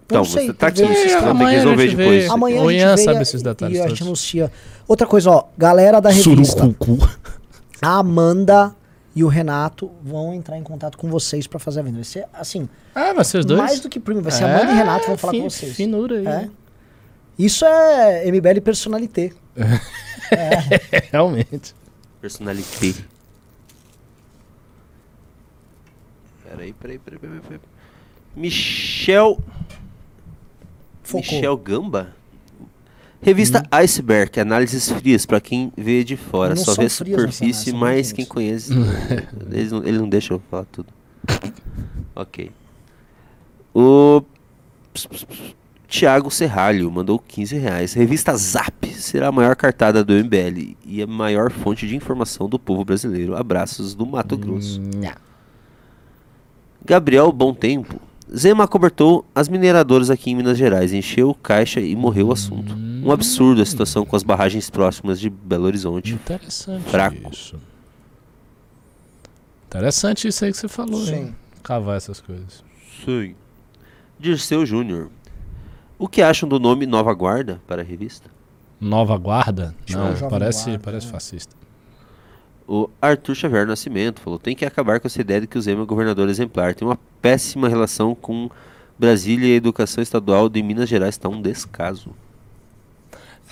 Então, sei, você tá tem aqui, o você sistema. ter que Amanhã resolver depois. vê. Amanhã O a gente sabe esses detalhes e a gente anuncia. Outra coisa, ó, galera da revista, a Amanda e o Renato vão entrar em contato com vocês pra fazer a venda. Vai ser, assim, Ah, vai ser os dois? mais do que primo, vai ser Amanda e Renato vão falar fi- com vocês. Finura aí. É. Isso é MBL personalité. Realmente. Personalité. Peraí, peraí, peraí, peraí, peraí. Michel. Focou. Michel Gamba? Revista Iceberg, análises frias pra quem vê de fora. Não Só vê a superfície, mas quem conhece. eles não- ele não deixa eu falar tudo. ok. O. Tiago Serralho mandou 15 reais. Revista Zap será a maior cartada do MBL e a maior fonte de informação do povo brasileiro. Abraços do Mato Grosso. Gabriel Bom Tempo. Zema cobertou as mineradoras aqui em Minas Gerais, encheu caixa e morreu o assunto. Um absurdo a situação com as barragens próximas de Belo Horizonte. Interessante Fraco. isso. Interessante isso aí que você falou, Sim. hein? Cavar essas coisas. Sim. Dirceu Júnior. O que acham do nome Nova Guarda para a revista? Nova Guarda? Não, Jovem parece, Guarda, parece né? fascista. O Arthur Xavier Nascimento falou: tem que acabar com essa ideia de que o Zema é governador exemplar. Tem uma péssima relação com Brasília e a educação estadual de Minas Gerais está um descaso.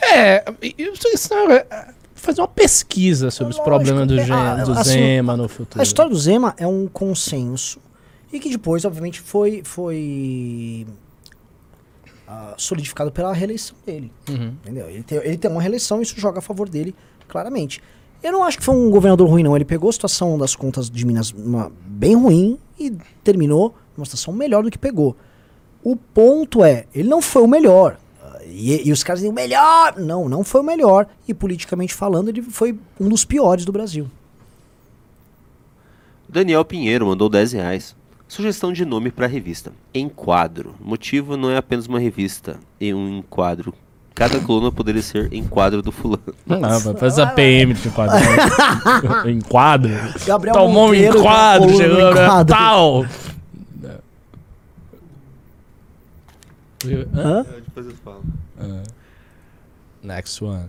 É, isso, isso é fazer uma pesquisa sobre os Lógico, problemas do, é, ah, do assim, Zema no futuro. A história do Zema é um consenso e que depois, obviamente, foi, foi ah, solidificado pela reeleição dele. Uhum. Entendeu? Ele tem, ele tem uma reeleição e isso joga a favor dele, claramente. Eu não acho que foi um governador ruim, não. Ele pegou a situação das contas de Minas uma- bem ruim e terminou numa situação melhor do que pegou. O ponto é, ele não foi o melhor. E, e os caras dizem, o melhor! Não, não foi o melhor. E politicamente falando, ele foi um dos piores do Brasil. Daniel Pinheiro mandou 10 reais. Sugestão de nome para a revista. Enquadro. Motivo não é apenas uma revista e um enquadro. Cada coluna poderia ser enquadro do fulano. Ah, vai fazer a PM de enquadro. enquadro. Gabriel Tomou um Monteiro, enquadro, coluna chegou enquadro. tal. Hã? Depois eu falo. Next one.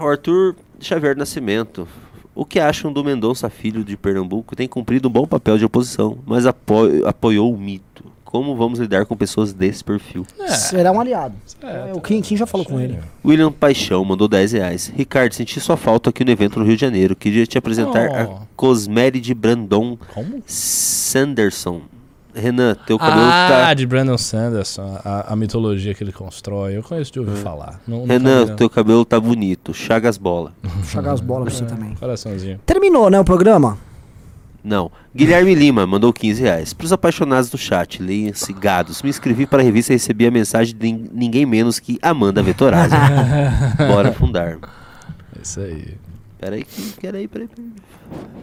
O Arthur Xavier Nascimento. O que acham do Mendonça Filho de Pernambuco? Tem cumprido um bom papel de oposição, mas apo- apoiou o mito. Como vamos lidar com pessoas desse perfil? Será um aliado. É, É, o Kim, Kim já falou com ele. William Paixão mandou 10 reais. Ricardo, senti sua falta aqui no evento no Rio de Janeiro. Queria te apresentar Oh. a Cosmere Brandon Como? Sanderson. Renan, teu cabelo Ah, tá. de Brandon Sanderson, a, a mitologia que ele constrói. Eu conheço de ouvir falar. Não, Renan, não. teu cabelo tá bonito. Chagas bola. Vou jogar as bolas pra você também. Coraçãozinho. Terminou, né, o programa? Não. Guilherme Lima mandou 15 reais. Para os apaixonados do chat, leiam-se gados. Me inscrevi para a revista e recebi a mensagem de nin- ninguém menos que Amanda Vetorazzi. Bora fundar. Isso aí. Peraí, que- peraí, peraí, peraí.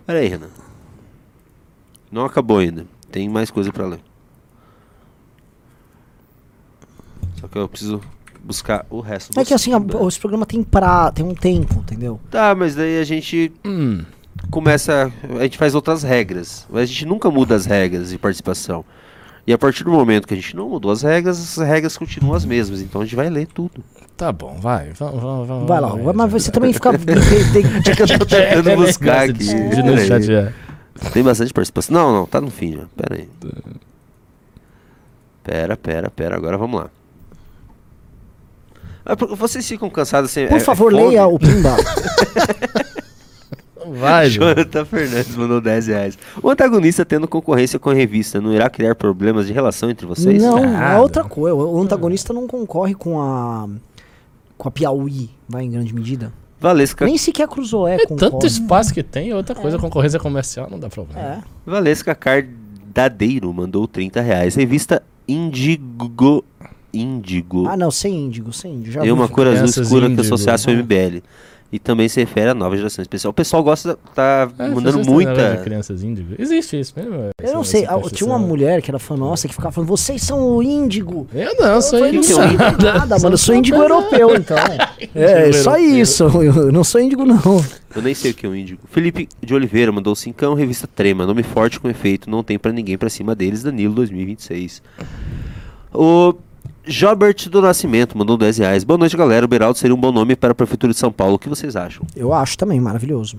Peraí, Renan. Não acabou ainda. Tem mais coisa para ler. Só que eu preciso buscar o resto É que assim, a- esse programa tem pra. tem um tempo, entendeu? Tá, mas daí a gente Hum. começa. A gente faz outras regras. Mas a gente nunca muda as regras de participação. E a partir do momento que a gente não mudou as regras, as regras continuam as mesmas. Então a gente vai ler tudo. Tá bom, vai. Vamos, vamos, vamos. Vai lá, mas você também fica. de- de- de- Eu tô tentando buscar Gosta aqui. De, chatear. Tem bastante participação. Não, não, tá no fim já. Pera aí. Pera, pera, pera. Agora vamos lá. Ah, por- Vocês ficam cansados assim. Por é- favor, é fome? leia o Pimba. Vai, João. Jonathan Fernandes mandou 10 reais. O antagonista tendo concorrência com a revista não irá criar problemas de relação entre vocês? Não, é Nada. outra coisa. O antagonista não concorre com a. com a Piauí, vai em grande medida. Valesca, Nem sequer cruzou, é, É tanto espaço que tem, outra coisa, concorrência comercial, não dá problema. É. Valesca Card Dadeiro mandou 30 reais. Revista Indigo. Índigo. Ah, não, sem índigo, sem índigo. Já Tem uma que- cor azul escura que índigo. associasse ao MBL. E também se refere à nova geração especial. O pessoal gosta, tá É, mandando muita. crianças índigo. Existe isso mesmo? Eu não sei, ah, tinha uma mulher que era fã nossa que ficava falando, vocês são o índigo. Eu não, sou Eu não índigo. sou índigo nada, mano, eu sou índigo europeu, então. É, só europeu. isso, eu não sou índigo não. Eu nem sei o que é um índigo. Felipe de Oliveira mandou cincão, revista Trema, nome forte com efeito, não tem pra ninguém pra cima deles, Danilo 2026. O Jobert do Nascimento mandou 10 reais. Boa noite, galera. O Beraldo seria um bom nome para a Prefeitura de São Paulo. O que vocês acham? Eu acho também, maravilhoso.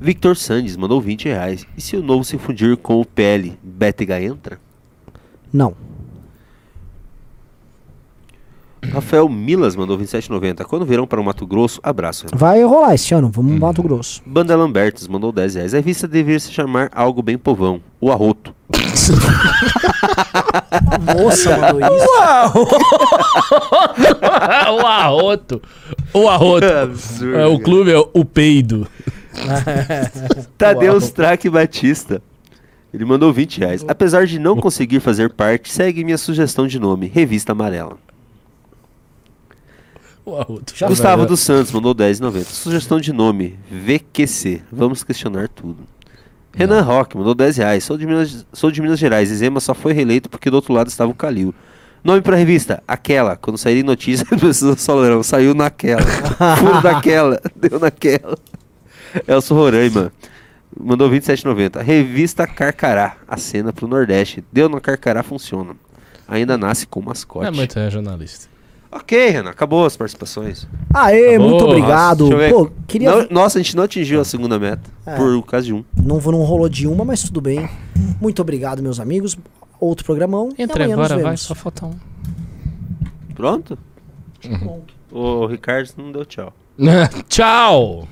Victor Sandes mandou 20 reais. E se o novo se fundir com o PL, Bétega entra? Não. Rafael Milas mandou 27,90. Quando virão para o Mato Grosso, abraço. Renan. Vai rolar esse ano, vamos no Mato Grosso. Banda Lambertos mandou 10 reais. A revista deveria se chamar algo bem povão. O Arroto. Moça mandou isso. o Arroto. O Arroto. Absurdo. É, o clube é o Peido. Tadeu Strack Batista. Ele mandou 20 reais. Apesar de não conseguir fazer parte, segue minha sugestão de nome: Revista Amarela. O Arroto. Gustavo dos Santos mandou 10,90. Sugestão de nome: VQC. Vamos questionar tudo. Renan Roque mandou 10 reais. Sou de, Minas, sou de Minas Gerais. Zema só foi reeleito porque do outro lado estava o Calil. Nome pra revista: Aquela. Quando sair notícia, as pessoas falarão: saiu naquela. Furo daquela. Deu naquela. Elcio Roraima. Mandou 27,90. Revista Carcará. A cena pro Nordeste. Deu na Carcará, funciona. Ainda nasce com mascote. É muito regionalista. Ok, Renan. Acabou as participações. Aê, Acabou, muito nossa, obrigado. Deixa eu ver. Pô, queria. Não- nossa, a gente não atingiu a segunda meta. É. Por causa de um. Não, vou- não rolou de uma, mas tudo bem. Muito obrigado, meus amigos. Outro programão. e Entra amanhã nos agora, vai, vemos. só falta um. Pronto? O Ricardo não deu tchau. Tchau!